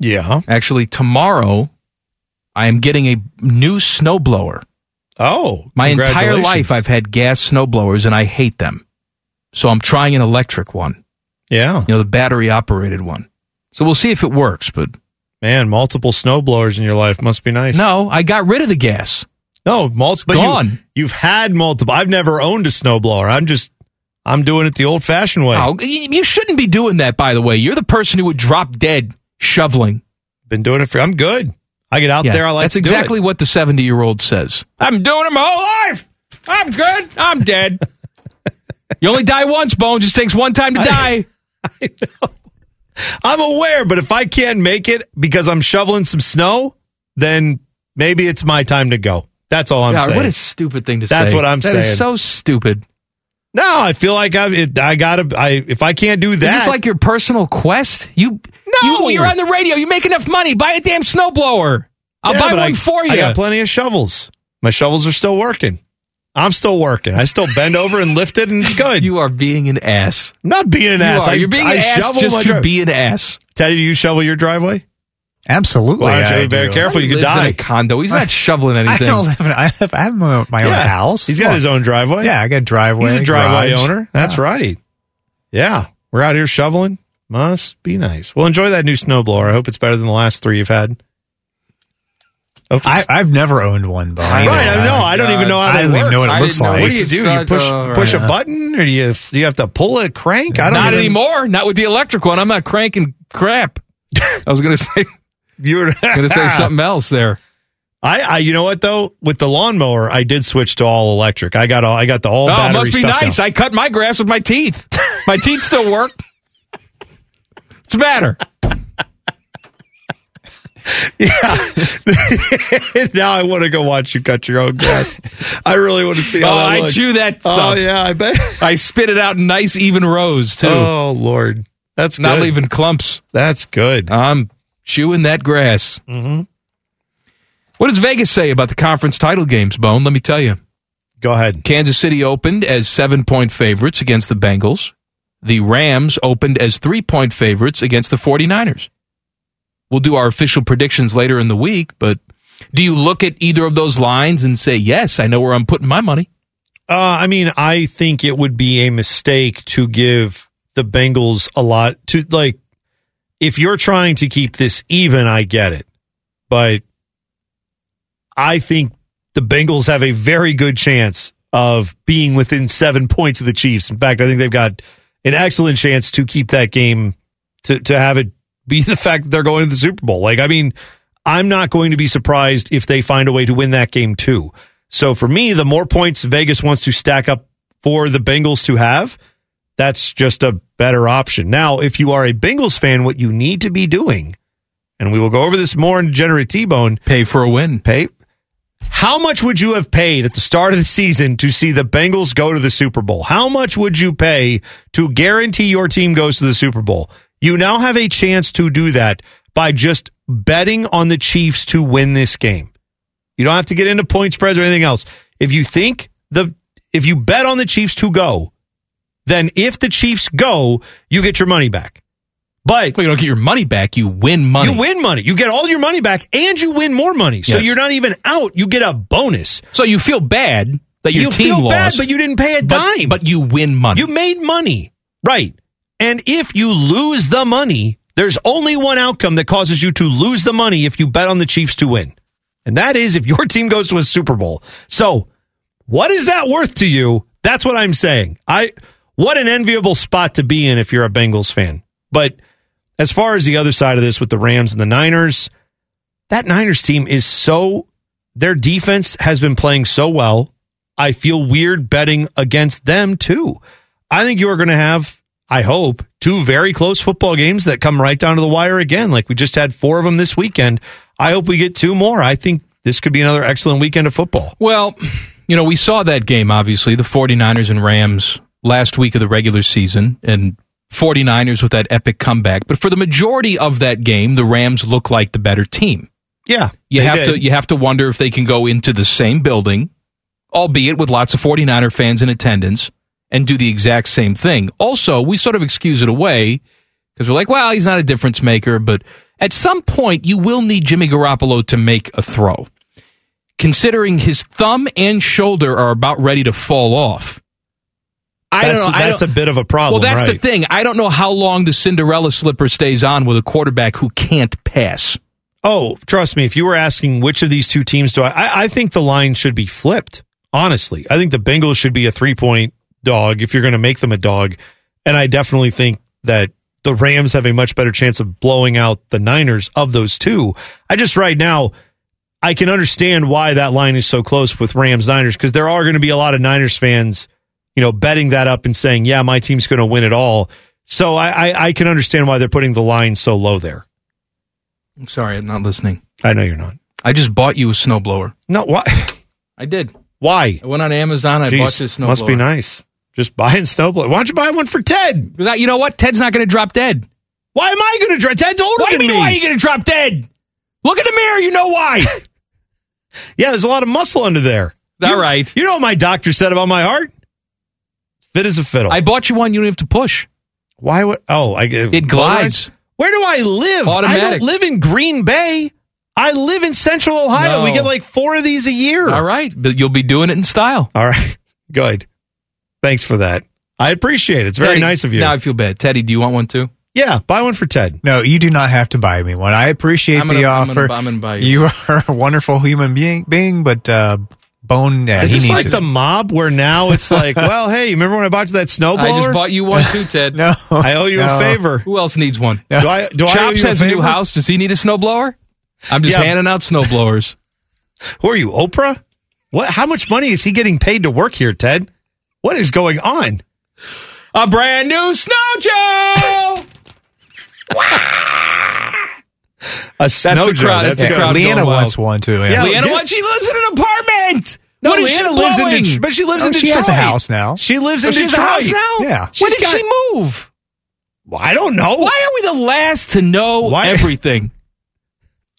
Speaker 4: Yeah.
Speaker 5: Actually, tomorrow, I am getting a new snowblower.
Speaker 4: Oh,
Speaker 5: My entire life, I've had gas snowblowers, and I hate them. So I'm trying an electric one.
Speaker 4: Yeah.
Speaker 5: You know, the battery operated one. So we'll see if it works, but
Speaker 4: Man, multiple snowblowers in your life must be nice.
Speaker 5: no, I got rid of the gas.
Speaker 4: No, multiple.
Speaker 5: gone.
Speaker 4: You, have had multiple. I've never owned a snowblower. I'm just, I'm doing it the old fashioned way.
Speaker 5: Oh, you shouldn't be doing that, by the way. You're the person who would drop dead shoveling.
Speaker 4: Been doing it for, I'm good. I get out
Speaker 5: Yeah,
Speaker 4: there. I like
Speaker 5: That's exactly what the 70 year old says. I'm doing it my whole life. I'm good. I'm dead. you only die once, Bone. Just takes one time to die. I know.
Speaker 4: I'm aware, but if I can't make it because I'm shoveling some snow, then maybe it's my time to go. That's all I'm
Speaker 5: God,
Speaker 4: saying.
Speaker 5: what a stupid thing to say.
Speaker 4: That's what I'm
Speaker 5: That is
Speaker 4: saying.
Speaker 5: That is so stupid.
Speaker 4: no, I feel like I've, it, I gotta, I, if I can't do
Speaker 5: Is
Speaker 4: that.
Speaker 5: this like your personal quest? You,
Speaker 4: No.
Speaker 5: you, you're on the radio. You make enough money. Buy a damn snowblower. I'll
Speaker 4: Yeah,
Speaker 5: buy one
Speaker 4: I,
Speaker 5: for you.
Speaker 4: I got plenty of shovels. My shovels are still working. I'm still working. I still bend over and lift it, and it's good.
Speaker 5: you are being an ass.
Speaker 4: I'm not being an
Speaker 5: You
Speaker 4: ass.
Speaker 5: are.
Speaker 4: I,
Speaker 5: You're being
Speaker 4: I
Speaker 5: an ass
Speaker 4: shovel
Speaker 5: just
Speaker 4: my
Speaker 5: to
Speaker 4: dri-
Speaker 5: be an ass.
Speaker 4: Teddy, do you shovel your driveway?
Speaker 8: Absolutely.
Speaker 4: Why don't
Speaker 8: I
Speaker 4: be very
Speaker 8: do.
Speaker 4: careful? You could
Speaker 5: Lives in
Speaker 4: die.
Speaker 5: a condo. He's not shoveling
Speaker 8: I
Speaker 5: anything.
Speaker 8: don't have, an, I have, I have my, my own house.
Speaker 4: He's got
Speaker 8: Look.
Speaker 4: his own driveway.
Speaker 8: Yeah, I got a driveway.
Speaker 4: He's a driveway
Speaker 8: garage.
Speaker 4: owner. That's
Speaker 8: Yeah.
Speaker 4: right. Yeah. We're out here shoveling. Must be nice. Well, enjoy that new snowblower. I hope it's better than the last three you've had. Hope
Speaker 8: I, I've never owned one, but
Speaker 5: Right,
Speaker 4: right. I know. I don't even know how
Speaker 8: I
Speaker 4: they
Speaker 8: don't even know what it looks like.
Speaker 4: what do you do? You
Speaker 5: Suck,
Speaker 4: push push a
Speaker 5: right.
Speaker 4: button, or do you do you have to pull a crank? I don't
Speaker 5: Not
Speaker 4: even,
Speaker 5: anymore. Not with the electric one. I'm not cranking crap. I was going to say
Speaker 4: You were
Speaker 5: going to say something else there.
Speaker 4: I, I, you know what though? With the lawnmower, I did switch to all electric. I got all, I got the all
Speaker 5: Oh,
Speaker 4: battery
Speaker 5: must be
Speaker 4: stuff
Speaker 5: nice.
Speaker 4: now.
Speaker 5: I cut my grass with my teeth. My teeth still work. What's the matter?
Speaker 4: now I want to go watch you cut your own grass. I really want to see how
Speaker 5: Oh, I
Speaker 4: looks.
Speaker 5: chew that stuff.
Speaker 4: Oh yeah, I bet.
Speaker 5: I spit it out in nice even rows too.
Speaker 4: Oh Lord, that's
Speaker 5: Not
Speaker 4: good.
Speaker 5: leaving clumps.
Speaker 4: That's good.
Speaker 5: I'm chewing that grass.
Speaker 4: Mm-hmm.
Speaker 5: What does Vegas say about the conference title games, Bone? Let me tell you.
Speaker 4: Go ahead.
Speaker 5: Kansas City opened as seven point favorites against the Bengals. The Rams opened as three point favorites against the 49ers. We'll do our official predictions later in the week, but do you look at either of those lines and say, yes, I know where I'm putting my money?
Speaker 4: Uh, I mean, I think it would be a mistake to give the Bengals a lot to like. If you're trying to keep this even, I get it, but I think the Bengals have a very good chance of being within seven points of the Chiefs. In fact, I think they've got an excellent chance to keep that game to to have it be the fact that they're going to the Super Bowl. Like, I mean, I'm not going to be surprised if they find a way to win that game too. So for me, the more points Vegas wants to stack up for the Bengals to have, that's just a better option. Now, if you are a Bengals fan, what you need to be doing, and we will go over this more in Degenerate T-Bone,
Speaker 5: pay for a win.
Speaker 4: Pay. How much would you have paid at the start of the season to see the Bengals go to the Super Bowl? How much would you pay to guarantee your team goes to the Super Bowl? You now have a chance to do that by just betting on the Chiefs to win this game. You don't have to get into point spreads or anything else. If you think the if you bet on the Chiefs to go, then if the Chiefs go, you get your money back. But
Speaker 5: well, you don't get your money back, you win money.
Speaker 4: You win money. You get all your money back and you win more money. So
Speaker 5: Yes.
Speaker 4: you're not even out. You get a bonus.
Speaker 5: So you feel bad that your
Speaker 4: you
Speaker 5: team
Speaker 4: feel
Speaker 5: lost.
Speaker 4: bad, but you didn't pay a
Speaker 5: but,
Speaker 4: dime.
Speaker 5: but you win money.
Speaker 4: You made money. Right. And if you lose the money, there's only one outcome that causes you to lose the money if you bet on the Chiefs to win. And that is if your team goes to a Super Bowl. So, what is that worth to you? That's what I'm saying. I what an enviable spot to be in if you're a Bengals fan. But as far as the other side of this with the Rams and the Niners, that Niners team is so their defense has been playing so well. I feel weird betting against them too. I think you are going to have, I hope, two very close football games that come right down to the wire again. Like we just had four of them this weekend. I hope we get two more. I think this could be another excellent weekend of football.
Speaker 5: Well, you know, we saw that game, obviously, the 49ers and Rams last week of the regular season, and 49ers with that epic comeback. But for the majority of that game, the Rams look like the better team.
Speaker 4: Yeah.
Speaker 5: You have
Speaker 4: did.
Speaker 5: to you have to wonder if they can go into the same building, albeit with lots of 49er fans in attendance, and do the exact same thing. Also, we sort of excuse it away because we're like, well, he's not a difference maker, but at some point you will need Jimmy Garoppolo to make a throw. Considering his thumb and shoulder are about ready to fall off. I
Speaker 4: That's-
Speaker 5: don't know.
Speaker 4: That's
Speaker 5: don't-
Speaker 4: a bit of a problem,
Speaker 5: Well, that's the thing. I don't know how long the Cinderella slipper stays on with a quarterback who can't pass.
Speaker 4: Oh, trust me. If you were asking which of these two teams do I, I, I think the line should be flipped. Honestly, I think the Bengals should be a three point dog if you're going to make them a dog, and I definitely think that the Rams have a much better chance of blowing out the Niners of those two. I just right now. I can understand why that line is so close with Rams Niners because there are going to be a lot of Niners fans, you know, betting that up and saying, "Yeah, my team's going to win it all." So I, I, I can understand why they're putting the line so low there.
Speaker 5: I'm sorry, I'm not listening.
Speaker 4: I know you're not.
Speaker 5: I just bought you a snowblower.
Speaker 4: No, why?
Speaker 5: I did.
Speaker 4: Why?
Speaker 5: I went on Amazon. I
Speaker 4: Jeez,
Speaker 5: bought this snowblower.
Speaker 4: Must be nice. Just buying snowblower. Why don't you buy one for Ted?
Speaker 5: Because you know what? Ted's not going to drop dead.
Speaker 4: Why am I going to drop? Ted's older
Speaker 5: you
Speaker 4: than me.
Speaker 5: Why are you going to drop dead? Look in the mirror. You know why.
Speaker 4: yeah, there's a lot of muscle under there.
Speaker 5: All
Speaker 4: You-
Speaker 5: right.
Speaker 4: You know what my doctor said about my heart? Fit as a fiddle.
Speaker 5: I bought you one. You don't have to push.
Speaker 4: Why would? Oh, I
Speaker 5: It glides.
Speaker 4: Where do I live?
Speaker 5: Automatic.
Speaker 4: I don't live in Green Bay. I live in Central Ohio.
Speaker 5: No.
Speaker 4: We get like four of these a year.
Speaker 5: All right, but you'll be doing it in style.
Speaker 4: All right. Good. Thanks for that. I appreciate it. It's very
Speaker 5: Teddy,
Speaker 4: nice of you.
Speaker 5: Now I feel bad. Teddy, do you want one too?
Speaker 4: yeah, buy one for Ted.
Speaker 8: No, you do not have to buy me one. I appreciate
Speaker 5: I'm gonna-
Speaker 8: the
Speaker 5: I'm gonna-
Speaker 8: offer.
Speaker 5: I'm gonna buy you.
Speaker 8: you are a wonderful human being, being but uh, Bone, yeah,
Speaker 4: Is
Speaker 8: he
Speaker 4: this
Speaker 8: needs
Speaker 4: like
Speaker 8: it.
Speaker 4: the mob where now it's like, well, hey, you remember when I bought you that snowblower?
Speaker 5: I just bought you one too, Ted.
Speaker 8: no,
Speaker 4: I owe you
Speaker 8: no.
Speaker 4: a favor.
Speaker 5: Who else needs one?
Speaker 4: Do I? Do I owe
Speaker 5: Chops
Speaker 4: you
Speaker 5: has a new house. Does he need a snowblower? I'm just
Speaker 4: Yeah.
Speaker 5: handing out snowblowers.
Speaker 4: Who are you, Oprah? What? How much money is he getting paid to work here, Ted? What is going on?
Speaker 5: A brand new snow Joe.
Speaker 4: A snow Joe.
Speaker 5: crowd.
Speaker 4: That's
Speaker 5: That's the
Speaker 4: good.
Speaker 5: crowd.
Speaker 8: Leanna
Speaker 5: going wild.
Speaker 8: wants one too. Yeah.
Speaker 4: Yeah.
Speaker 5: Leanna,
Speaker 4: get-
Speaker 5: what? She lives in an apartment.
Speaker 4: No,
Speaker 5: what is
Speaker 4: Leanna
Speaker 5: she
Speaker 4: lives in
Speaker 5: blowing?
Speaker 4: Detroit, but she lives
Speaker 8: Oh,
Speaker 4: in
Speaker 8: she
Speaker 4: Detroit.
Speaker 8: has a house now.
Speaker 4: She lives
Speaker 5: So
Speaker 4: in
Speaker 5: she has a house now.
Speaker 8: Yeah.
Speaker 5: When
Speaker 4: She's
Speaker 5: did
Speaker 4: got-
Speaker 5: she move?
Speaker 4: Well, I don't know.
Speaker 5: Why are we the last to know
Speaker 4: Why-
Speaker 5: everything?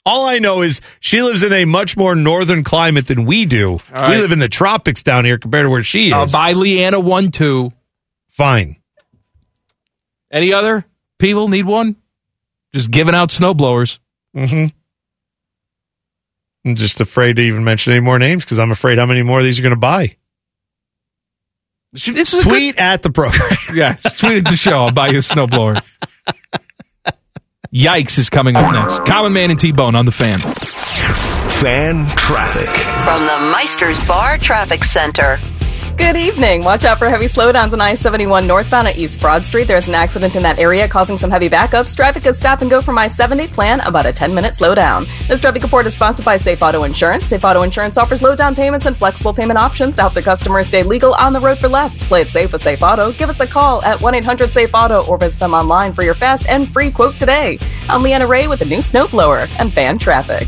Speaker 4: All I know is she lives in a much more northern climate than we do. We live in the tropics down here compared to where she is.
Speaker 5: Uh, by Leanna, one, two.
Speaker 4: Fine.
Speaker 5: Any other people need one? Just giving out snowblowers.
Speaker 4: Mm-hmm. I'm just afraid to even mention any more names because I'm afraid how many more of these are going to buy.
Speaker 5: This is
Speaker 4: Tweet at the program.
Speaker 5: Yeah, tweet at the show. I'll buy you a snowblower. Yikes is coming up next. Common Man and T Bone on the fan.
Speaker 3: Fan traffic.
Speaker 6: From the Meister's Bar Traffic Center. Good evening. Watch out for heavy slowdowns on I 71 northbound at East Broad Street. There's an accident in that area causing some heavy backups. Traffic is stop and go from I 70. Plan about a 10 minute slowdown. This traffic report is sponsored by Safe Auto Insurance. Safe Auto Insurance offers low down payments and flexible payment options to help their customers stay legal on the road for less. Play it safe with Safe Auto. Give us a call at 1 800 Safe Auto or visit them online for your fast and free quote today. I'm Leanna Ray with the new snowblower and fan traffic.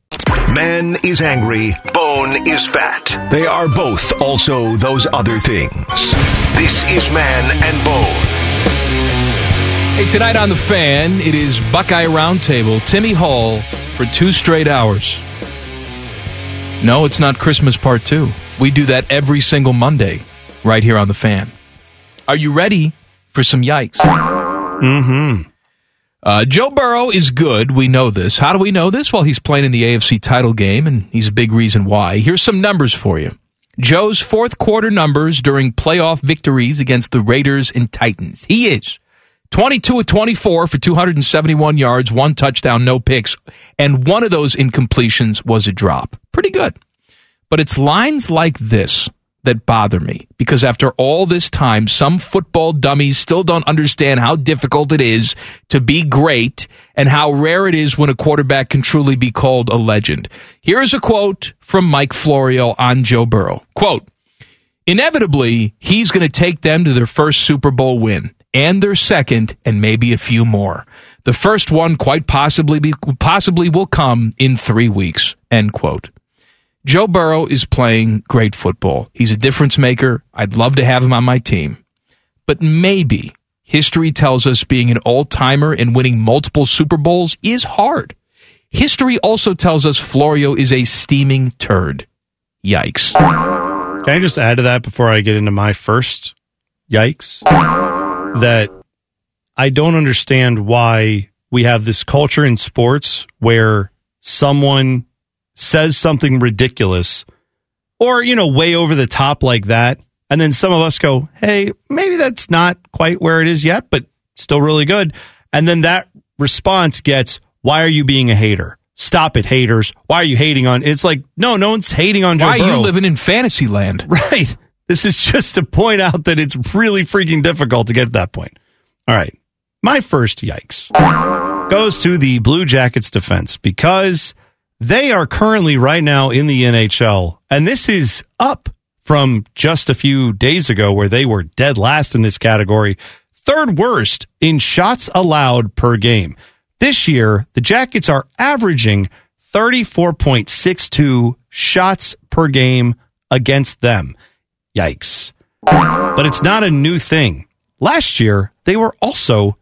Speaker 3: Man is angry, bone is fat. They are both also those other things. This is Man and Bone.
Speaker 5: Hey, tonight on The Fan, it is Buckeye Roundtable, Timmy Hall for two straight hours. No, it's not Christmas Part 2. We do that every single Monday right here on The Fan. Are you ready for some yikes?
Speaker 4: Mm-hmm.
Speaker 5: Uh, Joe Burrow is good. We know this. How do we know this? Well, he's playing in the AFC title game, and he's a big reason why. Here's some numbers for you. Joe's fourth quarter numbers during playoff victories against the Raiders and Titans. He is 22 of 24 for 271 yards, one touchdown, no picks, and one of those incompletions was a drop. Pretty good. But it's lines like this that bother me because after all this time, some football dummies still don't understand how difficult it is to be great and how rare it is when a quarterback can truly be called a legend. Here is a quote from Mike Florio on Joe Burrow. Quote, Inevitably, he's going to take them to their first Super Bowl win and their second and maybe a few more. The first one quite possibly be, possibly will come in 3 weeks. End quote. Joe Burrow is playing great football. He's a difference maker. I'd love to have him on my team. But maybe history tells us being an all timer and winning multiple Super Bowls is hard. History also tells us Florio is a steaming turd. Yikes.
Speaker 4: Can I just add to that before I get into my first yikes? That I don't understand why we have this culture in sports where someone says something ridiculous or, you know, way over the top like that. And then some of us go, hey, maybe that's not quite where it is yet, but still really good. And then that response gets, why are you being a hater? Stop it, haters. Why are you hating on? It's like, no, no one's hating on Joe
Speaker 5: Why are
Speaker 4: Burrow.
Speaker 5: you living in fantasy land?
Speaker 4: Right. This is just to point out that it's really freaking difficult to get to that point. All right. My first yikes goes to the Blue Jackets defense because they are currently right now in the NHL. And this is up from just a few days ago where they were dead last in this category, third worst in shots allowed per game. This year, the Jackets are averaging 34.62 shots per game against them. Yikes. But it's not a new thing. Last year, they were also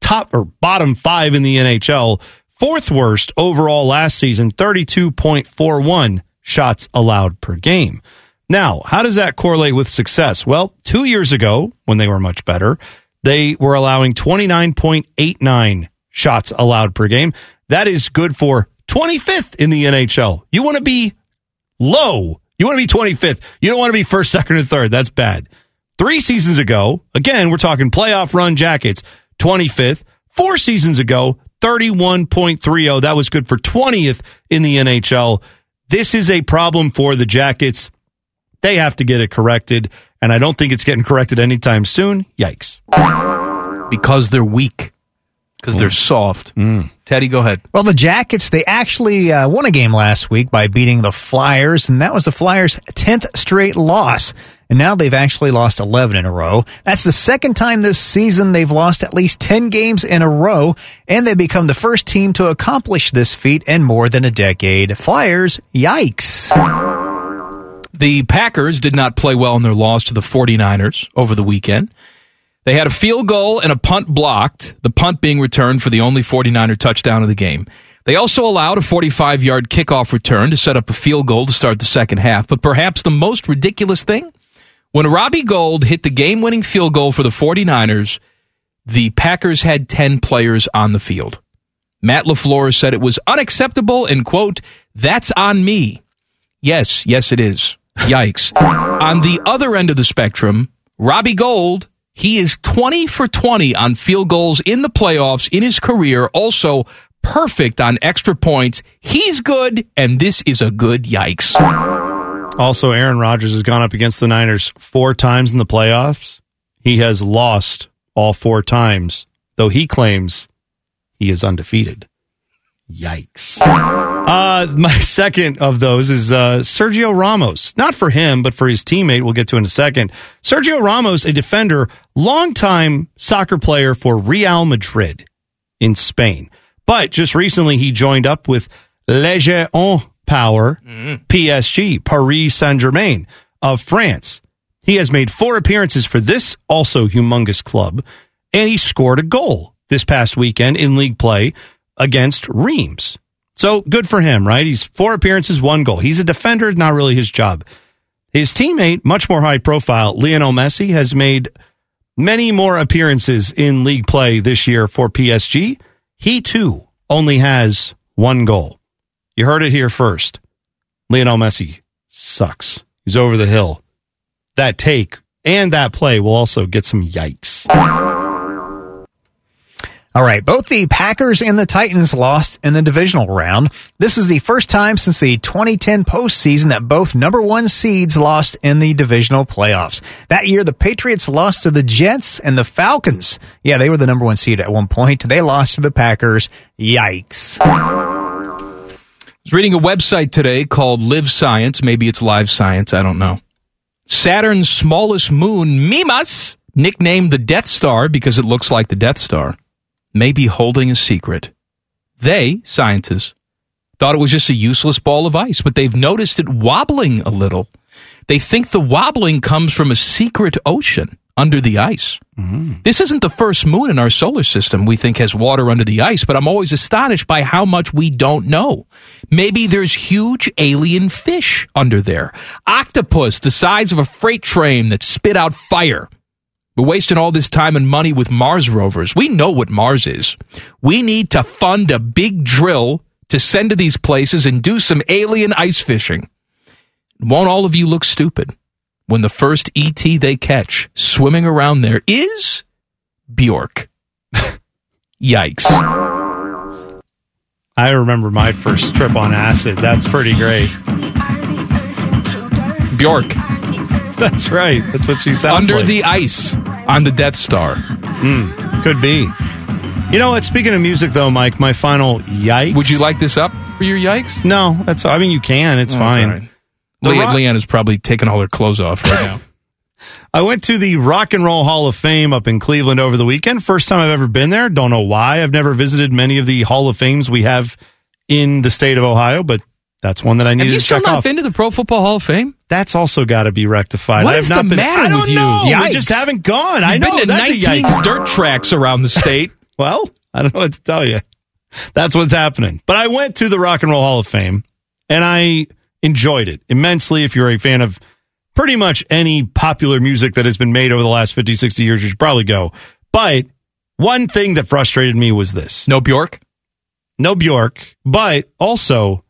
Speaker 4: top or bottom five in the NHL, fourth worst overall last season, 32.41 shots allowed per game. Now, how does that correlate with success? Well, two years ago, when they were much better, they were allowing 29.89 shots allowed per game. That is good for 25th in the NHL. You want to be low. You want to be 25th. You don't want to be first, second, or third. That's bad. Three seasons ago, again, we're talking playoff run jackets, 25th. Four seasons ago, 31.30. That was good for 20th in the NHL. This is a problem for the Jackets. They have to get it corrected, and I don't think it's getting corrected anytime soon. Yikes.
Speaker 5: Because they're weak. Because they're soft. Teddy, go ahead.
Speaker 8: Well, the Jackets, they actually uh, won a game last week by beating the Flyers, and that was the Flyers' 10th straight loss. And now they've actually lost 11 in a row. That's the second time this season they've lost at least 10 games in a row, and they become the first team to accomplish this feat in more than a decade. Flyers, yikes.
Speaker 5: The Packers did not play well in their loss to the 49ers over the weekend. They had a field goal and a punt blocked, the punt being returned for the only 49er touchdown of the game. They also allowed a 45 yard kickoff return to set up a field goal to start the second half. But perhaps the most ridiculous thing when Robbie Gould hit the game winning field goal for the 49ers, the Packers had 10 players on the field. Matt LaFleur said it was unacceptable and, quote, that's on me. Yes, yes, it is. Yikes. on the other end of the spectrum, Robbie Gould, he is 20 for 20 on field goals in the playoffs in his career, also perfect on extra points. He's good, and this is a good yikes.
Speaker 4: Also, Aaron Rodgers has gone up against the Niners four times in the playoffs. He has lost all four times, though he claims he is undefeated. Yikes. Uh, my second of those is uh, Sergio Ramos. Not for him, but for his teammate. We'll get to in a second. Sergio Ramos, a defender, longtime soccer player for Real Madrid in Spain. But just recently, he joined up with Ligue 1 Power, PSG, Paris Saint Germain of France. He has made four appearances for this also humongous club, and he scored a goal this past weekend in league play against Reims. So good for him, right? He's four appearances, one goal. He's a defender, not really his job. His teammate, much more high profile, Lionel Messi, has made many more appearances in league play this year for PSG. He too only has one goal. You heard it here first. Lionel Messi sucks. He's over the hill. That take and that play will also get some yikes.
Speaker 8: All right, both the Packers and the Titans lost in the divisional round. This is the first time since the 2010 postseason that both number one seeds lost in the divisional playoffs. That year, the Patriots lost to the Jets and the Falcons. Yeah, they were the number one seed at one point. They lost to the Packers. Yikes.
Speaker 5: I was reading a website today called Live Science. Maybe it's Live Science. I don't know. Saturn's smallest moon, Mimas, nicknamed the Death Star because it looks like the Death Star, may be holding a secret. They, scientists, thought it was just a useless ball of ice, but they've noticed it wobbling a little. They think the wobbling comes from a secret ocean under the ice. Mm. This isn't the first moon in our solar system we think has water under the ice, but I'm always astonished by how much we don't know. Maybe there's huge alien fish under there. Octopus the size of a freight train that spit out fire. We're wasting all this time and money with Mars rovers. We know what Mars is. We need to fund a big drill to send to these places and do some alien ice fishing. Won't all of you look stupid when the first ET they catch swimming around there is Bjork? Yikes.
Speaker 4: I remember my first trip on acid. That's pretty great.
Speaker 5: Bjork.
Speaker 4: That's right. That's what she sounds
Speaker 5: Under
Speaker 4: like.
Speaker 5: the ice on the Death Star.
Speaker 4: Mm, could be. You know what? Speaking of music, though, Mike, my final yikes.
Speaker 5: Would you like this up for your yikes?
Speaker 4: No, that's. I mean, you can. It's
Speaker 5: Oh, that's
Speaker 4: fine.
Speaker 5: right. Le-
Speaker 4: rock-
Speaker 5: Leanne is probably taking all her clothes off right now.
Speaker 4: I went to the Rock and Roll Hall of Fame up in Cleveland over the weekend. First time I've ever been there. Don't know why. I've never visited many of the Hall of Fames we have in the state of Ohio, but that's one that I
Speaker 5: Have you
Speaker 4: to
Speaker 5: still
Speaker 4: check
Speaker 5: not been to the Pro Football Hall of Fame?
Speaker 4: That's also got to be rectified.
Speaker 5: What
Speaker 4: I have
Speaker 5: is
Speaker 4: not
Speaker 5: the
Speaker 4: been,
Speaker 5: matter
Speaker 4: I don't
Speaker 5: with you?
Speaker 4: know.
Speaker 5: Yikes.
Speaker 4: We just haven't gone. I
Speaker 5: You've
Speaker 4: know
Speaker 5: been to
Speaker 4: that's a
Speaker 5: 19
Speaker 4: yikes.
Speaker 5: dirt tracks around the state.
Speaker 4: Well, I don't know what to tell you. That's what's happening. But I went to the Rock and Roll Hall of Fame and I enjoyed it immensely. If you're a fan of pretty much any popular music that has been made over the last 50, 60 years, you should probably go. But one thing that frustrated me was this
Speaker 5: No Bjork?
Speaker 4: no Bjork, but also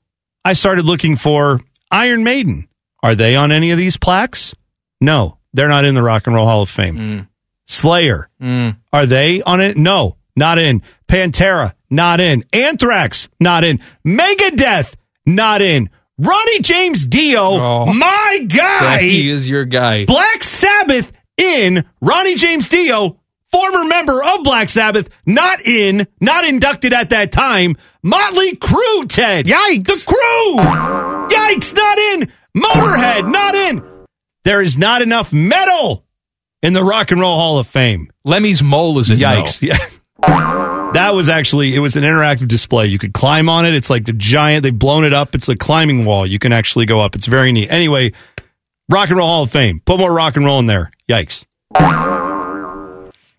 Speaker 4: I started looking for Iron Maiden. Are they on any of these plaques? No, they're not in the Rock and Roll Hall of Fame. Slayer,
Speaker 5: Mm.
Speaker 4: are they on it? No, not in. Pantera, not in. Anthrax, not in. Megadeth, not in. Ronnie James Dio,
Speaker 5: Oh.
Speaker 4: my guy.
Speaker 5: he is your guy.
Speaker 4: Black Sabbath in. Ronnie James Dio, former member of Black Sabbath, not in, not inducted at that time, Motley Crue, Ted.
Speaker 8: Yikes.
Speaker 4: The crew! Yikes, not in! Motorhead, not in! There is not enough metal in the Rock and Roll Hall of Fame.
Speaker 5: Lemmy's mole is a no.
Speaker 4: Yikes. Yeah. That was actually it was an interactive display. You could climb on it. It's like the giant. They've blown it up. It's a climbing wall. You can actually go up. It's very neat. Anyway, Rock and Roll Hall of Fame. Put more rock and roll in there. Yikes.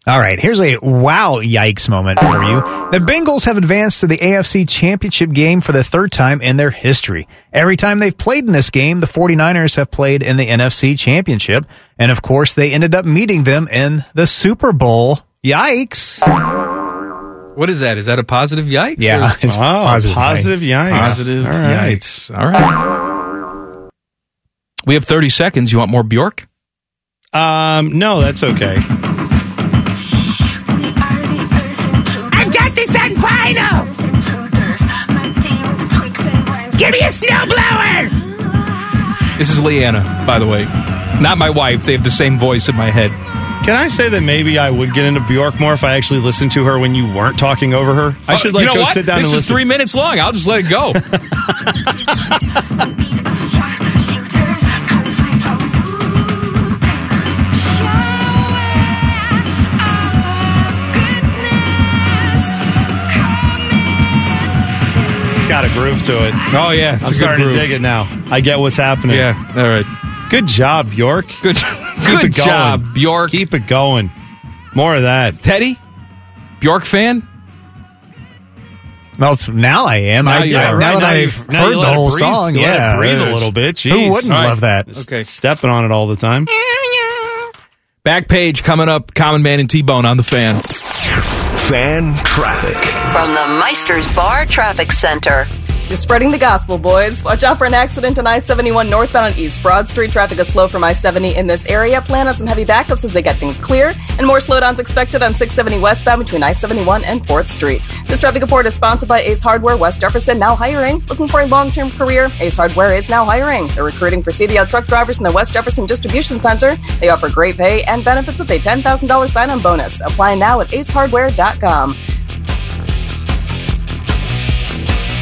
Speaker 8: All right, here's a wow yikes moment for you. The Bengals have advanced to the AFC Championship game for the third time in their history. Every time they've played in this game, the 49ers have played in the NFC Championship. And of course, they ended up meeting them in the Super Bowl. Yikes.
Speaker 5: What is that? Is that a positive yikes?
Speaker 8: Yeah,
Speaker 5: Or-
Speaker 8: it's
Speaker 4: Oh,
Speaker 8: positive,
Speaker 4: positive yikes.
Speaker 5: Positive
Speaker 4: All right.
Speaker 5: yikes. All right. We have 30 seconds. You want more Bjork?
Speaker 4: Um, no, that's okay.
Speaker 9: Give me a snowblower.
Speaker 5: This is Leanna, by the way. Not my wife. They have the same voice in my head.
Speaker 4: Can I say that maybe I would get into Bjork more if I actually listened to her when you weren't talking over her? I uh, should like
Speaker 5: you know
Speaker 4: go
Speaker 5: what?
Speaker 4: sit down
Speaker 5: this
Speaker 4: and
Speaker 5: is
Speaker 4: listen.
Speaker 5: three minutes long. I'll just let it go.
Speaker 4: got a groove to it.
Speaker 5: Oh yeah, it's a
Speaker 4: I'm
Speaker 5: good
Speaker 4: starting
Speaker 5: groove.
Speaker 4: to dig it now. I get what's happening.
Speaker 5: Yeah. All right.
Speaker 4: Good job, Bjork.
Speaker 5: Good.
Speaker 4: Keep
Speaker 5: Good
Speaker 4: it going.
Speaker 5: job, Bjork.
Speaker 4: Keep it going. More of that.
Speaker 5: Teddy, Bjork fan.
Speaker 8: Well, now I am.
Speaker 5: Now
Speaker 8: I,
Speaker 5: you
Speaker 8: I-
Speaker 5: are.
Speaker 8: now
Speaker 4: Right,
Speaker 8: that
Speaker 4: now
Speaker 8: I've
Speaker 4: you- now you
Speaker 8: heard
Speaker 4: let
Speaker 8: the
Speaker 4: it
Speaker 8: whole
Speaker 4: breathe.
Speaker 8: song,
Speaker 4: You let it
Speaker 8: yeah,
Speaker 4: breathe a
Speaker 8: uh,
Speaker 4: little bit.
Speaker 8: Who wouldn't
Speaker 5: All right.
Speaker 8: love that?
Speaker 5: Okay.
Speaker 4: Stepping on it all the time.
Speaker 5: Back page coming up. Common Man and T Bone on the fan.
Speaker 3: Fan traffic.
Speaker 6: From the Meister's Bar Traffic Center. You're spreading the gospel, boys. Watch out for an accident on I 71 northbound on East Broad Street. Traffic is slow from I 70 in this area. Plan on some heavy backups as they get things clear. And more slowdowns expected on 670 westbound between I 71 and 4th Street. This traffic report is sponsored by Ace Hardware West Jefferson, now hiring. Looking for a long term career? Ace Hardware is now hiring. They're recruiting for CDL truck drivers in the West Jefferson Distribution Center. They offer great pay and benefits with a $10,000 sign on bonus. Apply now at acehardware.com.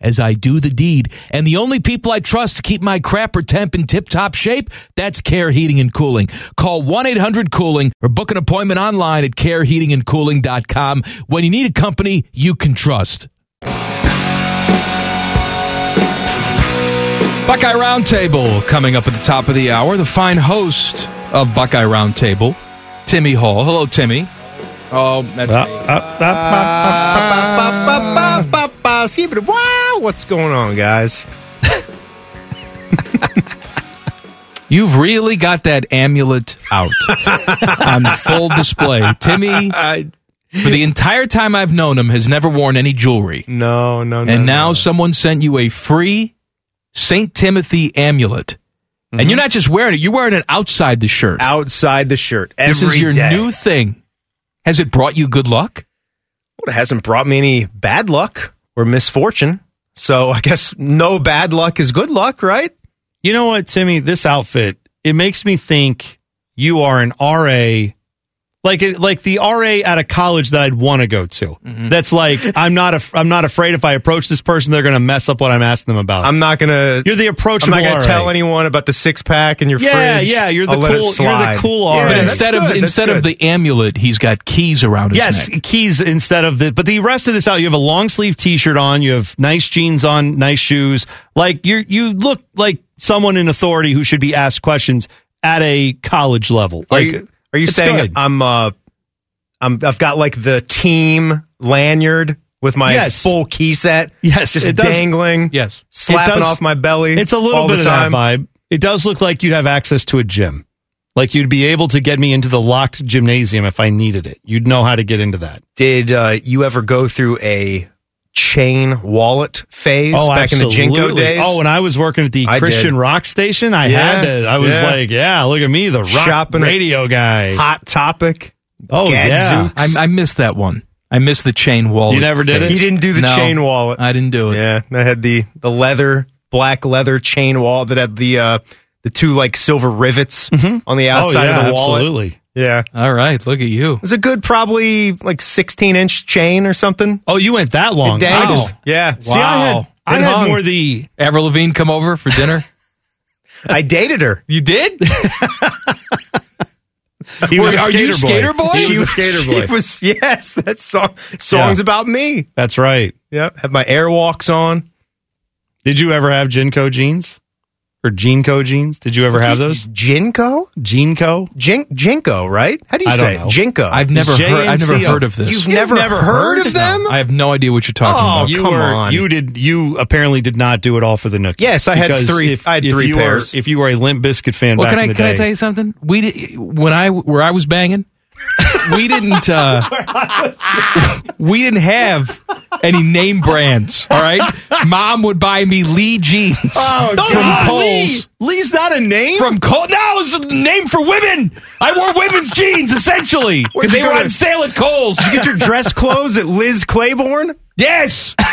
Speaker 1: as I do the deed. And the only people I trust to keep my crapper temp in tip top shape, that's Care Heating and Cooling. Call 1 800 Cooling or book an appointment online at careheatingandcooling.com when you need a company you can trust.
Speaker 5: Buckeye Roundtable coming up at the top of the hour. The fine host of Buckeye Roundtable, Timmy Hall. Hello, Timmy. Oh, that's
Speaker 4: Uh,
Speaker 5: me.
Speaker 10: Wow, what's going on, guys?
Speaker 5: You've really got that amulet out on full display. Timmy, for the entire time I've known him, has never worn any jewelry.
Speaker 10: No, no, no.
Speaker 5: and now
Speaker 10: no.
Speaker 5: someone sent you a free St. Timothy amulet. And mm-hmm. you're not just wearing it, you're wearing it outside the shirt.
Speaker 10: outside the shirt.
Speaker 5: this is your
Speaker 10: day.
Speaker 5: new thing. Has it brought you good luck?
Speaker 10: Well, it hasn't brought me any bad luck or misfortune. So I guess no bad luck is good luck, right?
Speaker 4: You know what, Timmy? This outfit it makes me think you are an RA, like like the RA at a college that I'd want to go to.
Speaker 10: Mm-hmm.
Speaker 4: That's like I'm not af- I'm not afraid if I approach this person, they're going to mess up what I'm asking them about.
Speaker 10: I'm not gonna.
Speaker 4: you're the approachable.
Speaker 10: I'm not gonna
Speaker 4: RA.
Speaker 10: tell anyone about the six pack in your
Speaker 4: Yeah,
Speaker 10: fridge.
Speaker 4: yeah, you're the
Speaker 10: I'll
Speaker 4: cool- you're the
Speaker 10: slide.
Speaker 4: cool
Speaker 10: Yeah,
Speaker 5: But instead
Speaker 10: good,
Speaker 5: of
Speaker 10: that's
Speaker 5: instead of the amulet, he's got keys around his
Speaker 4: Yes,
Speaker 5: neck.
Speaker 4: keys instead of the. But the rest of this out, you have a long sleeve T-shirt on. You have nice jeans on, nice shoes. Like you, you look like someone in authority who should be asked questions at a college level.
Speaker 10: Are
Speaker 4: Like,
Speaker 10: you, are you
Speaker 4: it's
Speaker 10: saying
Speaker 4: good.
Speaker 10: I'm uh I'm I've got like the team lanyard with my
Speaker 4: Yes.
Speaker 10: full key set?
Speaker 4: Yes,
Speaker 10: just
Speaker 4: it does-
Speaker 10: dangling.
Speaker 5: Yes.
Speaker 10: slapping
Speaker 4: does-
Speaker 10: off my belly.
Speaker 4: It's a little
Speaker 10: all
Speaker 4: bit of that vibe. It does look like you'd have access to a gym. Like you'd be able to get me into the locked gymnasium if I needed it. You'd know how to get into that.
Speaker 10: Did uh, you ever go through a chain wallet phase
Speaker 4: Oh,
Speaker 10: back in the Jinko
Speaker 4: absolutely.
Speaker 10: days?
Speaker 4: Oh, when I was working at the
Speaker 10: I
Speaker 4: Christian
Speaker 10: did.
Speaker 4: rock station, I
Speaker 10: Yeah,
Speaker 4: had to. I was
Speaker 10: yeah.
Speaker 4: like, yeah, look at me, the rock
Speaker 10: Shopping
Speaker 4: radio guy.
Speaker 10: Hot Topic.
Speaker 4: Oh, yeah.
Speaker 5: I, I missed that one. I missed the chain wallet.
Speaker 10: You never did it?
Speaker 5: phase.
Speaker 10: You didn't do the
Speaker 5: No,
Speaker 10: chain wallet.
Speaker 5: I didn't do it.
Speaker 10: Yeah, I had the the leather, black leather chain wallet that had the uh, the two like silver rivets on the outside
Speaker 4: Oh, yeah,
Speaker 10: of the wallet.
Speaker 4: absolutely.
Speaker 10: Yeah.
Speaker 5: All right, look at you.
Speaker 10: It was a good, probably like 16 inch chain or something.
Speaker 4: Oh, you went that long?
Speaker 10: It dangled.
Speaker 4: I just-
Speaker 10: yeah.
Speaker 5: Wow. See, I had-
Speaker 4: I had more the
Speaker 5: Avril Lavigne come over for dinner.
Speaker 10: I dated her.
Speaker 5: You did?
Speaker 4: He was
Speaker 5: Were-
Speaker 4: a
Speaker 5: are you
Speaker 4: skater boy.
Speaker 5: skater boy?
Speaker 4: He was a skater boy.
Speaker 10: She was yes. That song songs
Speaker 4: Yeah.
Speaker 10: about me.
Speaker 4: That's right.
Speaker 10: Yep. Have my airwalks on.
Speaker 4: Did you ever have Jinko jeans or Jeanco jeans? Did you ever have those?
Speaker 10: Jinko?
Speaker 4: Jeanco?
Speaker 10: Jin- Jinko, right? How do you
Speaker 4: I
Speaker 10: say
Speaker 4: don't
Speaker 10: it?
Speaker 4: know.
Speaker 10: Jinko.
Speaker 5: I've never heard. I've never
Speaker 4: J-N-C-O.
Speaker 5: heard of this.
Speaker 10: You've never, heard, of them?
Speaker 5: I have no idea what you're talking
Speaker 10: Oh,
Speaker 5: about.
Speaker 4: you
Speaker 10: come
Speaker 4: were
Speaker 10: on.
Speaker 4: you did you apparently did not do it all for the Nookie.
Speaker 10: Yes, I had
Speaker 4: Because
Speaker 10: three-
Speaker 4: If,
Speaker 10: I had
Speaker 4: if
Speaker 10: three
Speaker 4: you
Speaker 10: pairs.
Speaker 4: Were, if you were a Limp Bizkit fan
Speaker 5: Well,
Speaker 4: back
Speaker 5: can I
Speaker 4: in the
Speaker 5: can
Speaker 4: day,
Speaker 5: I tell you something? We did, when I where I was banging, we didn't uh, we didn't have any name brands. All right, Mom would buy me Lee jeans
Speaker 4: Oh,
Speaker 5: from Kohl's.
Speaker 4: Lee. Lee's not a name.
Speaker 5: From Kohl's, no, it's a name for women. I wore women's jeans essentially because they were
Speaker 10: to-
Speaker 5: on sale at Kohl's.
Speaker 10: Did you get your dress clothes at Liz Claiborne?
Speaker 5: Yes.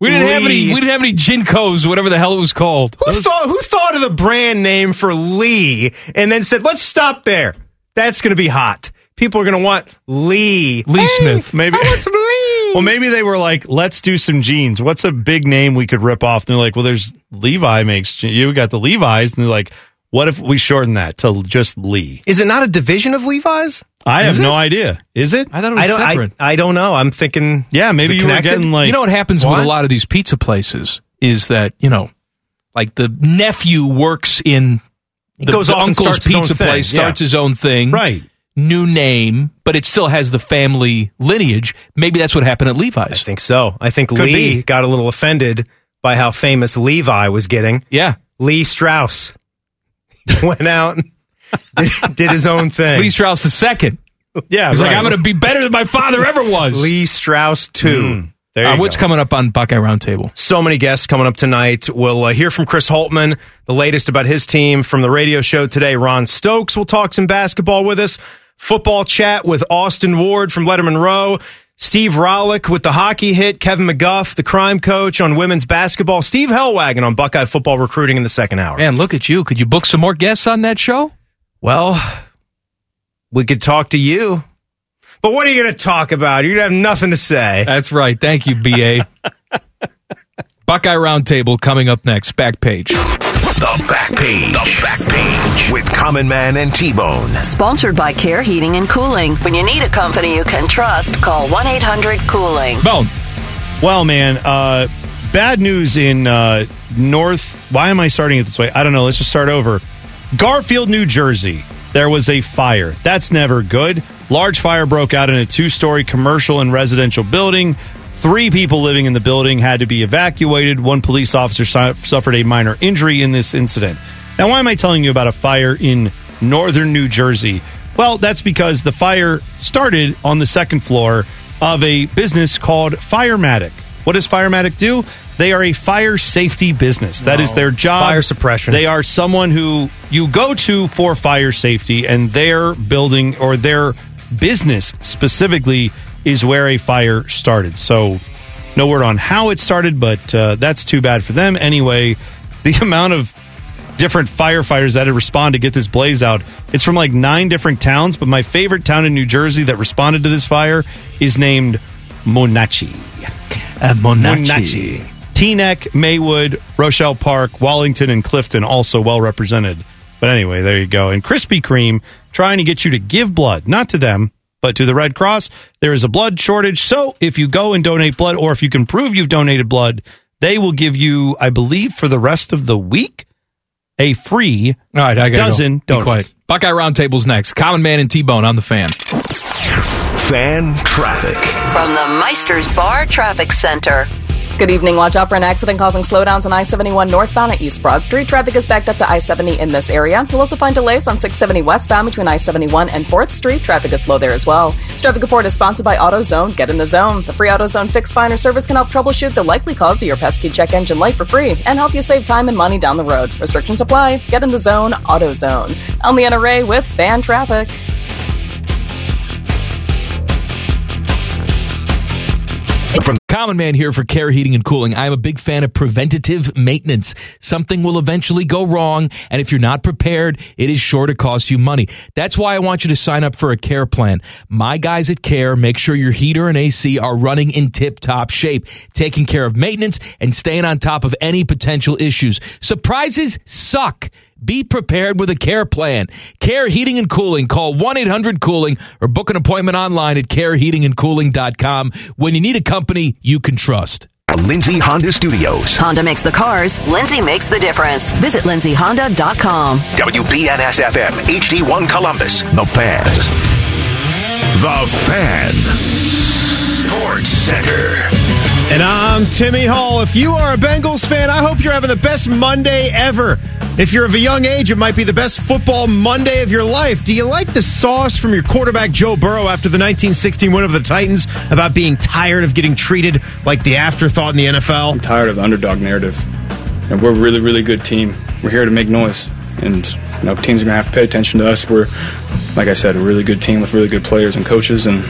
Speaker 5: We didn't have any. We didn't have any Jinkos, whatever the hell it was called.
Speaker 10: Who thought who thought of the brand name for Lee and then said, "Let's stop there. That's going to be hot. People are going to want Lee.
Speaker 5: Lee
Speaker 10: Hey,
Speaker 5: Smith.
Speaker 4: Maybe-
Speaker 10: I want some Lee.
Speaker 4: well, maybe they were like, let's do some jeans. What's a big name we could rip off? And they're like, well, there's Levi makes. je- You got the Levi's, and they're like, what if we shorten that to just Lee?
Speaker 10: Is it not a division of Levi's?
Speaker 4: I have
Speaker 5: Is
Speaker 4: no idea. Is it?
Speaker 5: I thought it was
Speaker 10: I don't.
Speaker 5: Separate.
Speaker 10: I don't know. I'm thinking.
Speaker 4: yeah, maybe
Speaker 10: Is it
Speaker 4: you were
Speaker 10: connected?
Speaker 4: getting like.
Speaker 5: you know what happens
Speaker 10: What?
Speaker 5: with a lot of these pizza places is that you know, like the nephew works in the,
Speaker 10: goes
Speaker 5: the
Speaker 10: off
Speaker 5: uncle's
Speaker 10: starts his own
Speaker 5: pizza
Speaker 10: thing,
Speaker 5: place,
Speaker 10: yeah.
Speaker 5: starts his own thing,
Speaker 4: right.
Speaker 5: New name, but it still has the family lineage. Maybe that's what happened at Levi's.
Speaker 10: I think so. I think
Speaker 4: Could
Speaker 10: Lee
Speaker 4: be.
Speaker 10: got a little offended by how famous Levi was getting.
Speaker 5: Yeah,
Speaker 10: Lee Strauss went out and did, did his own thing.
Speaker 5: Lee Strauss the second.
Speaker 4: Yeah,
Speaker 5: He's like. I'm going to be better than my father ever was.
Speaker 10: Lee Strauss too.
Speaker 4: Mm, there
Speaker 5: Uh, what's
Speaker 4: go.
Speaker 5: coming up on Buckeye Roundtable?
Speaker 10: So many guests coming up tonight. We'll uh, hear from Chris Holtmann, the latest about his team from the radio show today. Ron Stokes will talk some basketball with us. Football chat with Austin Ward from Lettermen Row. Steve Rohlik with the hockey hit. Kevin McGuff, the crime coach on women's basketball. Steve Helwagen on Buckeye football recruiting in the second hour.
Speaker 5: Man, look at you. Could you book some more guests on that show?
Speaker 10: Well, we could talk to you. But what are you going to talk about? You're going to have nothing to say.
Speaker 5: That's right. Thank you, BA. Buckeye Roundtable coming up next. Back page.
Speaker 3: The back page. The back page with Common Man and T Bone.
Speaker 11: Sponsored by Care Heating and Cooling. When you need a company you can trust, call 1 800 Cooling.
Speaker 5: Bone.
Speaker 4: Well, man, uh, bad news in uh, North. Why am I starting it this way? I don't know. Let's just start over. Garfield, New Jersey. There was a fire. That's never good. Large fire broke out in a two story commercial and residential building. Three people living in the building had to be evacuated. One police officer su- suffered a minor injury in this incident. Now, why am I telling you about a fire in northern New Jersey? Well, that's because the fire started on the second floor of a business called Firematic. What does Firematic do? They are a fire safety business. That is
Speaker 10: No.
Speaker 4: their job.
Speaker 10: Fire suppression.
Speaker 4: They are someone who you go to for fire safety, and their building or their business specifically is where a fire started. So, no word on how it started, but uh, that's too bad for them. Anyway, the amount of different firefighters that had responded to get this blaze out. It's from like nine different towns, but my favorite town in New Jersey that responded to this fire is named Moonachie.
Speaker 5: Uh,
Speaker 4: Moonachie. Teaneck, Maywood, Rochelle Park, Wallington, and Clifton also well represented. But anyway, there you go. And Krispy Kreme trying to get you to give blood, not to them, but to the Red Cross. There is a blood shortage. So if you go and donate blood, or if you can prove you've donated blood, they will give you, I believe, for the rest of the week, a free
Speaker 5: All right, I got
Speaker 4: dozen
Speaker 5: go.
Speaker 4: Donuts.
Speaker 5: quiet. Buckeye Roundtable's next. Common Man and T Bone on the fan.
Speaker 3: Fan traffic.
Speaker 11: From the Meister's Bar Traffic Center.
Speaker 6: Good evening. Watch out for an accident causing slowdowns on I 71 northbound at East Broad Street. Traffic is backed up to I 70 in this area. You'll also find delays on 670 westbound between I 71 and 4th Street. Traffic is slow there as well. This traffic report is sponsored by AutoZone. Get in the zone. The free AutoZone fix finder service can help troubleshoot the likely cause of your pesky check engine light for free and help you save time and money down the road. Restrictions apply. Get in the zone. AutoZone. I'm Leanna Ray with Fan Traffic.
Speaker 5: From Common Man here for Care Heating and Cooling. I'm a big fan of preventative maintenance. Something will eventually go wrong, and if you're not prepared, it is sure to cost you money. That's why I want you to sign up for a care plan. My guys at Care make sure your heater and AC are running in tip top shape, taking care of maintenance and staying on top of any potential issues. Surprises suck. Be prepared with a care plan. Care Heating and Cooling. Call 1 800 Cooling or book an appointment online at careheatingandcooling.com when you need a company you can trust.
Speaker 3: Lindsay Honda Studios.
Speaker 11: Honda makes the cars, Lindsay makes the difference. Visit lindsayhonda.com.
Speaker 3: WBNS FM, HD1 Columbus. The Fan. The Fan. Sports Center.
Speaker 10: And I'm Timmy Hall. If you are a Bengals fan, I hope you're having the best Monday ever. If you're of a young age, it might be the best football Monday of your life. Do you like the sauce from your quarterback Joe Burrow after the 1916 win over the Titans about being tired of getting treated like the afterthought in the NFL?
Speaker 12: I'm tired of the underdog narrative. And we're a really, really good team. We're here to make noise. And you know, teams are gonna have to pay attention to us. We're, like I said, a really good team with really good players and coaches, and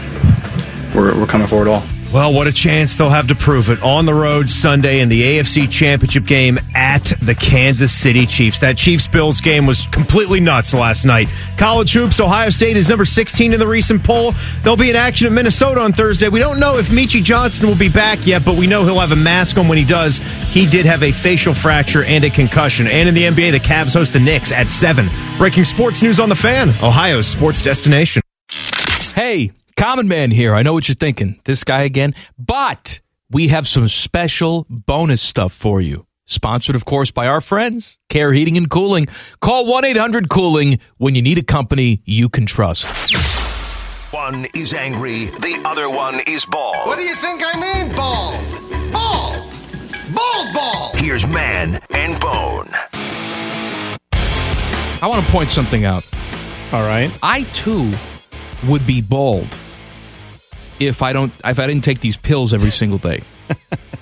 Speaker 12: we're, we're coming for it all.
Speaker 10: Well, what a chance they'll have to prove it on the road Sunday in the AFC Championship game at the Kansas City Chiefs. That Chiefs Bills game was completely nuts last night. College hoops, Ohio State is number 16 in the recent poll. They'll be in action in Minnesota on Thursday. We don't know if Meechie Johnson will be back yet, but we know he'll have a mask on when he does. He did have a facial fracture and a concussion. And in the NBA, the Cavs host the Knicks at 7. Breaking sports news on the fan, Ohio's sports destination.
Speaker 5: Hey, Common Man here. I know what you're thinking. This guy again. But we have some special bonus stuff for you. Sponsored, of course, by our friends, Care Heating and Cooling. Call 1 800 Cooling when you need a company you can trust.
Speaker 3: One is angry, the other one is bald.
Speaker 13: What do you think I mean, bald? Bald! Bald bald!
Speaker 3: Here's Man and Bone.
Speaker 5: I want to point something out.
Speaker 4: All right.
Speaker 5: I too would be bald if I don't if I didn't take these pills every single day.